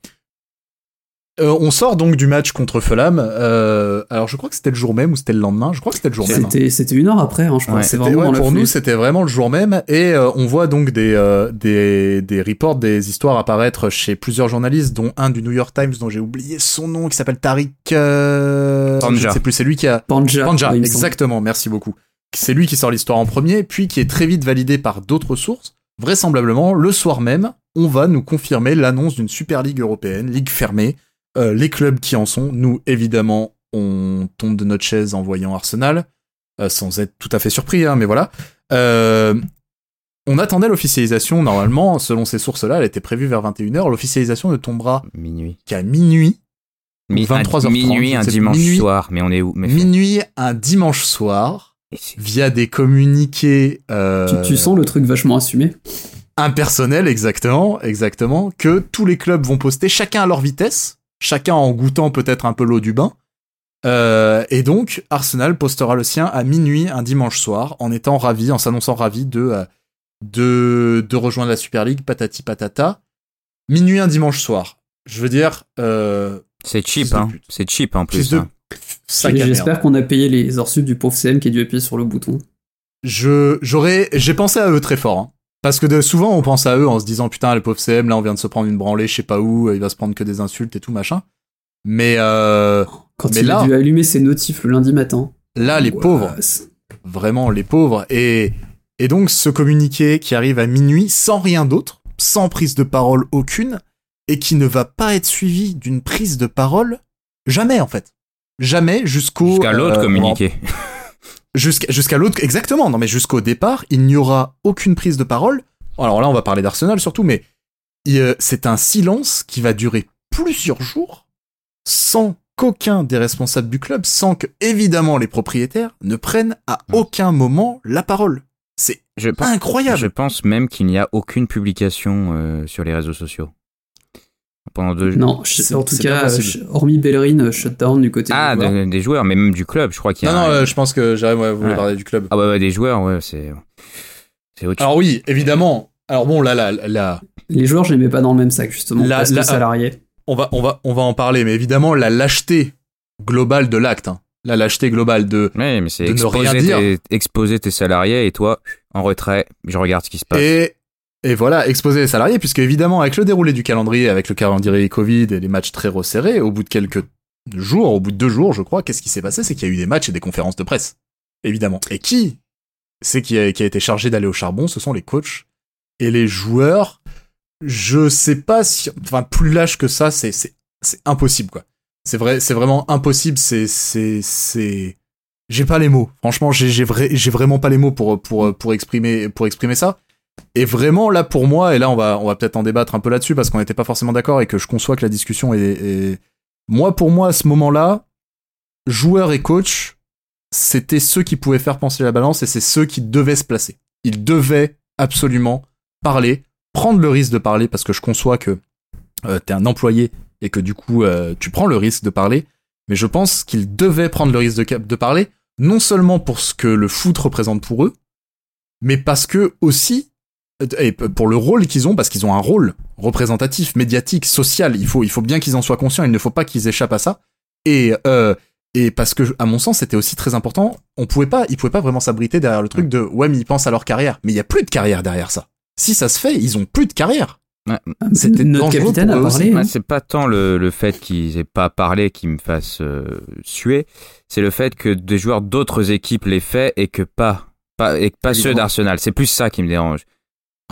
Speaker 1: euh, on sort donc du match contre Fulham. Euh, alors, je crois que c'était le jour même ou c'était le lendemain. Je crois que c'était le jour même. hein.
Speaker 3: C'était c'était une heure après, hein, je crois.
Speaker 2: Ouais,
Speaker 1: C'était-
Speaker 3: vraiment
Speaker 1: ouais,
Speaker 3: dans la
Speaker 1: pour nous, c'était vraiment le jour même. Et euh, on voit donc des, euh, des, des reports, des histoires apparaître chez plusieurs journalistes, dont un du New York Times, dont j'ai oublié son nom, qui s'appelle Tariq. Euh,
Speaker 2: Panja.
Speaker 1: je ne sais plus, c'est lui qui a.
Speaker 3: Panja.
Speaker 1: Panja, exactement, merci beaucoup. C'est lui qui sort l'histoire en premier, puis qui est très vite validé par d'autres sources. Vraisemblablement, le soir même, on va nous confirmer l'annonce d'une Super Ligue européenne, ligue fermée. Euh, les clubs qui en sont, nous, évidemment, on tombe de notre chaise en voyant Arsenal, euh, sans être tout à fait surpris, hein, mais voilà. Euh, on attendait l'officialisation, normalement, selon ces sources-là, elle était prévue vers 21h. L'officialisation ne tombera
Speaker 2: Minuit.
Speaker 1: qu'à minuit,
Speaker 2: Mi-
Speaker 1: 23h30,
Speaker 2: un, minuit un dimanche
Speaker 1: minuit.
Speaker 2: soir, mais on est où mais
Speaker 1: minuit un dimanche soir. Via des communiqués euh,
Speaker 3: Tu, tu sens le truc vachement assumé.
Speaker 1: impersonnels, exactement, exactement, que tous les clubs vont poster, chacun à leur vitesse, chacun en goûtant peut-être un peu l'eau du bain. Euh, et donc, Arsenal postera le sien à minuit un dimanche soir, en étant ravi, en s'annonçant ravi de, euh, de, de rejoindre la Super League, patati patata. Minuit un dimanche soir. Je veux dire, euh,
Speaker 2: C'est cheap, hein. C'est cheap en plus.
Speaker 1: de
Speaker 2: hein.
Speaker 3: J'espère qu'on a payé les heures sub du pauvre CM qui a dû appuyer sur le bouton.
Speaker 1: je j'aurais j'ai pensé à eux très fort hein. Parce que de, souvent on pense à eux en se disant putain le pauvre CM là on vient de se prendre une branlée je sais pas où il va se prendre que des insultes et tout machin. Mais euh,
Speaker 3: Quand
Speaker 1: Mais
Speaker 3: il
Speaker 1: là-
Speaker 3: a dû allumer ses notifs le lundi matin.
Speaker 1: là les pauvres. Vraiment les pauvres. Et et donc ce communiqué qui arrive à minuit sans rien d'autre sans prise de parole aucune et qui ne va pas être suivi d'une prise de parole jamais en fait. Jamais jusqu'au
Speaker 2: Jusqu'à l'autre
Speaker 1: euh,
Speaker 2: communiqué.
Speaker 1: Jusqu'à jusqu'à l'autre, exactement. Non, mais jusqu'au départ, il n'y aura aucune prise de parole. Alors là, on va parler d'Arsenal surtout, mais euh, c'est un silence qui va durer plusieurs jours sans qu'aucun des responsables du club, sans que, évidemment, les propriétaires ne prennent à aucun moment la parole. C'est incroyable.
Speaker 2: je pense même qu'il n'y a aucune publication euh, sur les réseaux sociaux. Pendant deux
Speaker 3: Non, en tout cas, hormis Bellerin, euh, shutdown du côté
Speaker 2: Ah,
Speaker 3: des joueurs.
Speaker 2: de- des joueurs, mais même du club, je crois qu'il y
Speaker 1: Non,
Speaker 2: a.
Speaker 1: non,
Speaker 2: un-
Speaker 1: euh, je pense que j'arrive à vous
Speaker 2: Ouais.
Speaker 1: parler du club.
Speaker 2: Ah ouais, ouais, des joueurs, ouais, c'est. C'est autre chose.
Speaker 1: Alors oui, évidemment. Alors bon, là, là, là,
Speaker 3: Les joueurs, je les mets pas dans le même sac, justement,
Speaker 1: La-
Speaker 3: parce que salariés.
Speaker 1: on va, on va, on va en parler, mais évidemment, la lâcheté globale de l'acte, hein. la lâcheté globale de
Speaker 2: Ouais, mais c'est
Speaker 1: de ne rien dire.
Speaker 2: exposer tes salariés et toi, en retrait, je regarde ce qui se passe.
Speaker 1: Et, et voilà, exposer les salariés, puisque évidemment, avec le déroulé du calendrier, avec le calendrier Covid et les matchs très resserrés, au bout de quelques jours, au bout de deux jours, je crois, qu'est-ce qui s'est passé? C'est qu'il y a eu des matchs et des conférences de presse. Évidemment. Et qui c'est qui a, été chargé d'aller au charbon? Ce sont les coachs et les joueurs. Je sais pas si, enfin, plus lâche que ça, c'est, c'est, c'est impossible, quoi. C'est vrai, c'est vraiment impossible, c'est, c'est, c'est, j'ai pas les mots. Franchement, j'ai, j'ai vraiment pas les mots pour, pour, pour exprimer, pour exprimer ça. Et vraiment, là, pour moi, et là, on va, peut-être en débattre un peu là-dessus parce qu'on n'était pas forcément d'accord et que je conçois que la discussion est. Moi, pour moi, à ce moment-là, joueur et coach, c'était ceux qui pouvaient faire penser la balance et c'est ceux qui devaient se placer. Ils devaient absolument parler, prendre le risque de parler parce que je conçois que euh, t'es un employé et que du coup, euh, tu prends le risque de parler. Mais je pense qu'ils devaient prendre le risque de parler, non seulement pour ce que le foot représente pour eux, mais parce que aussi et pour le rôle qu'ils ont, parce qu'ils ont un rôle représentatif, médiatique, social. Il faut, il faut bien qu'ils en soient conscients. Il ne faut pas qu'ils échappent à ça. Et euh, et parce que, à mon sens, c'était aussi très important. On pouvait pas, ils pouvaient pas vraiment s'abriter derrière le truc de ouais, mais ils pensent à leur carrière. Mais il y a plus de carrière derrière ça. Si ça se fait, ils ont plus de carrière.
Speaker 3: Ouais. C'était notre capitaine a parlé.
Speaker 2: Hein. c'est pas tant le, le fait qu'ils aient pas parlé qui me fasse euh, suer, c'est le fait que des joueurs d'autres équipes l'aient fait et que pas, pas et pas ceux d'Arsenal. C'est plus ça qui me dérange.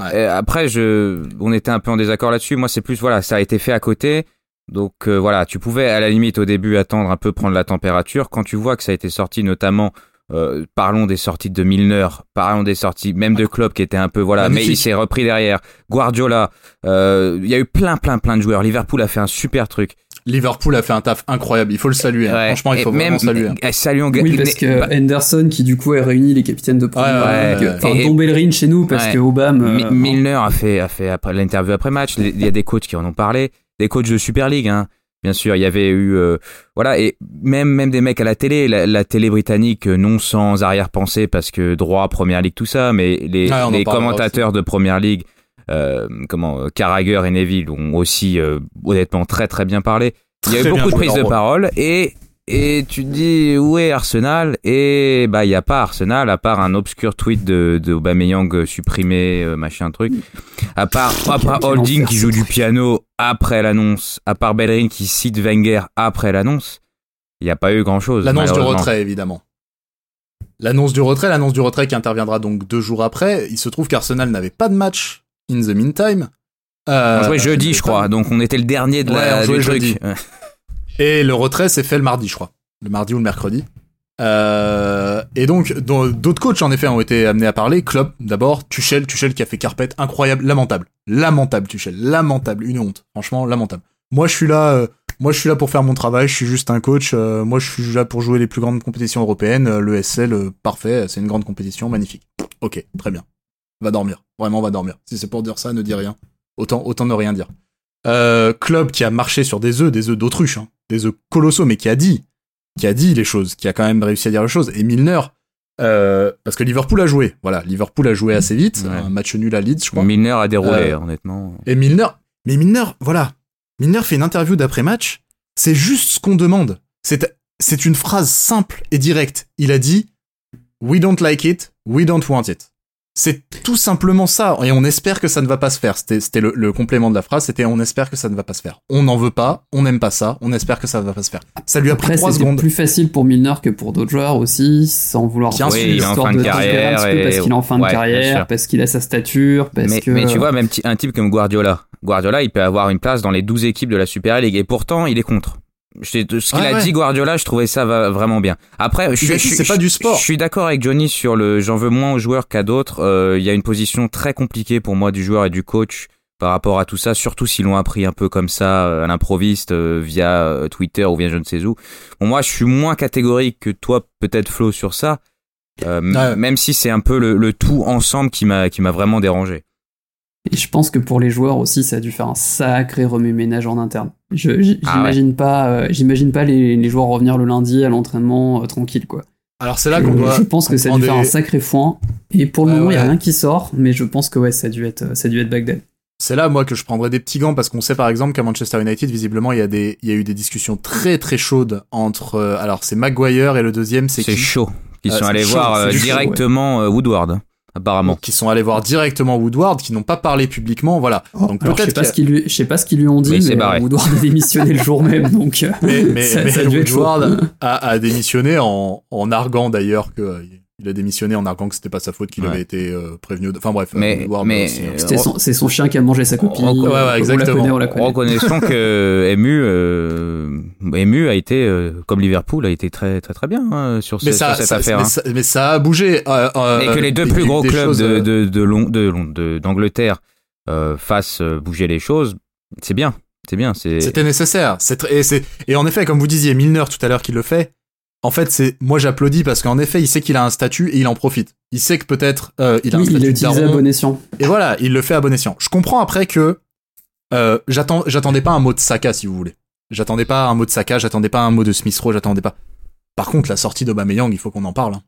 Speaker 2: Ouais. Après, je, on était un peu en désaccord là-dessus. Moi, c'est plus voilà, ça a été fait à côté. Donc euh, voilà, tu pouvais à la limite au début attendre un peu, prendre la température. Quand tu vois que ça a été sorti notamment, euh, parlons des sorties de Milner, parlons des sorties même de Klopp qui était un peu voilà, Magnifique. mais il s'est repris derrière. Guardiola, euh, il y a eu plein plein plein de joueurs. Liverpool a fait un super truc.
Speaker 1: Liverpool a fait un taf incroyable, il faut le saluer. Ouais. Franchement, il faut
Speaker 2: même,
Speaker 1: vraiment saluer.
Speaker 2: Eh, saluons
Speaker 3: oui, parce que bah, Henderson, qui du coup a réuni les capitaines de première
Speaker 1: ouais,
Speaker 3: ligue, enfin Don Bellerin chez nous, parce que Obama.
Speaker 2: Euh, Milner a fait, a fait après l'interview après match. Il y a des coachs qui en ont parlé, des coachs de Super League. Hein. Bien sûr, il y avait eu euh, voilà et même même des mecs à la télé, la, la télé britannique non sans arrière-pensée parce que droit Première Ligue tout ça, mais les,
Speaker 1: Ah,
Speaker 2: les commentateurs de Première Ligue euh, comment Carragher et Neville ont aussi euh, honnêtement très très bien parlé. Il y a eu beaucoup de prises de parole et et tu te dis où est Arsenal? Et bah il y a pas Arsenal à part un obscur tweet de, de Aubameyang supprimé euh, machin truc à part à part Holding qui joue du piano après l'annonce à part Bellerin qui cite Wenger après l'annonce il n'y a pas eu grand chose
Speaker 1: L'annonce du retrait, évidemment. L'annonce du retrait, l'annonce du retrait qui interviendra donc deux jours après. Il se trouve qu'Arsenal n'avait pas de match in the meantime. Euh,
Speaker 2: on jouait jeudi je crois donc on était le dernier de
Speaker 1: Ouais,
Speaker 2: la
Speaker 1: on jouait
Speaker 2: du truc
Speaker 1: jeudi. Et le retrait s'est fait le mardi, je crois. Le mardi ou le mercredi. Euh, et donc, d'autres coachs, en effet, ont été amenés à parler. Klopp, d'abord. Tuchel, Tuchel qui a fait carpette. Incroyable, lamentable. Lamentable, Tuchel. Lamentable. Une honte. Franchement, lamentable. Moi, je suis là, euh, moi, je suis là pour faire mon travail. Je suis juste un coach. euh, moi, je suis là pour jouer les plus grandes compétitions européennes. Le SL, parfait. C'est une grande compétition. Magnifique. Ok, très bien. Va dormir. Vraiment, va dormir. Si c'est pour dire ça, ne dis rien. Autant, autant ne rien dire. Euh, club qui a marché sur des œufs, des œufs d'autruche, hein, des œufs colossaux, mais qui a dit, qui a dit les choses, qui a quand même réussi à dire les choses. Et Milner, euh, parce que Liverpool a joué, voilà, Liverpool a joué assez vite,
Speaker 2: Ouais.
Speaker 1: un match nul à Leeds, je crois.
Speaker 2: Milner a déroulé
Speaker 1: Euh,
Speaker 2: honnêtement
Speaker 1: Et Milner, mais Milner, voilà, Milner fait une interview d'après-match, c'est juste ce qu'on demande. C'est, c'est une phrase simple et directe. Il a dit, We don't like it, we don't want it. C'est tout simplement ça, et on espère que ça ne va pas se faire. C'était, c'était le, le complément de la phrase, c'était on espère que ça ne va pas se faire. On n'en veut pas, on n'aime pas ça, on espère que ça ne va pas se faire. Ça lui a pris
Speaker 3: Après,
Speaker 1: trois
Speaker 3: c'était
Speaker 1: secondes.
Speaker 3: plus facile pour Milner que pour d'autres joueurs aussi, sans vouloir
Speaker 1: Bien
Speaker 3: faire
Speaker 1: sûr, en
Speaker 2: fin de
Speaker 3: de
Speaker 2: carrière
Speaker 3: parce qu'il est en fin de
Speaker 2: ouais,
Speaker 3: carrière, parce qu'il a sa stature, parce
Speaker 2: mais,
Speaker 3: que
Speaker 2: mais tu vois, même un type comme Guardiola, Guardiola, il peut avoir une place dans les 12 équipes de la Super League et pourtant, il est contre. Ce qu'il a
Speaker 1: ouais.
Speaker 2: dit Guardiola, je trouvais ça va vraiment bien. Après, je, suis- je-
Speaker 1: pas du sport.
Speaker 2: Je suis d'accord avec Johnny sur le j'en veux moins aux joueurs qu'à d'autres. Euh, Il y a une position très compliquée pour moi du joueur et du coach par rapport à tout ça, surtout s'ils l'ont appris un peu comme ça euh, à l'improviste euh, via Twitter ou via je ne sais où. Bon, moi, je suis moins catégorique que toi, peut-être Flo, sur ça. Euh. Même si c'est un peu le, le tout ensemble qui m'a qui m'a vraiment dérangé.
Speaker 3: Et je pense que pour les joueurs aussi, ça a dû faire un sacré remue-ménage en interne. Je,
Speaker 2: Ah
Speaker 3: j'imagine pas, euh, j'imagine pas les, les joueurs revenir le lundi à l'entraînement euh, tranquille quoi.
Speaker 1: Alors c'est là
Speaker 3: je,
Speaker 1: qu'on doit.
Speaker 3: je pense que ça a dû faire un sacré foin. Et pour le
Speaker 1: Ouais,
Speaker 3: moment, il y a
Speaker 1: ouais.
Speaker 3: rien qui sort, mais je pense que ouais, ça a dû être, ça a dû être Bagdad.
Speaker 1: C'est là, moi, que je prendrais des petits gants parce qu'on sait par exemple qu'à Manchester United, visiblement, il y a des, il y a eu des discussions très très chaudes entre, euh, alors c'est Maguire et le deuxième, c'est
Speaker 2: C'est
Speaker 1: qui?
Speaker 2: chaud. Ils sont allés
Speaker 1: chaud,
Speaker 2: voir euh,
Speaker 1: chaud,
Speaker 2: directement euh, Woodward, apparemment.
Speaker 1: qui sont allés voir directement Woodward, qui n'ont pas parlé publiquement, voilà. Donc
Speaker 3: Alors, je sais pas
Speaker 1: a-
Speaker 3: ce qu'ils lui, je sais pas ce qu'ils lui ont dit,
Speaker 2: Mais
Speaker 3: euh, Woodward a démissionné le jour même, donc euh,
Speaker 1: Mais, mais,
Speaker 3: ça, ça.
Speaker 1: Woodward a, a démissionné en, en arguant d'ailleurs que euh, Il a démissionné en arguant que c'était pas sa faute qu'il
Speaker 2: Ouais.
Speaker 1: avait été euh, prévenu. Enfin bref.
Speaker 2: Mais-
Speaker 1: euh, Ward
Speaker 2: mais-
Speaker 1: aussi, hein.
Speaker 3: C'était son- C'est son chien qui a mangé sa.
Speaker 2: Ouais, ouais,
Speaker 1: ouais,
Speaker 3: on la
Speaker 1: exactement.
Speaker 3: connaît, on la connaît.
Speaker 2: Reconnaissons que MU, euh, MU a été, euh, comme Liverpool, a été très très très bien hein, sur, ce-
Speaker 1: ça,
Speaker 2: sur cette
Speaker 1: ça-
Speaker 2: affaire.
Speaker 1: mais,
Speaker 2: hein.
Speaker 1: ça, mais ça a bougé. euh, euh,
Speaker 2: Et que les deux plus gros clubs
Speaker 1: choses,
Speaker 2: de,
Speaker 1: euh,
Speaker 2: de, de, Lon- de, Lon- de- d'Angleterre euh, fassent euh, bouger les choses, c'est bien. C'est bien. C'est...
Speaker 1: C'était nécessaire. C'est tr- et, c'est- et en effet, comme vous disiez, Milner tout à l'heure qui le fait. En fait, c'est moi j'applaudis parce qu'en effet, il sait qu'il a un statut et il en profite. Il sait que peut-être euh, il a un
Speaker 3: Oui, il
Speaker 1: statut de
Speaker 3: utilisé à bon escient.
Speaker 1: Et voilà, il le fait à bon escient. Je comprends après que euh, j'attends, j'attendais pas un mot de Saka si vous voulez. J'attendais pas un mot de Saka, j'attendais pas un mot de Smith Rowe, j'attendais pas. Par contre, la sortie d'Aubameyang, il faut qu'on en parle. hein.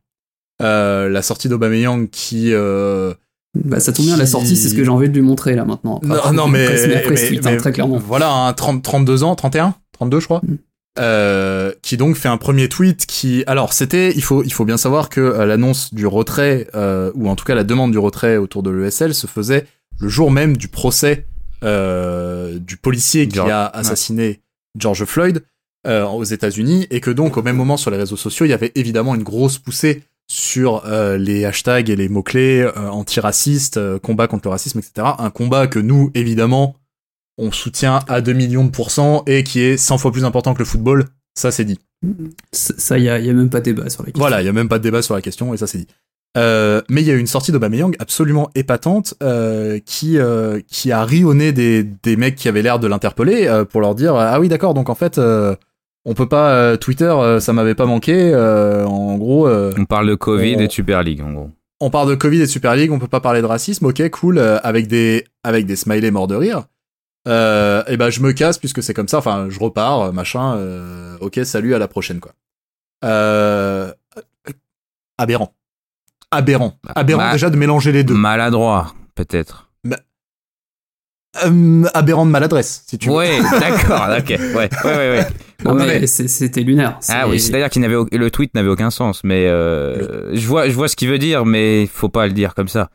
Speaker 1: Euh, la sortie d'Aubameyang qui
Speaker 3: Bah, ça tombe bien, la sortie, c'est ce que j'ai envie de lui montrer là maintenant.
Speaker 1: Non,
Speaker 3: Après,
Speaker 1: non, mais, mais-
Speaker 3: tweet, hein,
Speaker 1: mais
Speaker 3: très clairement.
Speaker 1: Voilà, un 30, 32 ans, 31, 32 je crois.
Speaker 3: Mm.
Speaker 1: Euh, qui donc fait un premier tweet qui, alors c'était, il faut, il faut bien savoir que euh, l'annonce du retrait, euh, ou en tout cas la demande du retrait autour de l'ESL se faisait le jour même du procès euh, du policier qui
Speaker 2: George-
Speaker 1: a assassiné George Floyd euh, aux États-Unis, et que donc au même moment sur les réseaux sociaux, il y avait évidemment une grosse poussée sur euh, les hashtags et les mots-clés euh, antiracistes, euh, combat contre le racisme, etc. Un combat que nous, évidemment, on soutient à 2 millions de pourcents et qui est 100 fois plus important que le football. Ça, c'est dit.
Speaker 3: Ça, ça, y a, y a même pas de débat sur la question.
Speaker 1: Voilà, il y a même pas de débat sur la question et ça, c'est dit. Euh, mais il y a eu une sortie d'Aubameyang absolument épatante euh, qui euh, qui a ri au nez des, des mecs qui avaient l'air de l'interpeller euh, pour leur dire ah oui d'accord donc en fait euh, on peut pas euh, Twitter euh, ça m'avait pas manqué euh, en gros euh,
Speaker 2: On parle de Covid
Speaker 1: On-
Speaker 2: et de Super League en gros.
Speaker 1: on parle de Covid et de Super League, on peut pas parler de racisme, ok, cool, euh, avec des avec des smileys morts de rire. Euh, et ben je me casse puisque c'est comme ça. Enfin, je repars, euh, machin. euh, ok, salut, à la prochaine quoi. Euh, aberrant, aberrant, aberrant déjà de mélanger les deux.
Speaker 2: Maladroit, peut-être.
Speaker 1: Euh, aberrant de maladresse, si tu veux.
Speaker 2: Ouais, d'accord, ok. Ouais, ouais, ouais. ouais.
Speaker 3: Non, mais c'était lunaire.
Speaker 2: Ah
Speaker 3: C'est-
Speaker 2: oui, c'est-à-dire qu'il n'avait au- le tweet n'avait aucun sens, mais euh, je vois, je vois ce qu'il veut dire, mais faut pas le dire comme ça.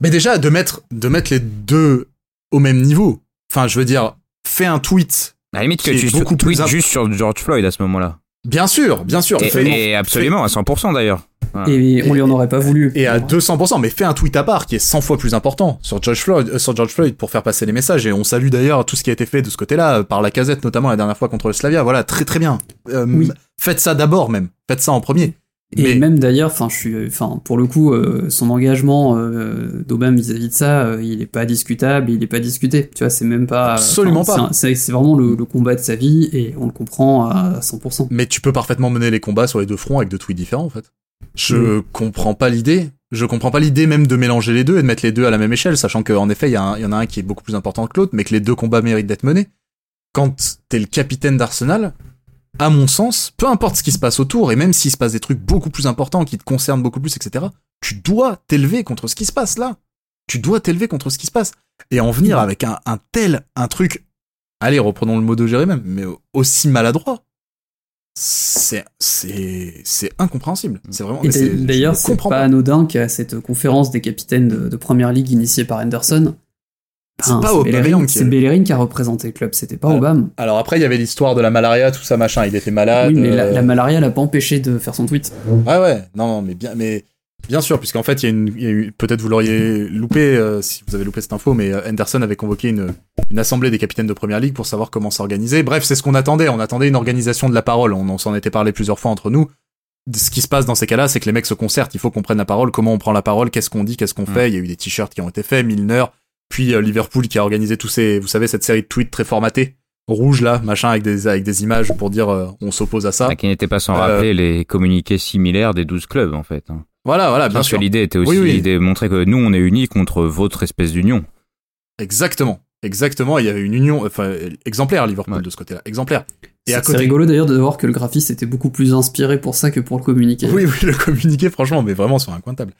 Speaker 1: Mais déjà de mettre de mettre les deux au même niveau. Enfin, je veux dire, fais un tweet.
Speaker 2: À la limite que tu
Speaker 1: beaucoup plus
Speaker 2: tweets juste sur George Floyd à ce moment-là.
Speaker 1: Bien sûr, bien sûr.
Speaker 2: Et, absolument, à 100% d'ailleurs.
Speaker 3: Et on lui en aurait pas voulu.
Speaker 1: Et à 200%, mais fais un tweet à part qui est 100 fois plus important sur George Floyd, euh, sur George Floyd pour faire passer les messages. Et on salue d'ailleurs tout ce qui a été fait de ce côté-là, euh, par la casette notamment la dernière fois contre le Slavia. Voilà, très très bien. Euh,
Speaker 3: Oui.
Speaker 1: Faites ça d'abord même. Faites ça en premier.
Speaker 3: Et
Speaker 1: mais
Speaker 3: même d'ailleurs, enfin, je suis, enfin, pour le coup, euh, son engagement euh, d'Obama vis-à-vis de ça, euh, il est pas discutable, il est pas discuté. Tu vois, c'est même pas.
Speaker 1: Absolument pas.
Speaker 3: c'est vraiment le, le combat de sa vie et on le comprend à 100%.
Speaker 1: mais tu peux parfaitement mener les combats sur les deux fronts avec deux tweets différents en fait. Je comprends pas l'idée. Je comprends pas l'idée même de mélanger les deux et de mettre les deux à la même échelle, sachant qu'en effet il y, y en a un qui est beaucoup plus important que l'autre, mais que les deux combats méritent d'être menés. Quand t'es le capitaine d'Arsenal, à mon sens, peu importe ce qui se passe autour, et même s'il se passe des trucs beaucoup plus importants qui te concernent beaucoup plus, etc., tu dois t'élever contre ce qui se passe là. Tu dois t'élever contre ce qui se passe. Et en venir avec un, un tel, un truc, allez, reprenons le mot de Jérémy, mais aussi maladroit. C'est, c'est, c'est incompréhensible. C'est vraiment, mais c'est-
Speaker 3: d'a- d'ailleurs, c'est pas anodin qu'à cette conférence des capitaines de, de première ligue initiée par Anderson,
Speaker 1: C'est pas
Speaker 3: Bellerin,
Speaker 1: qui
Speaker 3: c'est
Speaker 1: est-
Speaker 3: Bellerin qui a représenté le club, c'était pas
Speaker 1: Ouais.
Speaker 3: Obama.
Speaker 1: Alors après, il y avait l'histoire de la malaria, tout ça, machin. Il était malade.
Speaker 3: oui, mais la,
Speaker 1: euh,
Speaker 3: la malaria l'a pas empêché de faire son tweet.
Speaker 1: Ouais, ouais, non, mais bien, mais bien sûr, puisqu'en fait, il y a une, peut-être vous l'auriez loupé euh, si vous avez loupé cette info, mais euh, Henderson avait convoqué une, une assemblée des capitaines de première ligue pour savoir comment s'organiser. Bref, c'est ce qu'on attendait. On attendait une organisation de la parole. On, on s'en était parlé plusieurs fois entre nous. Ce qui se passe dans ces cas-là, c'est que les mecs se concertent. Il faut qu'on prenne la parole. Comment on prend la parole? Qu'est-ce qu'on dit? Qu'est-ce qu'on
Speaker 2: Mm.
Speaker 1: fait? Il y a eu des t-shirts qui ont été faits, Milner, puis euh, Liverpool qui a organisé tous ces, vous savez, cette série de tweets très formatés, rouge là, machin, avec des avec des images pour dire euh, on s'oppose à ça.
Speaker 2: Ah, qui n'était pas sans
Speaker 1: Euh,
Speaker 2: rappeler les communiqués similaires des 12 clubs en fait. hein.
Speaker 1: Voilà, voilà, bien
Speaker 2: Parce
Speaker 1: sûr.
Speaker 2: que l'idée était aussi
Speaker 1: Oui, oui.
Speaker 2: de montrer que nous on est unis contre votre espèce d'union.
Speaker 1: Exactement. Exactement. Il y avait une union, enfin, exemplaire, Liverpool,
Speaker 2: Ouais.
Speaker 1: de ce côté-là. Exemplaire. Et
Speaker 3: C'est
Speaker 1: à
Speaker 3: c'est
Speaker 1: côté.
Speaker 3: rigolo d'ailleurs de voir que le graphiste était beaucoup plus inspiré pour ça que pour le communiquer.
Speaker 1: Oui, oui, le communiqué, franchement, mais vraiment sur un coin de table.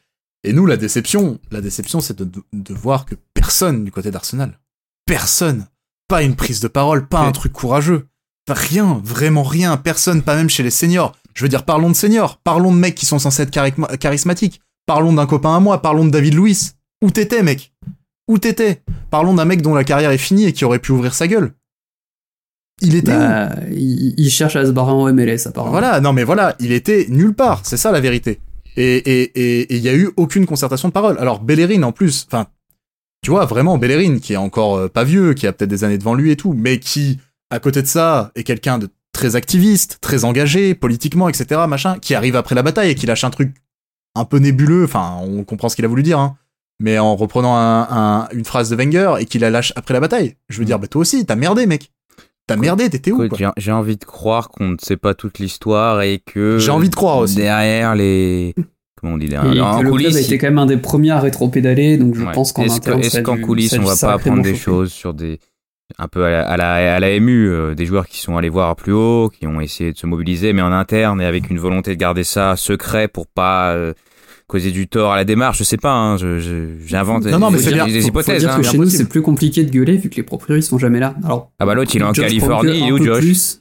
Speaker 1: Et nous, la déception, la déception, c'est de, de voir que personne du côté d'Arsenal, personne, pas une prise de parole, pas un truc courageux, rien, vraiment rien, personne, pas même chez les seniors. Je veux dire, parlons de seniors, parlons de mecs qui sont censés être charisma- charismatiques, parlons d'un copain à moi, parlons de David Luiz. Où t'étais, mec? Où t'étais? Parlons d'un mec dont la carrière est finie et qui aurait pu ouvrir sa gueule. Il était où?
Speaker 3: Bah, il, il cherche à se barrer en MLS apparemment.
Speaker 1: Voilà, non mais voilà, il était nulle part, c'est ça la vérité. Et il y a eu aucune concertation de parole. Alors Bellerin en plus, enfin, tu vois, vraiment Bellerin, qui est encore euh, pas vieux, qui a peut-être des années devant lui et tout, mais qui, à côté de ça, est quelqu'un de très activiste, très engagé, politiquement, etc., machin, qui arrive après la bataille et qui lâche un truc un peu nébuleux, enfin, on comprend ce qu'il a voulu dire, hein, mais en reprenant une phrase de Wenger et qu'il la lâche après la bataille. Je veux dire, bah toi aussi, t'as merdé, mec. T'as merdé, t'étais où
Speaker 2: J'ai envie de croire qu'on ne sait pas toute l'histoire et que.
Speaker 1: J'ai envie de croire aussi.
Speaker 2: Derrière les. Comment on dit derrière
Speaker 3: et en que coulisses, le club a été quand même un des premiers à rétro-pédaler, donc je pense qu'en interne.
Speaker 2: Est-ce qu'en coulisses, on va pas apprendre des choses sur des. Un peu à la, à la, à la MU, euh, des joueurs qui sont allés voir plus haut, qui ont essayé de se mobiliser, mais en interne et avec une volonté de garder ça secret pour pas. Euh, causer du tort à la démarche, je sais pas, hein, j'invente
Speaker 1: non, non, mais c'est des,
Speaker 3: hypothèses. Faut dire hein, que chez nous, c'est plus compliqué de gueuler vu que les propriétaires sont jamais là. Alors,
Speaker 2: ah bah l'autre, il est en Californie, il est où Josh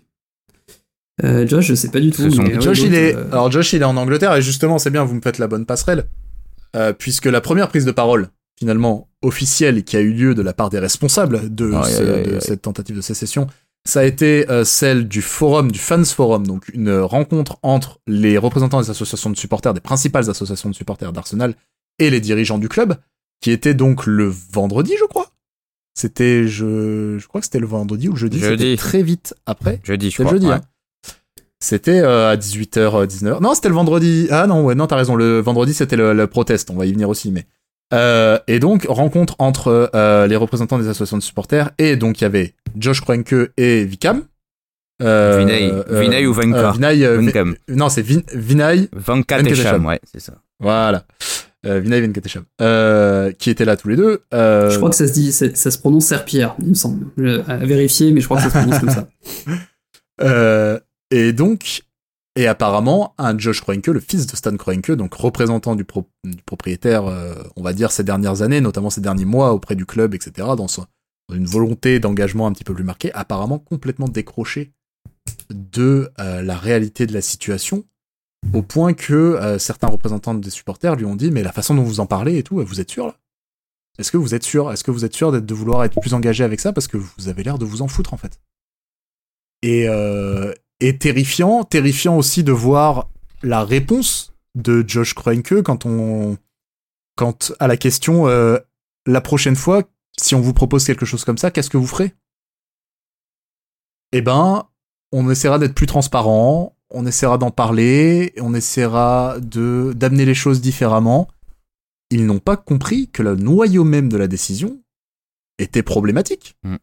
Speaker 3: euh, Josh, je sais pas du tout.
Speaker 1: Josh, il est... Euh, alors Josh, il est en Angleterre et justement, c'est bien, vous me faites la bonne passerelle, euh, puisque la première prise de parole, finalement officielle, qui a eu lieu de la part des responsables de, de cette tentative de sécession, ça a été euh, celle du forum, du Fans Forum, donc une rencontre entre les représentants des associations de supporters, des principales associations de supporters d'Arsenal, et les dirigeants du club, qui était donc le vendredi, je crois. C'était, je, je crois que c'était le vendredi ou le jeudi, jeudi. très vite après.
Speaker 2: Jeudi, je crois. jeudi, hein.
Speaker 1: C'était euh, à 18h, Non, c'était le vendredi. Ah non, ouais, non, t'as raison. Le vendredi, c'était le, le protest. On va y venir aussi, mais euh, et donc, rencontre entre euh, les représentants des associations de supporters, et donc il y avait Josh Kroenke et Vikam.
Speaker 2: Euh, Vinay, euh, Vinay ou Vanka?
Speaker 1: Vinay, Non, c'est Vin, Vinay
Speaker 2: Venkatesham, ouais, c'est ça.
Speaker 1: Voilà. Vinay Venkatesham. qui étaient là tous les deux.
Speaker 3: Je crois que ça se dit, ça, se prononce Serpierre, il me semble. à vérifier, mais je crois que ça se prononce comme
Speaker 1: ça. et donc, et apparemment, un Josh Kroenke, le fils de Stan Kroenke, donc représentant du, propriétaire, euh, on va dire, ces dernières années, notamment ces derniers mois auprès du club, etc., dans, une volonté d'engagement un petit peu plus marquée, apparemment complètement décroché de euh, la réalité de la situation, au point que euh, certains représentants des supporters lui ont dit, mais la façon dont vous en parlez et tout, vous êtes sûr là? Est-ce que vous êtes sûr? Est-ce que vous êtes sûr de vouloir être plus engagé avec ça? Parce que vous avez l'air de vous en foutre en fait. Et, et terrifiant, terrifiant aussi de voir la réponse de Josh Kroenke quand on, quand à la question euh, la prochaine fois, si on vous propose quelque chose comme ça, qu'est-ce que vous ferez? Eh ben, on essaiera d'être plus transparent, on essaiera d'en parler, on essaiera d'amener les choses différemment. Ils n'ont pas compris que le noyau même de la décision était problématique. Mm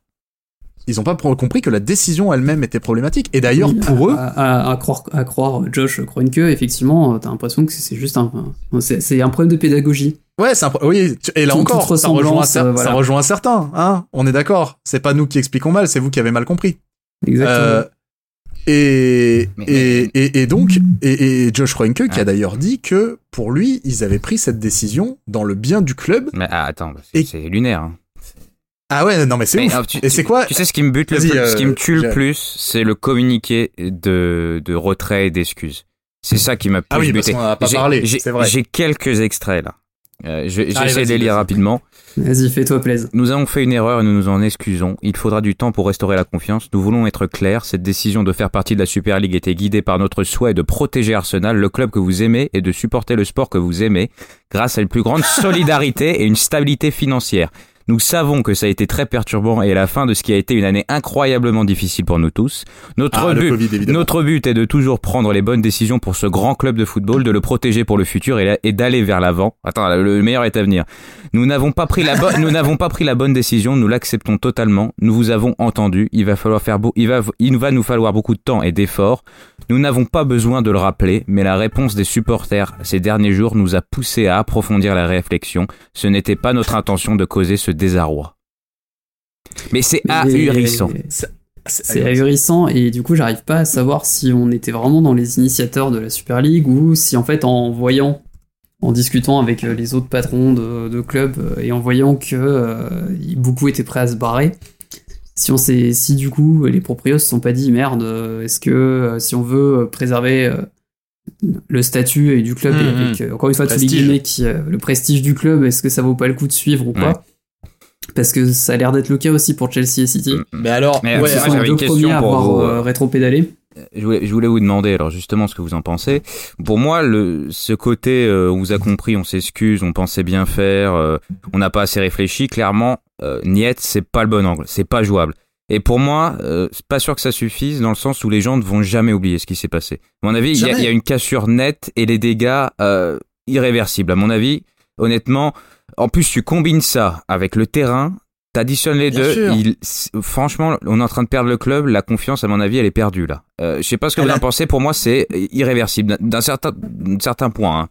Speaker 1: ils ont pas compris que la décision elle-même était problématique. Et d'ailleurs, pour eux.
Speaker 3: À, croire, à croire Josh Kroenke, effectivement, t'as l'impression que c'est juste un. C'est un problème de pédagogie.
Speaker 1: Ouais, c'est un oui, et là encore, ça rejoint, euh, ça rejoint certains, hein. On est d'accord. C'est pas nous qui expliquons mal, c'est vous qui avez mal compris.
Speaker 3: Exactement. Euh,
Speaker 1: et, et, et, donc, et, Josh Kroenke qui a d'ailleurs dit que pour lui, ils avaient pris cette décision dans le bien du club.
Speaker 2: Mais ah, attends, c'est lunaire. Hein.
Speaker 1: Ah ouais, non mais c'est ouf. et c'est quoi
Speaker 2: Tu sais ce qui me bute le plus, ce qui me tue le plus, c'est le communiqué de, de retrait et d'excuses. C'est ça qui m'a plus
Speaker 1: ah oui,
Speaker 2: buté.
Speaker 1: Parce a pas parlé, c'est vrai.
Speaker 2: J'ai quelques extraits là. Euh, J'essaie de les lire rapidement.
Speaker 3: Vas-y, fais-toi plaisir.
Speaker 2: Nous avons fait une erreur et nous nous en excusons. Il faudra du temps pour restaurer la confiance. Nous voulons être clairs. Cette décision de faire partie de la Super League était guidée par notre souhait de protéger Arsenal, le club que vous aimez, et de supporter le sport que vous aimez, grâce à une plus grande solidarité et une stabilité financière. Nous savons que ça a été très perturbant et à la fin de ce qui a été une année incroyablement difficile pour nous tous. Notre, ah, but, notre but est de toujours prendre les bonnes décisions pour ce grand club de football, de le protéger pour le futur et, d'aller vers l'avant. Attends, le meilleur est à venir. Nous n'avons pas pris la bonne, nous n'avons pas pris la bonne décision, nous l'acceptons totalement. Nous vous avons entendu. Il va falloir faire beau, il va, il va nous falloir beaucoup de temps et d'efforts. Nous n'avons pas besoin de le rappeler, mais la réponse des supporters ces derniers jours nous a poussé à approfondir la réflexion. Ce n'était pas notre intention de causer ce désarroi. Mais c'est ahurissant.
Speaker 3: C'est ahurissant et du coup j'arrive pas à savoir si on était vraiment dans les initiateurs de la Super League ou si en fait en voyant, en discutant avec euh, les autres patrons de, de clubs euh, et en voyant que euh, beaucoup étaient prêts à se barrer, si on sait, si du coup les proprios se sont pas dit merde, est-ce que si on veut préserver le statut du club et mmh, avec, mmh. encore une fois tous les guillemets qui, le prestige du club, est-ce que ça vaut pas le coup de suivre ou pas? Parce que ça a l'air d'être le cas aussi pour Chelsea et City. Mm,
Speaker 1: mm. Mais alors,
Speaker 3: ouais, sont les deux premiers à avoir euh, rétro-pédalé.
Speaker 2: je voulais, je voulais vous demander alors justement ce que vous en pensez. Pour moi, le, ce côté, euh, on vous a compris, on s'excuse, on pensait bien faire, euh, on n'a pas assez réfléchi. Clairement, euh, Niet, c'est pas le bon angle, c'est pas jouable. Et pour moi, euh, c'est pas sûr que ça suffise dans le sens où les gens ne vont jamais oublier ce qui s'est passé. À mon avis, il y, a- y une cassure nette et les dégâts euh, irréversibles. À mon avis, honnêtement, en plus tu combines ça avec le terrain, t'additionnes les
Speaker 1: Bien
Speaker 2: deux. il- franchement, on est en train de perdre le club. La confiance, à mon avis, elle est perdue là. Euh, je sais pas ce que
Speaker 1: Elle
Speaker 2: vous
Speaker 1: a-
Speaker 2: en pensez. Pour moi, c'est irréversible d'un- certain, point. hein.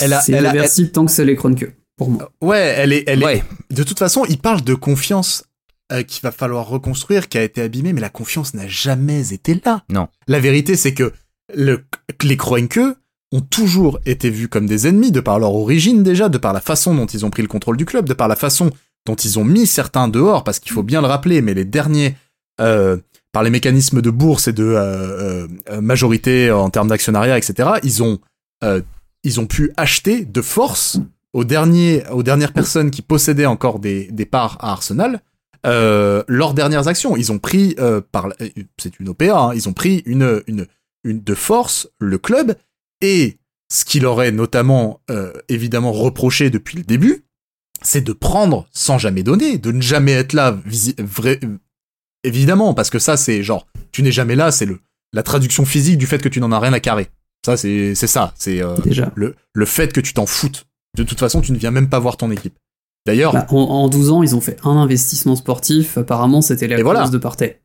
Speaker 1: Elle a-
Speaker 3: C'est
Speaker 1: elle a-
Speaker 3: irréversible tant que c'est les Kroenke, pour moi.
Speaker 1: Ouais, elle est, elle est.
Speaker 2: Ouais.
Speaker 1: De toute façon, il parle de confiance euh, qu'il va falloir reconstruire, qui a été abîmée, mais la confiance n'a jamais été là.
Speaker 2: Non.
Speaker 1: La vérité, c'est que le, les Kroenke ont toujours été vus comme des ennemis, de par leur origine déjà, de par la façon dont ils ont pris le contrôle du club, de par la façon dont ils ont mis certains dehors, parce qu'il faut bien le rappeler, mais les derniers, euh, par les mécanismes de bourse et de euh, euh, majorité en termes d'actionnariat, etc., ils ont, euh, ils ont pu acheter de force aux, derniers, aux dernières personnes qui possédaient encore des, des parts à Arsenal euh, leurs dernières actions. Ils ont pris, euh, par, la- c'est une OPA, hein, ils ont pris une, une, une de force le club et ce qu'il aurait notamment euh, évidemment reproché depuis le début, c'est de prendre sans jamais donner, de ne jamais être là, vrai, évidemment, parce que ça c'est genre, tu n'es jamais là, c'est le la traduction physique du fait que tu n'en as rien à carrer. Ça c'est c'est ça, c'est euh, le, le fait que tu t'en foutes. De toute façon, tu ne viens même pas voir ton équipe. D'ailleurs,
Speaker 3: Bah, en, en 12 ans, ils ont fait un investissement sportif. Apparemment, c'était la
Speaker 1: voilà.
Speaker 3: de Partey.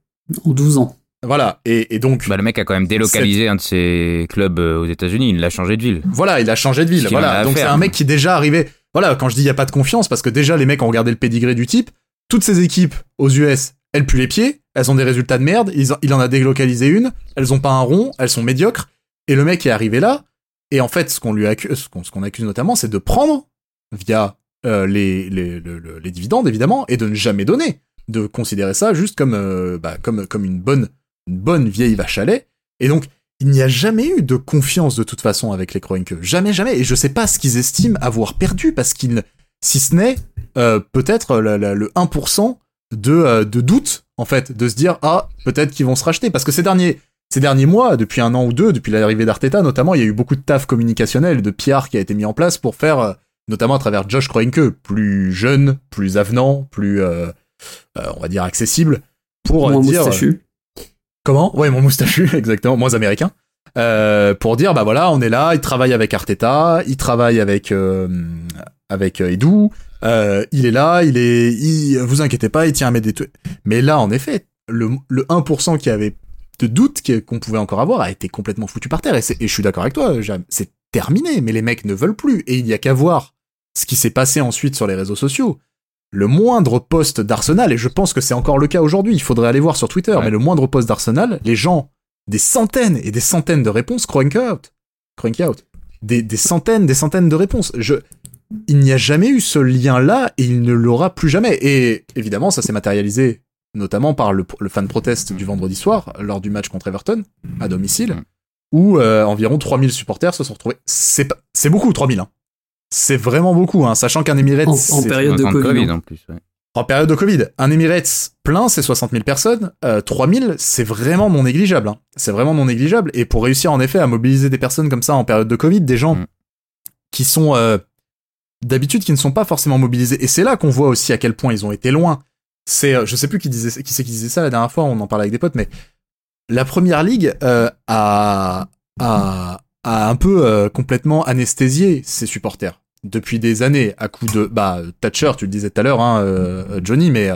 Speaker 3: En 12 ans.
Speaker 1: voilà, et, et donc
Speaker 2: Bah, le mec a quand même délocalisé un de ses clubs euh, aux États-Unis. Il l'a changé de ville.
Speaker 1: Voilà, il a changé de ville. Voilà, donc c'est un mec qui déjà arrivé. Voilà, quand je dis il y a pas de confiance, parce que déjà les mecs ont regardé le pédigré du type. Toutes ces équipes aux US, elles puent les pieds, elles ont des résultats de merde. il en a délocalisé une, elles ont pas un rond, elles sont médiocres. Et le mec est arrivé là. Et en fait, ce qu'on lui accuse, ce qu'on accuse notamment, c'est de prendre via euh, les, les, le- le- les dividendes évidemment et de ne jamais donner, de considérer ça juste comme euh, bah, comme comme une bonne bonne vieille vache à lait. Et donc il n'y a jamais eu de confiance de toute façon avec les Kroenke. Jamais, jamais. Et je sais pas ce qu'ils estiment avoir perdu parce qu'ils, si ce n'est euh, peut-être le 1% de, de doute, en fait, de se dire, ah, peut-être qu'ils vont se racheter. Parce que ces derniers, ces derniers mois, depuis un an ou deux, depuis l'arrivée d'Arteta notamment, il y a eu beaucoup de taf communicationnel, de PR qui a été mis en place pour faire, euh, notamment à travers Josh Kroenke, plus jeune, plus avenant, plus, euh, euh, on va dire, accessible, pour
Speaker 3: Moins
Speaker 1: dire...
Speaker 3: moustachu.
Speaker 1: Comment? Ouais, mon moustachu, exactement, moins américain. Euh, pour dire, bah voilà, on est là, il travaille avec Arteta, il travaille avec avec Edu, il est là, il est, il, vous inquiétez pas, il tient à mettre des. Mais là, en effet, le, le 1% qui avait de doute qu'on pouvait encore avoir a été complètement foutu par terre. Et, je suis d'accord avec toi, c'est terminé, mais les mecs ne veulent plus. Et il y a qu'à voir ce qui s'est passé ensuite sur les réseaux sociaux. Le moindre post d'Arsenal, et je pense que c'est encore le cas aujourd'hui, il faudrait aller voir sur Twitter,
Speaker 2: Ouais.
Speaker 1: mais le moindre post d'Arsenal, les gens, des centaines et des centaines de réponses, crank out. Crank out. Des, des centaines, des centaines de réponses. Je, il n'y a jamais eu ce lien-là et il ne l'aura plus jamais. Et évidemment, ça s'est matérialisé notamment par le, le fan protest du vendredi soir lors du match contre Everton à domicile,
Speaker 2: Mm.
Speaker 1: où euh, environ 3000 supporters se sont retrouvés. C'est beaucoup 3000. Hein. C'est vraiment beaucoup, hein, sachant qu'un Emirates
Speaker 3: En- en période de Covid,
Speaker 2: en plus. ouais.
Speaker 1: en période de Covid, un Emirates plein, c'est 60 000 personnes. Euh, 3000, c'est vraiment non négligeable. hein. C'est vraiment non négligeable. Et pour réussir en effet à mobiliser des personnes comme ça en période de Covid, des gens
Speaker 2: Mm.
Speaker 1: qui sont euh, d'habitude qui ne sont pas forcément mobilisés. Et c'est là qu'on voit aussi à quel point ils ont été loin. C'est, euh, je sais plus qui disait, qui c'est qui disait ça la dernière fois. On en parlait avec des potes, mais la première ligue euh, a, a a un peu euh, complètement anesthésié ses supporters depuis des années à coup de bah Thatcher tu le disais tout à l'heure hein, Johnny mais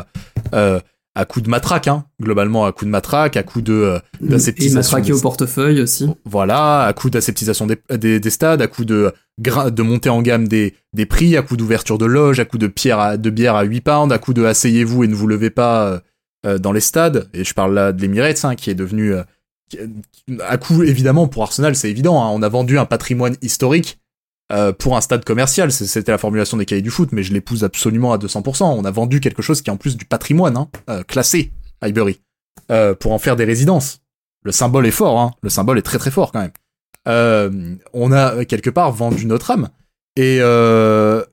Speaker 1: à coup de matraque hein, globalement à coup de matraque à coup de euh,
Speaker 3: Et
Speaker 1: d'aseptisation des-
Speaker 3: au portefeuille aussi.
Speaker 1: voilà, à coup d'aseptisation des, des, des stades, à coup de, de montée en gamme des, des prix, à coup d'ouverture de loges, à coup de, pierre à, de bière à 8 pounds, à coup de asseyez-vous et ne vous levez pas euh, euh, dans les stades. Et je parle là de l'Emirates, hein, qui est devenu... euh, à coup, évidemment, pour Arsenal, c'est évident, hein, on a vendu un patrimoine historique euh, pour un stade commercial. C'était la formulation des cahiers du foot, mais je l'épouse absolument à 200%. On a vendu quelque chose qui est en plus du patrimoine, hein, euh, classé, Highbury, euh, pour en faire des résidences. Le symbole est fort, hein. Le symbole est très très fort quand même. Euh, on a euh, quelque part vendu notre âme et euh,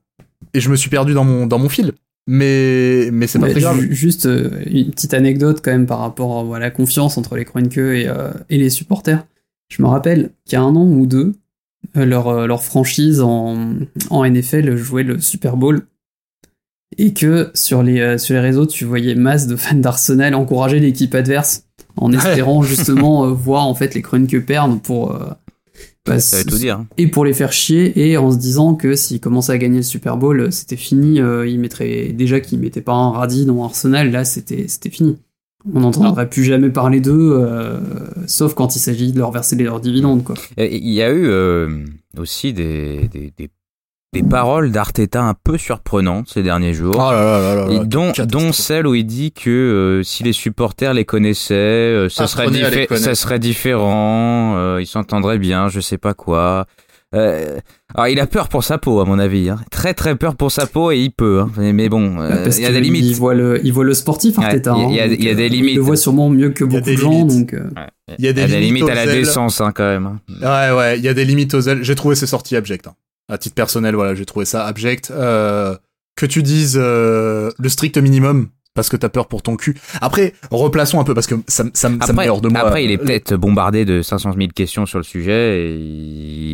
Speaker 1: et je me suis perdu dans mon dans mon fil. Mais, mais c'est pas
Speaker 3: Mais
Speaker 1: très grave.
Speaker 3: ju- Juste euh, une petite anecdote quand même par rapport à la confiance entre les Kroenke et, euh, et les supporters. Je me rappelle qu'il y a un an ou deux, leur, euh, leur franchise en, en NFL jouait le Super Bowl et que sur les, euh, sur les réseaux, tu voyais masse de fans d'Arsenal encourager l'équipe adverse en espérant justement euh, voir en fait les Kroenke perdre pour... euh, bah,
Speaker 2: Ça veut tout dire. hein.
Speaker 3: et pour les faire chier et en se disant que s'ils commençaient à gagner le Super Bowl euh, c'était fini euh, ils mettraient déjà qu'ils mettaient pas un radis dans Arsenal là c'était c'était fini on n'entendrait plus jamais parler d'eux euh, sauf quand il s'agit de leur verser leurs dividendes quoi
Speaker 2: Il y a eu euh, aussi des, des, des, des paroles d'Arteta un peu surprenantes ces derniers jours.
Speaker 1: Oh là là là là
Speaker 2: Et
Speaker 1: là,
Speaker 2: dont, dont celle où il dit que euh, si les supporters les connaissaient, euh, ça, serait
Speaker 1: les
Speaker 2: diffé-
Speaker 1: connaître.
Speaker 2: ça serait différent, euh, ils s'entendraient bien, je sais pas quoi. Euh, alors il a peur pour sa peau à mon avis, hein. très très peur pour sa peau et il peut. hein. Mais, bon, euh, il y a des
Speaker 3: il
Speaker 2: limites.
Speaker 3: voit le il voit le sportif
Speaker 2: Ouais,
Speaker 3: Arteta
Speaker 2: il y a-
Speaker 3: hein,
Speaker 2: il y a-
Speaker 3: donc,
Speaker 2: il y a des
Speaker 3: euh, il
Speaker 2: limites.
Speaker 3: le voit sûrement mieux que
Speaker 1: Il y a
Speaker 3: beaucoup
Speaker 1: des
Speaker 3: de gens
Speaker 1: limites.
Speaker 3: donc euh,
Speaker 1: Il y a des limites
Speaker 2: à
Speaker 1: aux
Speaker 2: la décence hein, quand même. hein.
Speaker 1: Ouais, ouais, il y a des limites aux ailes. J'ai trouvé ces sorties abjectes. hein. À titre personnel, voilà, j'ai trouvé ça abject. Euh, que tu dises euh, le strict minimum parce que t'as peur pour ton cul. Après, replaçons un peu parce que ça, me- ça, me- ça me met
Speaker 2: Après,
Speaker 1: hors de moi.
Speaker 2: après, il est peut-être bombardé de 500 000 questions sur le sujet et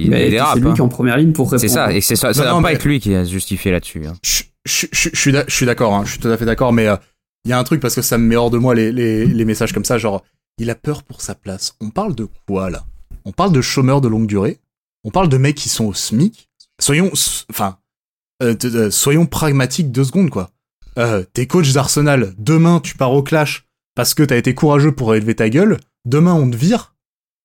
Speaker 2: il, dérape.
Speaker 3: c'est lui
Speaker 2: hein.
Speaker 3: qui est en première ligne pour répondre.
Speaker 2: C'est ça, et c'est ça, ça
Speaker 1: Non,
Speaker 2: doit
Speaker 1: non,
Speaker 2: pas
Speaker 1: mais-
Speaker 2: être lui qui a justifié là-dessus. hein.
Speaker 1: je, je, je, je suis d'a- je suis d'accord, hein, je suis tout à fait d'accord, mais euh, il y a un truc parce que ça me met hors de moi les, les, les messages comme ça, genre il a peur pour sa place. On parle de quoi là? On parle de chômeurs de longue durée? On parle de mecs qui sont au SMIC? Soyons, enfin, euh, euh, soyons pragmatiques deux secondes quoi. Euh, t'es coach d'Arsenal, demain tu pars au clash parce que t'as été courageux pour élever ta gueule. Demain on te vire.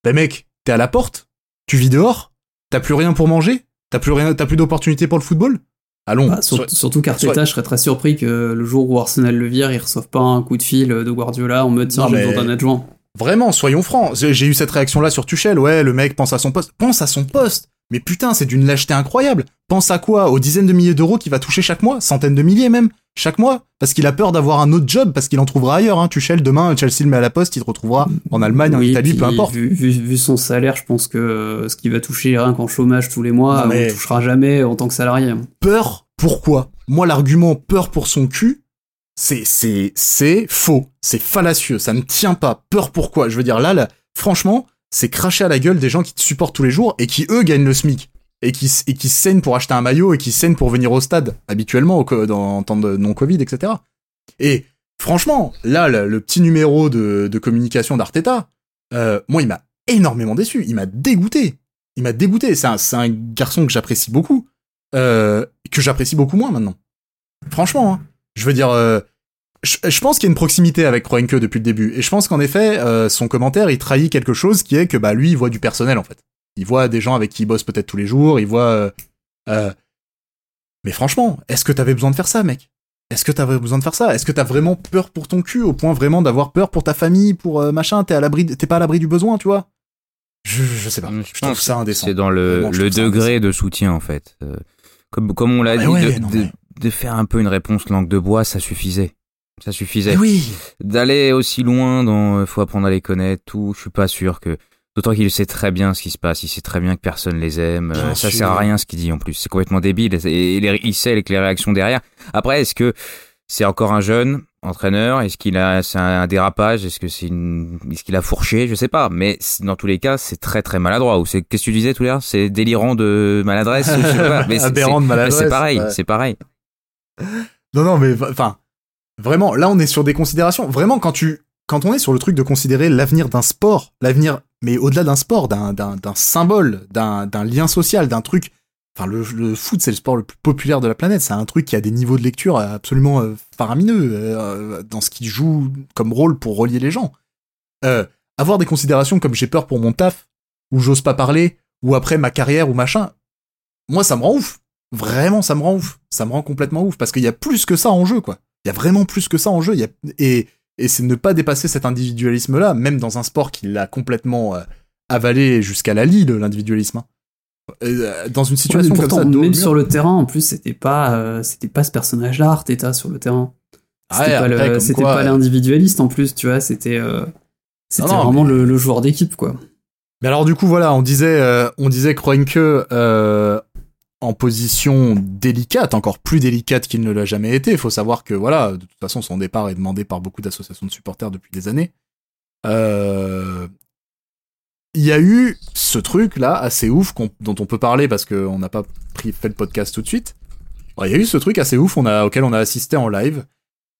Speaker 1: Ben mec, t'es à la porte, tu vis dehors, t'as plus rien pour manger, t'as plus rien, t'as plus d'opportunités pour le football. Allons.
Speaker 3: Bah, sur- surtout qu'Arteta, je serais très surpris que le jour où Arsenal le vire, il reçoive pas un coup de fil de Guardiola en mode tiens, j'ai besoin d'un adjoint.
Speaker 1: Vraiment, soyons francs. J'ai j'ai eu cette réaction-là sur Tuchel. Ouais, le mec pense à son poste. Pense à son poste. Mais putain, c'est d'une lâcheté incroyable. Pense à quoi? Aux dizaines de milliers d'euros qu'il va toucher chaque mois? Centaines de milliers même Chaque mois Parce qu'il a peur d'avoir un autre job, parce qu'il en trouvera ailleurs. Hein. Tuchel, demain, Chelsea le met à la poste, il te retrouvera en Allemagne, en Italie,
Speaker 3: puis
Speaker 1: peu importe.
Speaker 3: Vu, vu- vu son salaire, je pense que ce qu'il va toucher rien qu'en chômage tous les mois,
Speaker 1: Non,
Speaker 3: on ne touchera jamais en tant que salarié. hein.
Speaker 1: Peur, pourquoi? Moi, l'argument peur pour son cul, c'est, c'est, c'est faux. C'est fallacieux. Ça ne tient pas. Peur pourquoi? Je veux dire, là, là, franchement, c'est cracher à la gueule des gens qui te supportent tous les jours et qui, eux, gagnent le SMIC. Et qui, et qui saignent pour acheter un maillot et qui saignent pour venir au stade, habituellement, au dans, en temps de non-Covid, etc. Et franchement, là, le, petit numéro de, communication d'Arteta, euh, moi, il m'a énormément déçu. Il m'a dégoûté. Il m'a dégoûté. C'est un, un garçon que j'apprécie beaucoup euh, que j'apprécie beaucoup moins maintenant. Franchement, hein. je veux dire, euh, je, je pense qu'il y a une proximité avec Kroenke depuis le début, et je pense qu'en effet, euh, son commentaire, il trahit quelque chose qui est que bah lui, il voit du personnel en fait. Il voit des gens avec qui il bosse peut-être tous les jours, il voit. euh, euh, Mais franchement, est-ce que t'avais besoin de faire ça, mec? Est-ce que t'avais besoin de faire ça? Est-ce que t'as vraiment peur pour ton cul au point vraiment d'avoir peur pour ta famille, pour euh, machin? T'es à l'abri, de- t'es pas à l'abri du besoin, tu vois? Je, je sais pas.
Speaker 2: Je
Speaker 1: Je, trouve ça indécent.
Speaker 2: C'est dans le,
Speaker 1: Vraiment,
Speaker 2: degré de soutien en fait. Euh, comme, comme on l'a dit,
Speaker 1: ouais,
Speaker 2: de,
Speaker 1: non,
Speaker 2: de-
Speaker 1: mais-
Speaker 2: de faire un peu une réponse langue de bois, ça suffisait. Ça suffisait.
Speaker 1: Oui.
Speaker 2: D'aller aussi loin dans euh, faut apprendre à les connaître, tout, je suis pas sûr que. D'autant qu'il sait très bien ce qui se passe, il sait très bien que personne les aime, euh, ça sert à rien ce qu'il dit en plus, c'est complètement débile, et, les- il sait les réactions derrière. Après, est-ce que c'est encore un jeune entraîneur? Est-ce qu'il a c'est un, dérapage? Est-ce que c'est une, est-ce qu'il a fourché? Je sais pas, mais dans tous les cas, c'est très très maladroit. Ou c'est qu'est-ce que tu disais tout à l'heure C'est délirant de maladresse? ou je sais pas, mais
Speaker 1: Aberrant de maladresse.
Speaker 2: C'est pareil,
Speaker 1: ouais.
Speaker 2: c'est pareil.
Speaker 1: Non, non, mais enfin, vraiment, là, on est sur des considérations. Vraiment, quand tu, quand on est sur le truc de considérer l'avenir d'un sport, l'avenir, mais au-delà d'un sport, d'un, symbole, d'un, lien social, d'un truc. Enfin, le, foot, c'est le sport le plus populaire de la planète. C'est un truc qui a des niveaux de lecture absolument euh, faramineux euh, dans ce qu'il joue comme rôle pour relier les gens. Euh, avoir des considérations comme j'ai peur pour mon taf, ou j'ose pas parler, ou après ma carrière ou machin, moi, ça me rend ouf. Vraiment, ça me rend ouf. Ça me rend complètement ouf parce qu'il y a plus que ça en jeu, quoi. Il y a vraiment plus que ça en jeu. Et, et c'est ne pas dépasser cet individualisme-là, même dans un sport qui l'a complètement euh, avalé jusqu'à la lie, le- l'individualisme. hein. Euh, dans une
Speaker 3: Ouais,
Speaker 1: situation comme
Speaker 3: pourtant,
Speaker 1: ça,
Speaker 3: même sur le terrain, en plus, c'était pas, euh, c'était pas ce personnage-là, Arteta, sur le terrain.
Speaker 1: Ah
Speaker 3: C'était
Speaker 1: ouais,
Speaker 3: pas,
Speaker 1: euh,
Speaker 3: l'individualiste en plus, tu vois, c'était, euh, c'était vraiment le, le joueur d'équipe, quoi.
Speaker 1: Mais alors du coup voilà, on disait, euh, on disait Kroenke, euh, en position délicate, encore plus délicate qu'il ne l'a jamais été. Il faut savoir que voilà, de toute façon, son départ est demandé par beaucoup d'associations de supporters depuis des années. Euh, il y a eu ce truc là assez ouf dont on peut parler parce qu'on n'a pas pris, fait le podcast tout de suite. Il y a eu ce truc assez ouf on a, auquel on a assisté en live.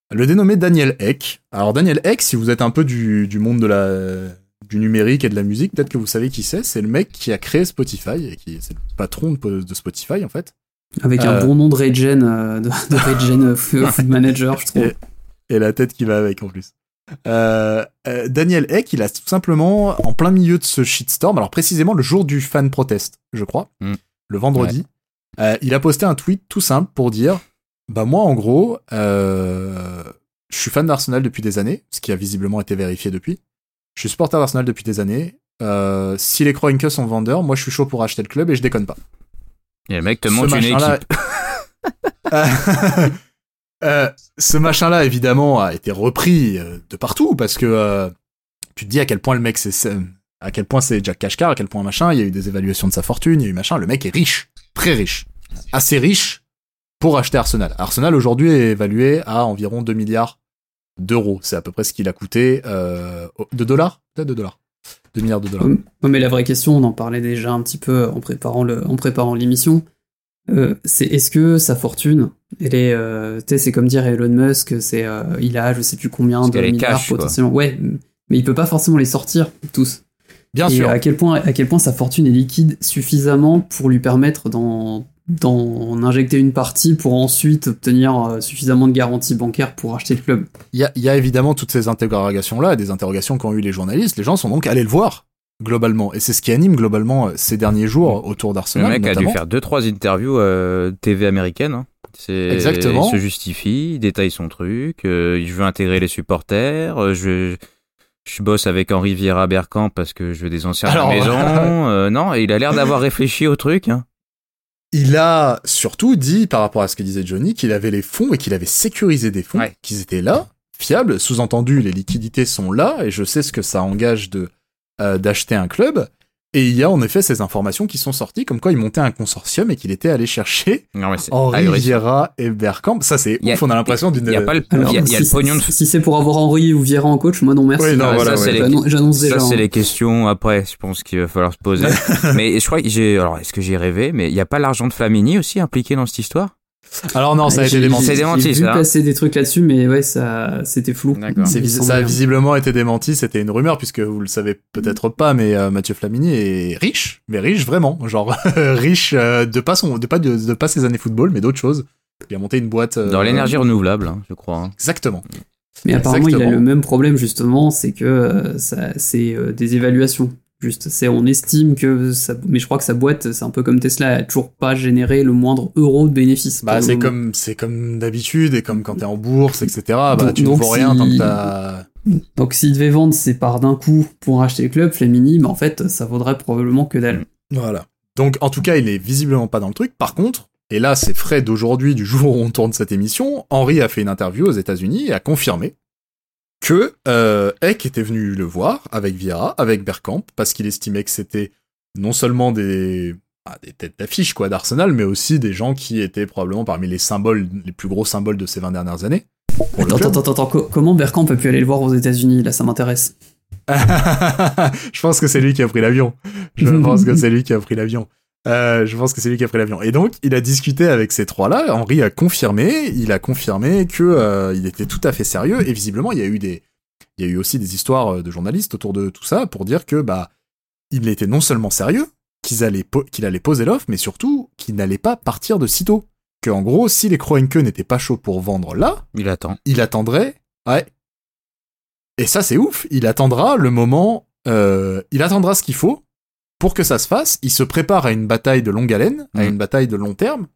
Speaker 1: Le dénommé Daniel Eck. Alors Daniel Eck, si vous êtes un peu du, du monde de la, du numérique et de la musique, peut-être que vous savez qui c'est. C'est le mec qui a créé Spotify et qui c'est le patron de, de, Spotify en fait.
Speaker 3: Avec un euh, bon nom de Regen, euh, de, de Regen euh, Food Manager, je trouve.
Speaker 1: Et, la tête qui va avec en plus. Daniel Eck, il a tout simplement en plein milieu de ce shitstorm, alors précisément le jour du fan protest, je crois, mm. le vendredi, il a posté un tweet tout simple pour dire bah moi en gros, je suis fan d'Arsenal depuis des années, ce qui a visiblement été vérifié depuis. Je suis supporter d'Arsenal depuis des années. Euh, si les Kroenke sont vendeurs, moi je suis chaud pour acheter le club et je déconne pas.
Speaker 2: Et le mec te montre une équipe.
Speaker 1: euh, ce machin-là, évidemment, a été repris euh, de partout parce que euh, tu te dis à quel point le mec c'est à quel point c'est Jack Kashkar, à quel point machin, il y a eu des évaluations de sa fortune, il y a eu machin, le mec est riche, très riche, assez riche pour acheter Arsenal. Arsenal aujourd'hui est évalué à environ 2 milliards d'euros. C'est à peu près ce qu'il a coûté. Euh, de dollars? Peut-être de dollars. 2 milliards de dollars.
Speaker 3: mais la vraie question, on en parlait déjà un petit peu en préparant le, en préparant l'émission. Euh, c'est est-ce que sa fortune, elle est, euh, c'est comme dire Elon Musk, c'est, euh, il a je sais plus combien de milliards potentiellement. Ouais, mais il peut pas forcément les sortir tous.
Speaker 1: Bien sûr.
Speaker 3: À quel point, à quel point sa fortune est liquide suffisamment pour lui permettre dans d'en injecter une partie pour ensuite obtenir euh, suffisamment de garanties bancaires pour acheter le club.
Speaker 1: Il y a, y a, évidemment toutes ces interrogations-là, des interrogations qu'ont eu les journalistes. Les gens sont donc allés le voir globalement, et c'est ce qui anime globalement euh, ces derniers jours autour d'Arsenal.
Speaker 2: Le mec a dû faire deux trois interviews euh, TV américaines. Hein. Exactement. Il se justifie, il détaille son truc. Euh, je veux intégrer les supporters. je je bosse avec Henri Vieira Bergkamp parce que je veux des anciens à la maison. non, il a l'air d'avoir réfléchi au truc. Hein
Speaker 1: il a surtout dit, par rapport à ce que disait Johnny, qu'il avait les fonds et qu'il avait sécurisé des fonds, qu'ils étaient là, fiables. Sous-entendu, les liquidités sont là et je sais ce que ça engage de euh, d'acheter un club. Et il y a en effet ces informations qui sont sorties, comme quoi il montait un consortium et qu'il était allé chercher Henri Vieira et Bergkamp. Ça, c'est ouf, on a l'impression d'une...
Speaker 2: Il y a pas le, y a,
Speaker 3: si, le pognon Si c'est pour avoir Henri ou Vieira en coach, moi non merci.
Speaker 1: Oui, non, voilà,
Speaker 3: ça, J'annonce déjà.
Speaker 2: Ça, c'est hein. les questions après, je pense qu'il va falloir se poser. mais je crois que j'ai... Alors, est-ce que j'ai rêvé? Mais il n'y a pas l'argent de Flamini aussi impliqué dans cette histoire?
Speaker 1: Alors non, ça a été démenti.
Speaker 2: C'est démenti,
Speaker 3: J'ai vu passer des trucs là-dessus, mais ouais, ça, c'était flou.
Speaker 1: ça a visiblement été démenti. C'était une rumeur puisque vous le savez peut-être pas, mais euh, Mathieu Flamini est riche, mais riche vraiment, genre riche euh, de pas son, de pas de, pas ses années football, mais d'autres choses. Il a monté une boîte
Speaker 2: euh, dans l'énergie renouvelable, hein, je crois. Hein.
Speaker 1: Exactement.
Speaker 3: Mais apparemment, il a le même problème justement, c'est que ça, c'est des évaluations. Juste, c'est on estime que ça, mais je crois que sa boîte, c'est un peu comme Tesla, a toujours pas généré le moindre euro de bénéfice.
Speaker 1: Bah c'est comme c'est comme d'habitude et comme quand t'es en bourse, etc. Bah tu ne vaux rien tant que t'as.
Speaker 3: Donc s'il devait vendre ses parts d'un coup pour acheter le club, Flamini, mais en fait ça vaudrait probablement que dalle.
Speaker 1: Voilà. Donc en tout cas il est visiblement pas dans le truc. Par contre, et là c'est frais d'aujourd'hui, du jour où on tourne cette émission, Henri a fait une interview aux États-Unis et a confirmé que euh, Eck était venu le voir avec Vieira, avec Bergkamp, parce qu'il estimait que c'était non seulement des, bah, des têtes d'affiche quoi d'Arsenal, mais aussi des gens qui étaient probablement parmi les symboles, les plus gros symboles de ces 20 dernières années.
Speaker 3: Attends, attends, attends, attends, comment Bergkamp a pu aller le voir aux États-Unis Là, ça m'intéresse.
Speaker 1: je pense que c'est lui qui a pris l'avion. Je pense que c'est lui qui a pris l'avion. Euh, je pense que c'est lui qui a pris l'avion. Et donc, il a discuté avec ces trois-là. Henri a confirmé, il a confirmé que euh, il était tout à fait sérieux. Et visiblement, il y a eu des, il y a eu aussi des histoires euh, de journalistes autour de tout ça pour dire que bah, il était non seulement sérieux, qu'il allait, qu'il allait poser l'offre, mais surtout qu'il n'allait pas partir de sitôt. Que en gros, si les Kroenke n'étaient pas chauds pour vendre là,
Speaker 2: il attend.
Speaker 1: Il attendrait, ouais. Et ça, c'est ouf. Il attendra le moment, il attendra ce qu'il faut pour que ça se fasse, il se prépare à une bataille de longue haleine, à mm. une bataille de long terme.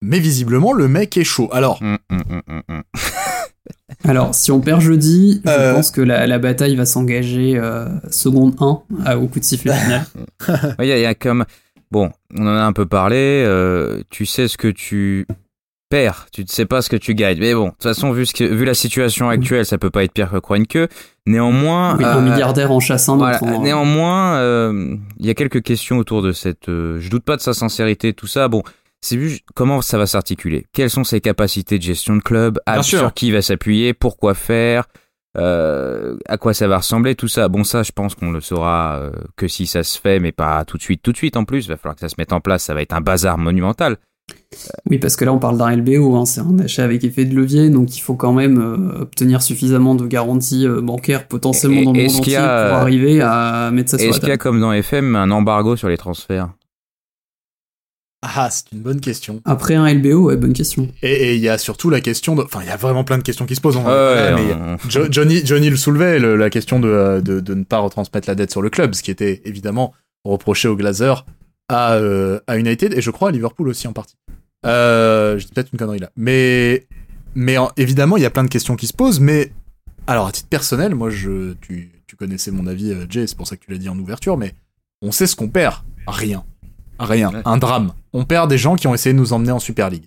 Speaker 1: Mais visiblement, le mec est chaud. Alors. Mm,
Speaker 2: mm,
Speaker 3: Alors, si on perd jeudi, je euh. pense que la, bataille va s'engager euh, seconde 1 au coup de sifflet final.
Speaker 2: Il y, a comme. Bon, on en a un peu parlé. Euh, tu sais ce que tu perds, tu ne sais pas ce que tu gagnes. Mais bon, de toute façon, vu, ce que, vu la situation actuelle, ça peut pas être pire que que. Néanmoins,
Speaker 3: oui, un milliardaire en autre.
Speaker 2: Voilà, néanmoins, il y a quelques questions autour de cette. je doute pas de sa sincérité, tout ça. Bon, c'est vu comment ça va s'articuler? Quelles sont ses capacités de gestion de club? Sur qui il va s'appuyer? Pourquoi faire? Euh, à quoi ça va ressembler, tout ça? Bon, ça, je pense qu'on le saura euh, que si ça se fait, mais pas tout de suite, tout de suite en plus. Il va falloir que ça se mette en place. Ça va être un bazar monumental.
Speaker 3: Oui, parce que là, on parle d'un LBO, hein, c'est un achat avec effet de levier, donc il faut quand même euh, obtenir suffisamment de garanties bancaires potentiellement dans le monde entier pour arriver à mettre ça sur
Speaker 2: Est-ce qu'il y a, comme dans FM, un embargo sur les transferts?
Speaker 1: Ah, c'est une bonne question.
Speaker 3: Après un LBO, ouais, bonne question.
Speaker 1: Et il y a surtout la question de. Enfin, il y a vraiment plein de questions qui se posent. Johnny, Johnny le soulevait, la question de, de, ne pas retransmettre la dette sur le club, ce qui était évidemment reproché aux Glazers à, euh, à United, et je crois à Liverpool aussi en partie. Euh, je dis peut-être une connerie là. Mais, mais évidemment, il y a plein de questions qui se posent, mais. Alors, à titre personnel, moi, je, tu, tu connaissais mon avis, euh, Jay, c'est pour ça que tu l'as dit en ouverture, mais on sait ce qu'on perd. Rien. Rien. Un drame. On perd des gens qui ont essayé de nous emmener en Super League.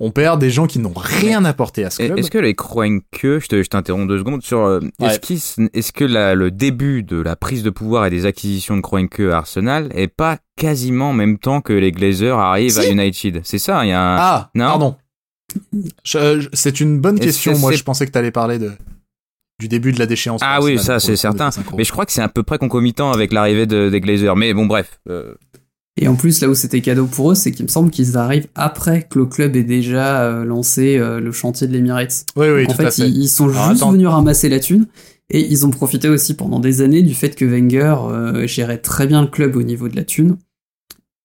Speaker 1: On perd des gens qui n'ont rien apporté à ce club.
Speaker 2: Est-ce que les que je t'interromps deux secondes sur, euh, est-ce, que le début de la prise de pouvoir et des acquisitions de Kroenke à Arsenal est pas quasiment en même temps que les Glazers arrivent à United? C'est ça, il y a un...
Speaker 1: Ah, non? pardon. c'est une bonne question. Moi, je pensais que tu allais parler de du début de la déchéance.
Speaker 2: Ah oui, ça c'est certain. Mais je crois que c'est à peu près concomitant avec l'arrivée des Glazers. Mais bon, bref. Euh,
Speaker 3: et en plus, là où c'était cadeau pour eux, c'est qu'il me semble qu'ils arrivent après que le club ait déjà euh, lancé euh, le chantier de l'Emirates.
Speaker 1: Oui, oui,
Speaker 3: en fait, Ils, sont juste venus ramasser la thune. Et ils ont profité aussi pendant des années du fait que Wenger euh, gérait très bien le club au niveau de la thune.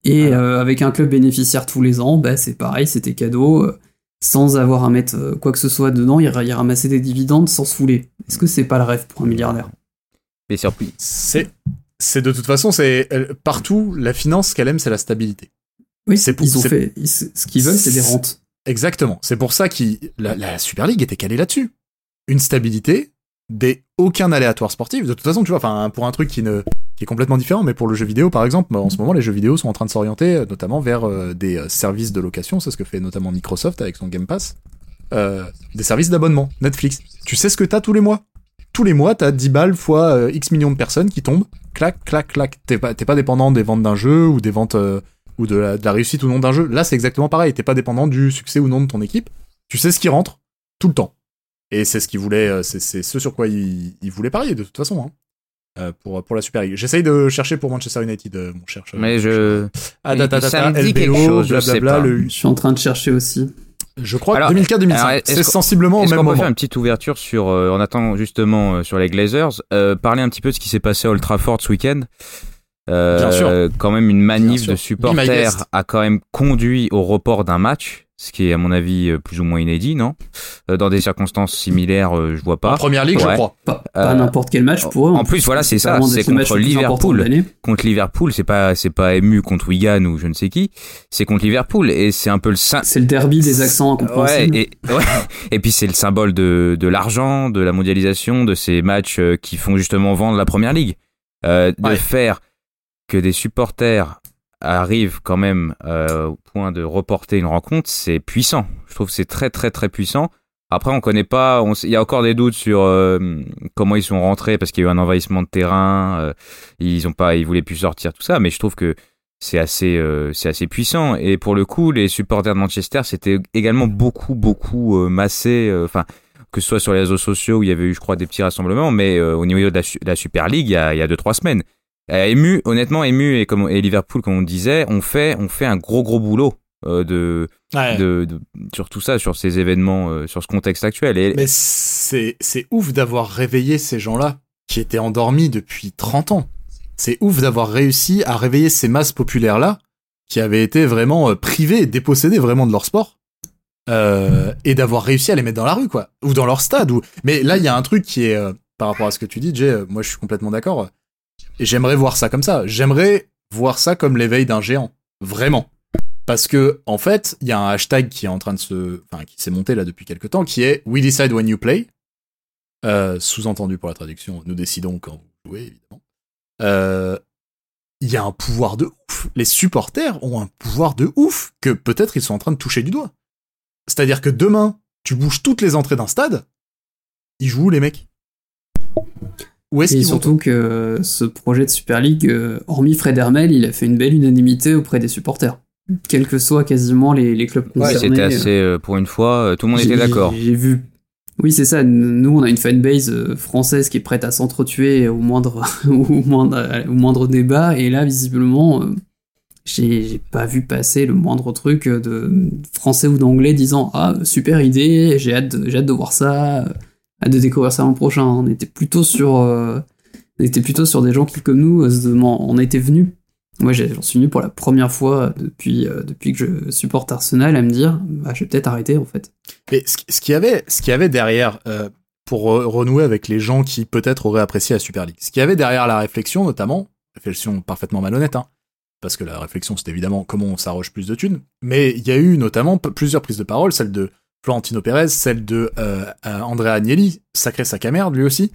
Speaker 3: Et avec un club bénéficiaire tous les ans, bah, c'est pareil, c'était cadeau. sans avoir à mettre quoi que ce soit dedans, il, il ramassait des dividendes sans se fouler. Est-ce que c'est pas le rêve pour un milliardaire?
Speaker 2: Mais surpris.
Speaker 1: C'est c'est de toute façon, c'est partout la finance ce qu'elle aime, c'est la stabilité.
Speaker 3: Oui, c'est ils ont fait ce qu'ils veulent, c'est des rentes.
Speaker 1: Exactement. C'est pour ça que la, Super League était calée là-dessus. Une stabilité, des aucun aléatoire sportif. De toute façon, tu vois, enfin pour un truc qui ne qui est complètement différent, mais pour le jeu vidéo par exemple, en ce moment les jeux vidéo sont en train de s'orienter euh, notamment vers euh, des euh, services de location. C'est ce que fait notamment Microsoft avec son Game Pass. des services d'abonnement, Netflix. Tu sais ce que t'as tous les mois? Tous les mois, t'as 10 balles fois euh, X millions de personnes qui tombent, clac, clac, clac. T'es pas, pas dépendant des ventes d'un jeu ou des ventes euh, ou de la, réussite ou non d'un jeu. Là, c'est exactement pareil. T'es pas dépendant du succès ou non de ton équipe. Tu sais ce qui rentre tout le temps. Et c'est ce qu'il voulait, euh, c'est ce sur quoi il, voulait parier de toute façon. Hein. pour, pour la Super League. J'essaye de chercher pour Manchester United, mon cher.
Speaker 2: Mais je.
Speaker 1: Ah, me dit quelque chose,
Speaker 3: je suis en train de chercher aussi.
Speaker 1: Je crois que 2004-2005, c'est sensiblement au même moment.
Speaker 2: Qu'on peut faire une petite ouverture sur, euh, en attendant justement euh, sur les Glazers, euh, parler un petit peu de ce qui s'est passé à Old Trafford ce week-end. Bien sûr. Quand même une manif de supporters a quand même conduit au report d'un match ce qui est à mon avis euh, plus ou moins inédit, non? Euh, Dans des circonstances similaires, euh, je vois pas. En
Speaker 1: première ligue, je crois.
Speaker 3: Pas, n'importe quel match pour eux.
Speaker 2: En, plus, voilà, c'est ça, c'est contre Liverpool. Contre Liverpool, c'est pas c'est pas ému contre Wigan ou je ne sais qui, c'est contre Liverpool et c'est un peu le
Speaker 3: c'est le derby des accents
Speaker 2: ouais, et, ouais. et puis c'est le symbole de de l'argent, de la mondialisation, de ces matchs qui font justement vendre la première ligue. de faire que des supporters arrive quand même euh, au point de reporter une rencontre, c'est puissant. Je trouve que c'est très très très puissant. Après, on connaît pas, il y a encore des doutes sur euh, comment ils sont rentrés parce qu'il y a eu un envahissement de terrain, euh, ils ont pas, ils voulaient plus sortir tout ça, mais je trouve que c'est assez, c'est assez puissant. Et pour le coup, les supporters de Manchester, c'était également beaucoup beaucoup massé, enfin que ce soit sur les réseaux sociaux où il y avait eu, je crois, des petits rassemblements, mais au niveau de la, Super League, il y a, il y a deux trois semaines. Euh, ému, honnêtement, ému et, comme, et Liverpool, comme on disait, on fait, on fait un gros gros boulot euh, de, de, sur tout ça, sur ces événements, euh, sur ce contexte actuel. Et...
Speaker 1: Mais c'est, c'est ouf d'avoir réveillé ces gens-là qui étaient endormis depuis 30 ans. C'est ouf d'avoir réussi à réveiller ces masses populaires-là qui avaient été vraiment privées, dépossédées vraiment de leur sport. et d'avoir réussi à les mettre dans la rue, quoi. Ou dans leur stade. Ou... Mais là, il y a un truc qui est, par rapport à ce que tu dis, Jay, moi je suis complètement d'accord j'aimerais voir ça comme ça. J'aimerais voir ça comme l'éveil d'un géant. Vraiment. Parce que, en fait, il y a un hashtag qui est en train de se, enfin, qui s'est monté là depuis quelques temps, qui est We decide when you play. Euh, sous-entendu pour la traduction, nous décidons quand vous jouez, évidemment. Euh, il y a un pouvoir de ouf. Les supporters ont un pouvoir de ouf que peut-être ils sont en train de toucher du doigt. C'est-à-dire que demain, tu bouges toutes les entrées d'un stade, ils jouent les mecs
Speaker 3: Où est-ce qu'ils surtout que ce projet de Super League, euh, hormis Fred Hermel, il a fait une belle unanimité auprès des supporters. Quels que soient quasiment les, les clubs concernés.
Speaker 2: Ouais, c'était assez, euh, pour une fois, tout le monde était d'accord.
Speaker 3: J'ai vu oui, c'est ça. Nous, on a une fanbase française qui est prête à s'entretuer au moindre, au moindre, au moindre débat. Et là, visiblement, j'ai pas vu passer le moindre truc de français ou d'anglais disant ah super idée, j'ai hâte, j'ai hâte de voir ça, de découvrir ça l'an prochain. On était plutôt sur, euh, on était plutôt sur des gens qui comme nous, on était venus. Moi, j'en suis venu pour la première fois depuis euh, depuis que je supporte Arsenal à me dire bah, je vais peut-être arrêter en fait.
Speaker 1: Mais ce, qu'il y avait, ce qu'il avait derrière. Euh, pour renouer avec les gens qui peut-être auraient apprécié la Super League. Ce qu'il y avait derrière la réflexion, notamment, réflexion parfaitement malhonnête, hein, parce que la réflexion c'est évidemment comment on s'arroge plus de thunes, mais il y a eu notamment plusieurs prises de parole, celle de Florentino Pérez, celle de euh, euh Andrea Agnelli, sacré sac à merde lui aussi,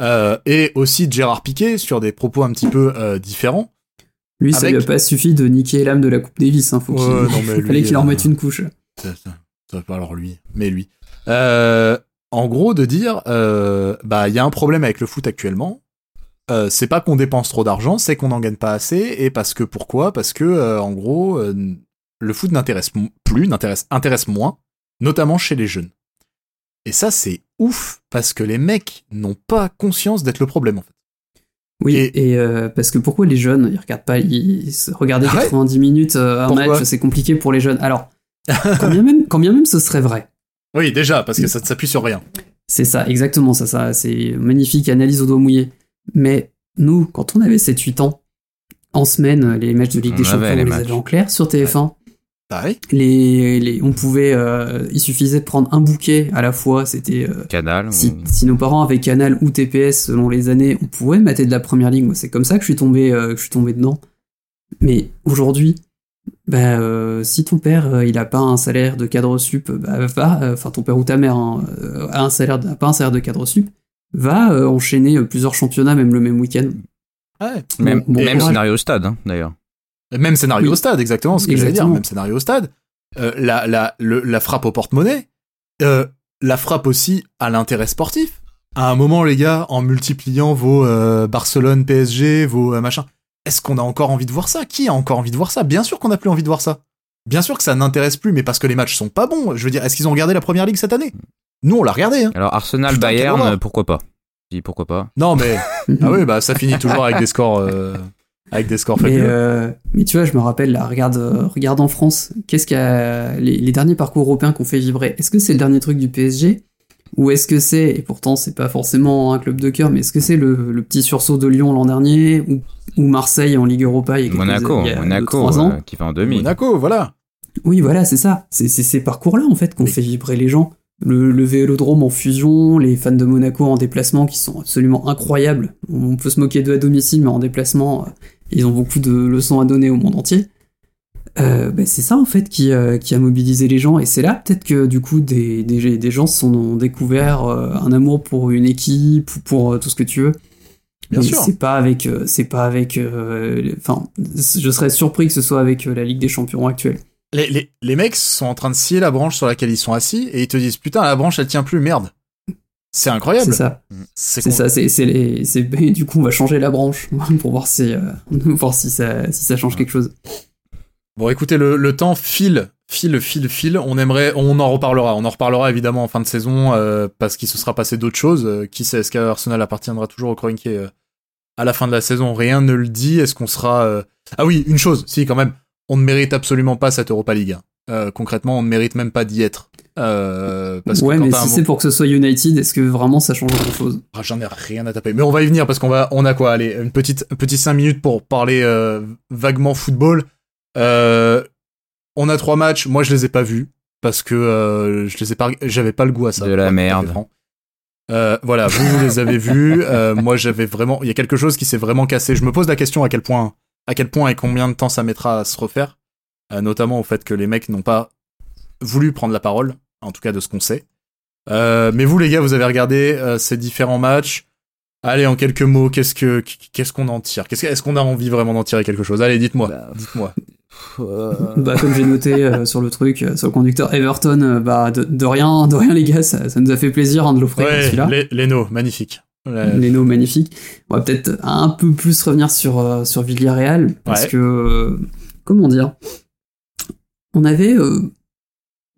Speaker 1: euh, et aussi de Gérard Piquet sur des propos un petit peu euh, différents.
Speaker 3: Lui, ça lui a pas suffi de niquer l'âme de la Coupe Davis, hein, faut qu'il fallait qu'il en mette une couche.
Speaker 1: Ça, ça, ça, pas alors lui, mais lui. en gros, de dire, bah il y a un problème avec le foot actuellement, euh, c'est pas qu'on dépense trop d'argent, c'est qu'on n'en gagne pas assez, et parce que pourquoi? Parce que, euh, en gros, euh, le foot n'intéresse plus, n'intéresse intéresse moins, notamment chez les jeunes. Et ça, c'est ouf, parce que les mecs n'ont pas conscience d'être le problème, en fait.
Speaker 3: Oui, et, parce que pourquoi les jeunes, ils regardent pas, ils, regarder 90 minutes un match, c'est compliqué pour les jeunes. Alors, quand bien, même, quand bien même ce serait vrai.
Speaker 1: Oui, déjà, parce que ça ne s'appuie sur rien.
Speaker 3: C'est ça, exactement, ça, ça c'est magnifique analyse au doigt mouillé. Mais nous, quand on avait 7-8 ans, en semaine, les matchs de Ligue des Champions, on les, avait en clair sur TF1.
Speaker 1: Bah
Speaker 3: les, les, on pouvait, euh, il suffisait de prendre un bouquet à la fois. C'était euh,
Speaker 2: Canal.
Speaker 3: Si, si, nos parents avaient Canal ou TPS selon les années, on pouvait mater de la première ligue. Moi, c'est comme ça que je suis tombé, euh, que je suis tombé dedans. Mais aujourd'hui, bah, si ton père il a pas un salaire de cadre sup, bah, va, enfin ton père ou ta mère hein, a un salaire, a pas un salaire de cadre sup, va euh, enchaîner plusieurs championnats, même le même week-end.
Speaker 1: Ouais.
Speaker 2: Même, même scénario au stade, hein, d'ailleurs.
Speaker 1: Même scénario au stade, exactement ce que j'allais dire. Même scénario au stade. Euh, la, la, la frappe au porte-monnaie. Euh, la frappe aussi à l'intérêt sportif. À un moment, les gars, en multipliant vos euh, Barcelone, PSG, vos machins, est-ce qu'on a encore envie de voir ça? Qui a encore envie de voir ça? Bien sûr qu'on n'a plus envie de voir ça. Bien sûr que ça n'intéresse plus, mais parce que les matchs sont pas bons. Je veux dire, est-ce qu'ils ont regardé la première ligue cette année? Nous, on l'a regardé. Hein.
Speaker 2: Alors Arsenal Bayern, pourquoi pas? Pourquoi pas
Speaker 1: Non, mais ah oui, bah ça finit toujours avec des scores. Euh, avec des scores
Speaker 3: mais, euh, mais tu vois, je me rappelle, là, regarde, euh, regarde en France, qu'est-ce qu'il a les, derniers parcours européens qu'on fait vibrer. Est-ce que c'est le dernier truc du PSG ou est-ce que c'est, et pourtant c'est pas forcément un club de cœur, mais est-ce que c'est le, petit sursaut de Lyon l'an dernier ou, ou, Marseille en Ligue Europa
Speaker 2: il y a Monaco, il Monaco, ans? qui fait en demi.
Speaker 1: Monaco, voilà.
Speaker 3: Oui, voilà, c'est ça. C'est ces parcours-là en fait qu'on fait vibrer les gens le, le, vélodrome en fusion, les fans de Monaco en déplacement qui sont absolument incroyables. On peut se moquer d'eux à domicile, mais en déplacement, euh, ils ont beaucoup de leçons à donner au monde entier. Euh, ben, c'est ça en fait qui, euh, qui, a mobilisé les gens et c'est là peut-être que du coup des, des, des gens sont, ont découvert euh, un amour pour une équipe ou pour tout ce que tu veux. Bien sûr. C'est pas avec, c'est pas avec, enfin, je serais surpris que ce soit avec la Ligue des Champions actuelle
Speaker 1: les, les, les, mecs sont en train de scier la branche sur laquelle ils sont assis et ils te disent putain la branche elle tient plus merde. C'est incroyable.
Speaker 3: C'est ça. C'est ça. C'est c'est du coup on va changer la branche pour voir si euh, voir si ça si ça change quelque chose.
Speaker 1: Bon écoutez le, le temps file file file file. On aimerait on en reparlera. On en reparlera évidemment en fin de saison euh, parce qu'il se sera passé d'autres choses. Euh, qui sait est-ce qu'Arsenal appartiendra toujours au Kroenke à la fin de la saison? Rien ne le dit. Est-ce qu'on sera ah oui une chose si quand même on ne mérite absolument pas cette Europa League. Euh, concrètement, on ne mérite même pas d'y être. Euh,
Speaker 3: parce ouais, mais si c'est pour que ce soit United, est-ce que vraiment ça change quelque chose?
Speaker 1: Ah, J'en ai rien à taper. Mais on va y venir parce qu'on va, on a quoi? Allez, une petite, petite 5 minutes pour parler euh, vaguement football. Euh, on a trois matchs. Moi, je les ai pas vus parce que euh, je les ai pas, j'avais pas le goût à ça.
Speaker 2: De la merde.
Speaker 1: voilà, vous, vous les avez vus. moi, j'avais vraiment. Il y a quelque chose qui s'est vraiment cassé. Je me pose la question à quel point à quel point et combien de temps ça mettra à se refaire, euh, notamment au fait que les mecs n'ont pas voulu prendre la parole, en tout cas de ce qu'on sait. Euh, mais vous les gars, vous avez regardé euh, ces différents matchs. Allez, en quelques mots, qu'est-ce que qu'est-ce qu'on en tire? Est-ce qu'on a envie vraiment d'en tirer quelque chose? Allez, dites-moi.
Speaker 2: Bah,
Speaker 1: dites-moi.
Speaker 3: bah, comme j'ai noté euh, sur le truc, euh, sur le conducteur Everton, euh, bah de, de, rien, de rien les gars, ça, ça nous a fait plaisir hein, de l'offrir
Speaker 1: ouais,
Speaker 3: celui-là.
Speaker 1: Leno, magnifique.
Speaker 3: Ouais. Leno, magnifique. On va peut-être un peu plus revenir sur sur Villarreal parce
Speaker 1: Ouais.
Speaker 3: que comment dire, on avait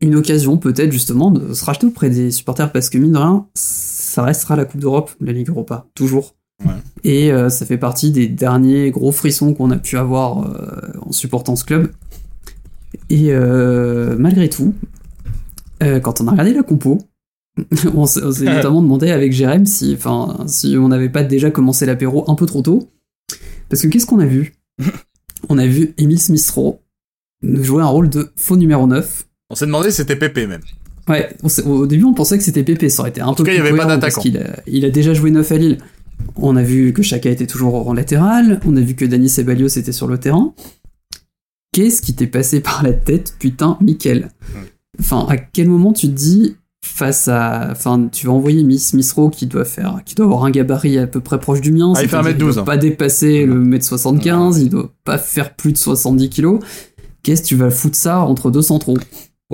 Speaker 3: une occasion peut-être justement de se racheter auprès des supporters parce que mine de rien, ça restera la Coupe d'Europe, la Ligue Europa, toujours.
Speaker 1: Ouais.
Speaker 3: Et euh, ça fait partie des derniers gros frissons qu'on a pu avoir euh, en supportant ce club. Et euh, malgré tout, quand on a regardé la compo, on s'est notamment demandé avec Jérém si on n'avait pas déjà commencé l'apéro un peu trop tôt. Parce que qu'est-ce qu'on a vu? On a vu Emile Smith-Rowe jouer un rôle de faux numéro 9.
Speaker 1: On s'est demandé si c'était Pépé même.
Speaker 3: Ouais, on au début on pensait que c'était Pépé, ça aurait été un
Speaker 1: En
Speaker 3: peu
Speaker 1: tout cas, il y avait pas d'attaquant.
Speaker 3: parce qu'il a, il a déjà joué 9 à Lille. On a vu que Chaka était toujours en latéral, on a vu que Dani Ceballos était sur le terrain. Qu'est-ce qui t'est passé par la tête, putain, Mickaël Enfin, à quel moment tu te dis, face à. Enfin, tu vas envoyer Miss Smith-Rowe qui doit faire. qui doit avoir un gabarit à peu près proche du mien.
Speaker 1: Ah, il fait
Speaker 3: c'est-à-dire
Speaker 1: 1m12,
Speaker 3: doit
Speaker 1: hein.
Speaker 3: pas dépasser le 1m75, il doit pas faire plus de 70 kilos. Qu'est-ce que tu vas foutre ça entre deux centraux?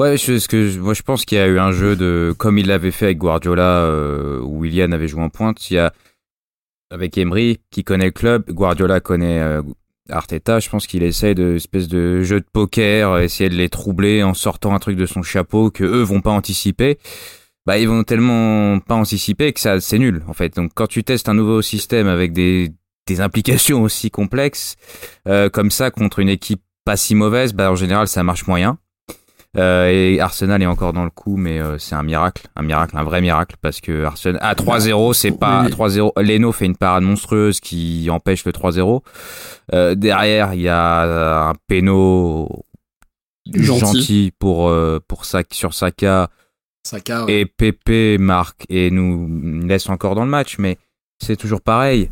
Speaker 2: Ouais, je, ce que moi je pense qu'il y a eu un jeu de comme il l'avait fait avec Guardiola euh, où Willian avait joué en pointe. Il y a avec Emery qui connaît le club, Guardiola connaît euh, Arteta. Je pense qu'il essaye de espèce de jeu de poker, essayer de les troubler en sortant un truc de son chapeau que eux vont pas anticiper. Bah ils vont tellement pas anticiper que ça c'est nul en fait. Donc quand tu testes un nouveau système avec des des implications aussi complexes euh, comme ça contre une équipe pas si mauvaise, bah en général ça marche moyen. Euh, et Arsenal est encore dans le coup, mais euh, c'est un miracle, un miracle, un vrai miracle, parce que Arsenal à 3-0, c'est pas
Speaker 3: Oui.
Speaker 2: 3-0. Leno fait une parade monstrueuse qui empêche le 3-0. Euh, derrière, il y a un péno
Speaker 3: Gentil.
Speaker 2: gentil, pour euh, pour Sak- sur Saka
Speaker 1: Saka, ouais.
Speaker 2: et Pepe marque et nous laisse encore dans le match, mais c'est toujours pareil.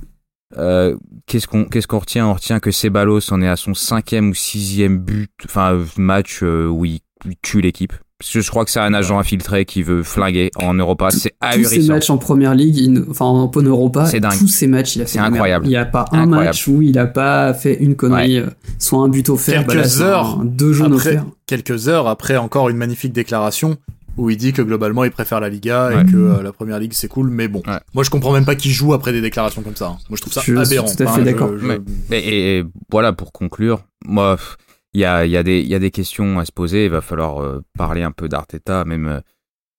Speaker 2: Euh, qu'est-ce qu'on qu'est-ce qu'on retient? On retient que Ceballos en est à son cinquième ou sixième but, enfin euh, match euh, où il tue l'équipe. Parce que je crois que c'est un agent infiltré qui veut flinguer en Europa. C'est
Speaker 3: tous ces
Speaker 2: ahurissant.
Speaker 3: matchs en première ligue, il- enfin en en Europa,
Speaker 2: C'est dingue.
Speaker 3: tous ces matchs, il a fait
Speaker 2: C'est
Speaker 3: merde.
Speaker 2: incroyable.
Speaker 3: Il n'y a pas un
Speaker 2: Incroyable.
Speaker 3: match où il a pas fait une connerie, euh, soit un but offert,
Speaker 1: Quelques
Speaker 3: bah là,
Speaker 1: heures
Speaker 3: un- deux jaunes
Speaker 1: après-
Speaker 3: offerts.
Speaker 1: Quelques heures après encore une magnifique déclaration où il dit que globalement il préfère la Liga
Speaker 2: Ouais.
Speaker 1: et que euh, la première ligue c'est cool, mais bon.
Speaker 2: Ouais.
Speaker 1: Moi je comprends même pas qu'il joue après des déclarations comme ça. hein. Moi je trouve ça
Speaker 3: Je suis
Speaker 1: aberrant.
Speaker 3: tout à fait d'accord.
Speaker 1: je-.
Speaker 2: Et, et voilà, pour conclure, moi, pff, il y a, y, a y a des questions à se poser. Il va falloir euh, parler un peu d'Arteta, même, euh,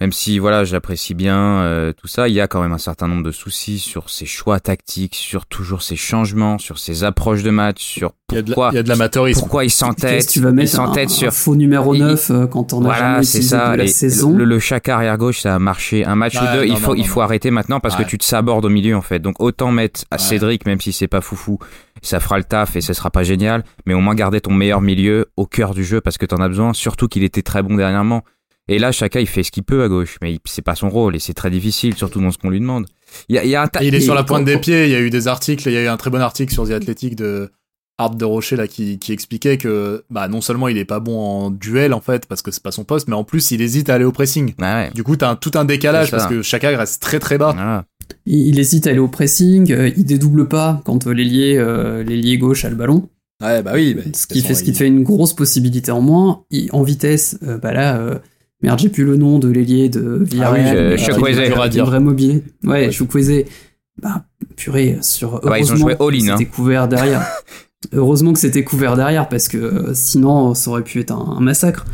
Speaker 2: même si voilà, j'apprécie bien euh, tout ça. Il y a quand même un certain nombre de soucis sur ses choix tactiques, sur toujours ses changements, sur ses approches de match, sur
Speaker 1: Il y a de la-
Speaker 2: pourquoi,
Speaker 1: il y a de l'amateurisme.
Speaker 2: pourquoi il
Speaker 3: Qu'est-ce
Speaker 2: s'entête.
Speaker 3: que tu vas
Speaker 2: il
Speaker 3: mettre un,
Speaker 2: s'entête
Speaker 3: un
Speaker 2: sur
Speaker 3: faux numéro
Speaker 2: il-
Speaker 3: 9 euh, quand on a
Speaker 2: voilà,
Speaker 3: jamais utilisé
Speaker 2: ça.
Speaker 3: de la saison
Speaker 2: le, le arrière gauche, ça a marché. Un match ou deux, il
Speaker 1: non,
Speaker 2: faut,
Speaker 1: non,
Speaker 2: il
Speaker 1: non,
Speaker 2: faut
Speaker 1: non.
Speaker 2: arrêter maintenant parce
Speaker 1: Ouais.
Speaker 2: que tu te sabordes au milieu en fait. Donc autant mettre à
Speaker 1: Ouais.
Speaker 2: Cédric, même si c'est pas foufou, ça fera le taf et ce sera pas génial, mais au moins garder ton meilleur milieu au cœur du jeu parce que t'en as besoin. Surtout qu'il était très bon dernièrement. Et là, Chaka, il fait ce qu'il peut à gauche, mais c'est pas son rôle et c'est très difficile, surtout dans ce qu'on lui demande. Il y a, il y a un tas.
Speaker 1: Et il est sur la pointe des pieds. Il y a eu des articles. Il y a eu un très bon article sur The Athletic de Art de Rocher là qui, qui expliquait que bah non seulement il est pas bon en duel en fait parce que c'est pas son poste, mais en plus il hésite à aller au pressing.
Speaker 2: Ouais.
Speaker 1: Du coup t'as un, tout un décalage parce que Chaka reste très très bas.
Speaker 3: Il, il hésite à aller au pressing, euh, il dédouble pas quand euh, l'ailier euh, gauche a le ballon.
Speaker 1: Ouais bah oui.
Speaker 3: ce qui fait ce qui te fait une grosse possibilité en moins. Il- en vitesse, euh, bah là, euh, merde, j'ai plus le nom de l'ailier de Villarreal.
Speaker 2: Ah oui, Chukwueze.
Speaker 3: vraie mobilité. Ouais. Chukwueze. Bah, purée, sur.
Speaker 2: Ah bah, ils ont joué all-in, hein.
Speaker 3: C'était couvert derrière. heureusement que c'était couvert derrière parce que euh, sinon ça aurait pu être un, un massacre.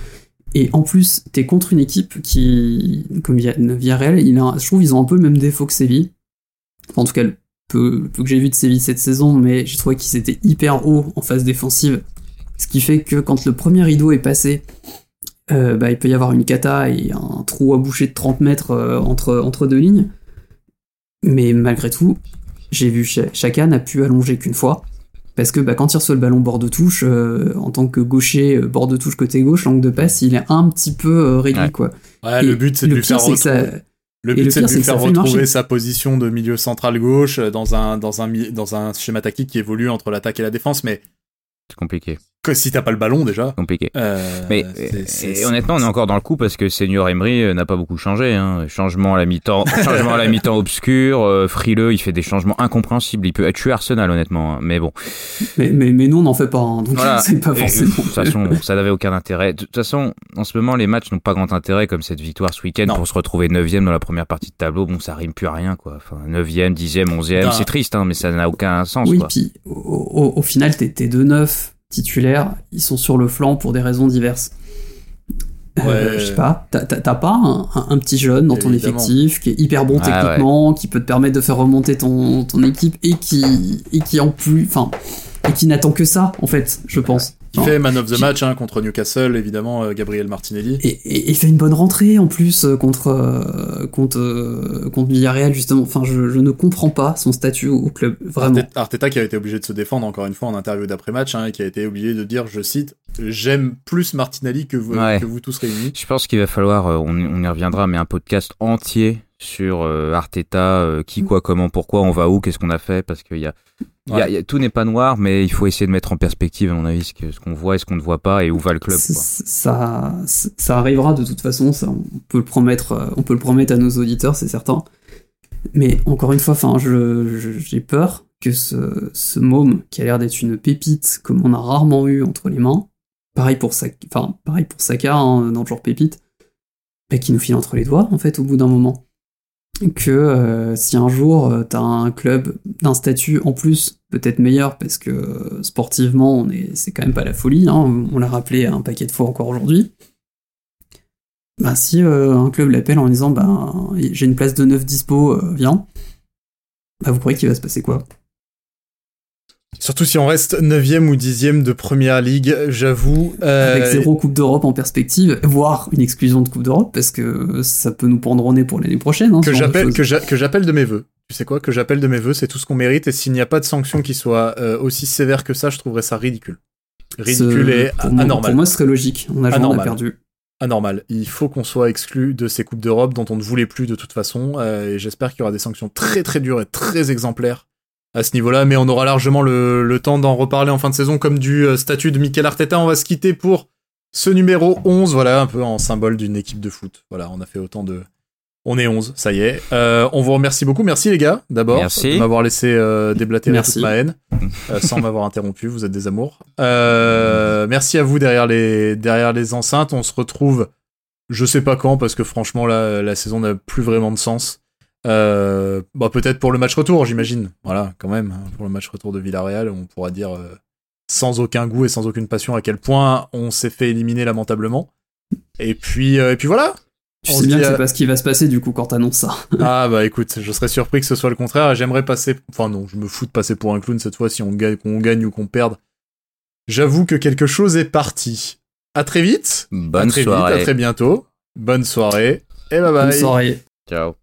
Speaker 3: Et en plus, t'es contre une équipe qui, comme Villa- Villarreal, il a, je trouve ils ont un peu le même défaut que Séville. Enfin, en tout cas, le peu, le peu que j'ai vu de Séville cette saison, mais j'ai trouvé qu'ils étaient hyper hauts en phase défensive. Ce qui fait que quand le premier rideau est passé, euh, bah, il peut y avoir une cata et un trou à boucher de 30 mètres euh, entre, entre deux lignes. Mais malgré tout, j'ai vu Cha- Chaka n'a pu allonger qu'une fois. Parce que bah, quand il reçoit le ballon bord de touche, euh, en tant que gaucher, euh, bord de touche côté gauche, l'angle de passe, il est un petit peu euh, réduit.
Speaker 2: Ouais.
Speaker 3: Quoi.
Speaker 1: Ouais, le but c'est de lui faire
Speaker 3: ça-
Speaker 1: retrouver. Le but c'est de lui faire retrouver sa position de milieu central gauche dans un dans un dans un schéma tactique qui évolue entre l'attaque et la défense, mais
Speaker 2: C'est compliqué.
Speaker 1: Que si t'as pas le ballon déjà.
Speaker 2: Compliqué.
Speaker 1: Euh,
Speaker 2: Mais
Speaker 1: c'est-
Speaker 2: et honnêtement, on est encore dans le coup parce que Senior Emery euh, n'a pas beaucoup changé. Hein. Changement à la mi-temps, changement à la mi-temps obscur, euh, frileux, il fait des changements incompréhensibles. Il peut tuer Arsenal honnêtement, hein. mais bon.
Speaker 3: Mais, mais, mais nous, on n'en fait pas, hein, donc
Speaker 2: Voilà.
Speaker 3: c'est pas forcément.
Speaker 2: De toute façon, ça n'avait aucun intérêt. De toute façon, en ce moment, les matchs n'ont pas grand intérêt comme cette victoire ce week-end
Speaker 1: Non.
Speaker 2: pour se retrouver 9 dans la première partie de tableau. Bon, ça rime plus à rien, quoi. Enfin, 9e, 10e, 11e,
Speaker 1: Non.
Speaker 2: c'est triste, hein, mais ça n'a aucun sens,
Speaker 3: oui,
Speaker 2: quoi.
Speaker 3: puis au, au- au final, tes, tes deux neufs titulaires, ils sont sur le flanc pour des raisons diverses. Euh,
Speaker 1: Ouais.
Speaker 3: je sais pas, t'as- pas un, un- un petit jeune dans ton
Speaker 1: Évidemment.
Speaker 3: effectif qui est hyper bon
Speaker 2: Ah,
Speaker 3: techniquement, qui peut te permettre de faire remonter ton, ton équipe et qui, et qui en plus, enfin, et qui n'attend que ça, en fait, je pense.
Speaker 1: Il fait man of the match hein, contre Newcastle, évidemment, euh, Gabriel Martinelli.
Speaker 3: et, et, et fait une bonne rentrée en plus euh, contre euh, contre euh, contre Villarreal justement. Enfin, je, je ne comprends pas son statut au club vraiment.
Speaker 1: Arteta, Arteta qui a été obligé de se défendre encore une fois en interview d'après-match, hein, et qui a été obligé de dire, je cite, j'aime plus Martinelli que vous,
Speaker 2: Ouais.
Speaker 1: que vous tous réunis.
Speaker 2: Je pense qu'il va falloir, euh, on, on y reviendra, mais un podcast entier sur euh, Arteta, euh, qui, quoi, comment, pourquoi, on va où, qu'est-ce qu'on a fait, parce qu'il y a, il y a-
Speaker 1: Ouais.
Speaker 2: il y a- tout n'est pas noir, mais il faut essayer de mettre en perspective, à mon avis, ce que- ce qu'on voit et ce qu'on ne voit pas, et où va le club. Quoi.
Speaker 3: ça ça arrivera de toute façon. Ça, on peut le promettre. euh, On peut le promettre à nos auditeurs, c'est certain. Mais encore une fois, enfin, je je- j'ai peur que ce ce môme qui a l'air d'être une pépite comme on a rarement eu entre les mains. Pareil pour Saka, enfin pareil pour Saka hein, dans le genre pépite, bah, qui nous file entre les doigts en fait au bout d'un moment. Que euh, si un jour euh, t'as un club d'un statut en plus peut-être meilleur parce que euh, sportivement on est c'est quand même pas la folie hein, on l'a rappelé un paquet de fois encore aujourd'hui. Bah si un club l'appelle en disant bah j'ai une place de 9 dispo viens. Bah vous croyez qu'il va se passer quoi?
Speaker 1: Surtout si on reste 9ème ou 10ème de première ligue, j'avoue. euh,
Speaker 3: avec zéro coupe d'Europe en perspective voire une exclusion de coupe d'Europe parce que ça peut nous prendre au nez pour l'année prochaine hein,
Speaker 1: que
Speaker 3: de
Speaker 1: j'appelle de mes vœux. Tu sais quoi Que j'appelle de mes vœux, c'est tout ce qu'on mérite. Et s'il n'y a pas de sanction qui soit euh, aussi sévère que ça, je trouverais ça ridicule. Ridicule et
Speaker 3: pour moi,
Speaker 1: anormal.
Speaker 3: pour moi ce serait logique on a joué, on a perdu
Speaker 1: anormal. Il faut qu'on soit exclu de ces coupes d'Europe dont on ne voulait plus de toute façon. euh, et j'espère qu'il y aura des sanctions très très dures et très exemplaires à ce niveau-là. Mais on aura largement le, le temps d'en reparler en fin de saison. Comme du euh, statut de Mikel Arteta, on va se quitter pour ce numéro 11. Voilà, un peu en symbole d'une équipe de foot. Voilà, on a fait autant de... On est 11, ça y est. Euh, on vous remercie beaucoup. Merci les gars, d'abord,
Speaker 2: Merci.
Speaker 1: de m'avoir laissé euh, déblatérer
Speaker 3: Merci.
Speaker 1: toute ma haine, euh, sans m'avoir interrompu. Vous êtes des amours. Euh, merci à vous derrière les, derrière les enceintes. On se retrouve, je sais pas quand, parce que franchement, là, la saison n'a plus vraiment de sens. Euh, bah, peut-être pour le match retour, j'imagine. Voilà, quand même. hein, Pour le match retour de Villarreal, on pourra dire euh, sans aucun goût et sans aucune passion à quel point on s'est fait éliminer lamentablement. Et puis, euh, et puis voilà.
Speaker 3: tu
Speaker 1: On
Speaker 3: sais bien
Speaker 1: dit
Speaker 3: que c'est pas ce qui va se passer du coup quand t'annonces ça
Speaker 1: Ah bah écoute, je serais surpris que ce soit le contraire. J'aimerais passer, enfin non, je me fous de passer pour un clown cette fois si on gagne, qu'on gagne ou qu'on perde. J'avoue que quelque chose est parti. À très vite.
Speaker 2: Bonne
Speaker 1: à très
Speaker 2: soirée.
Speaker 1: vite, à très bientôt. Bonne soirée et bye bye.
Speaker 3: Bonne soirée
Speaker 2: Ciao.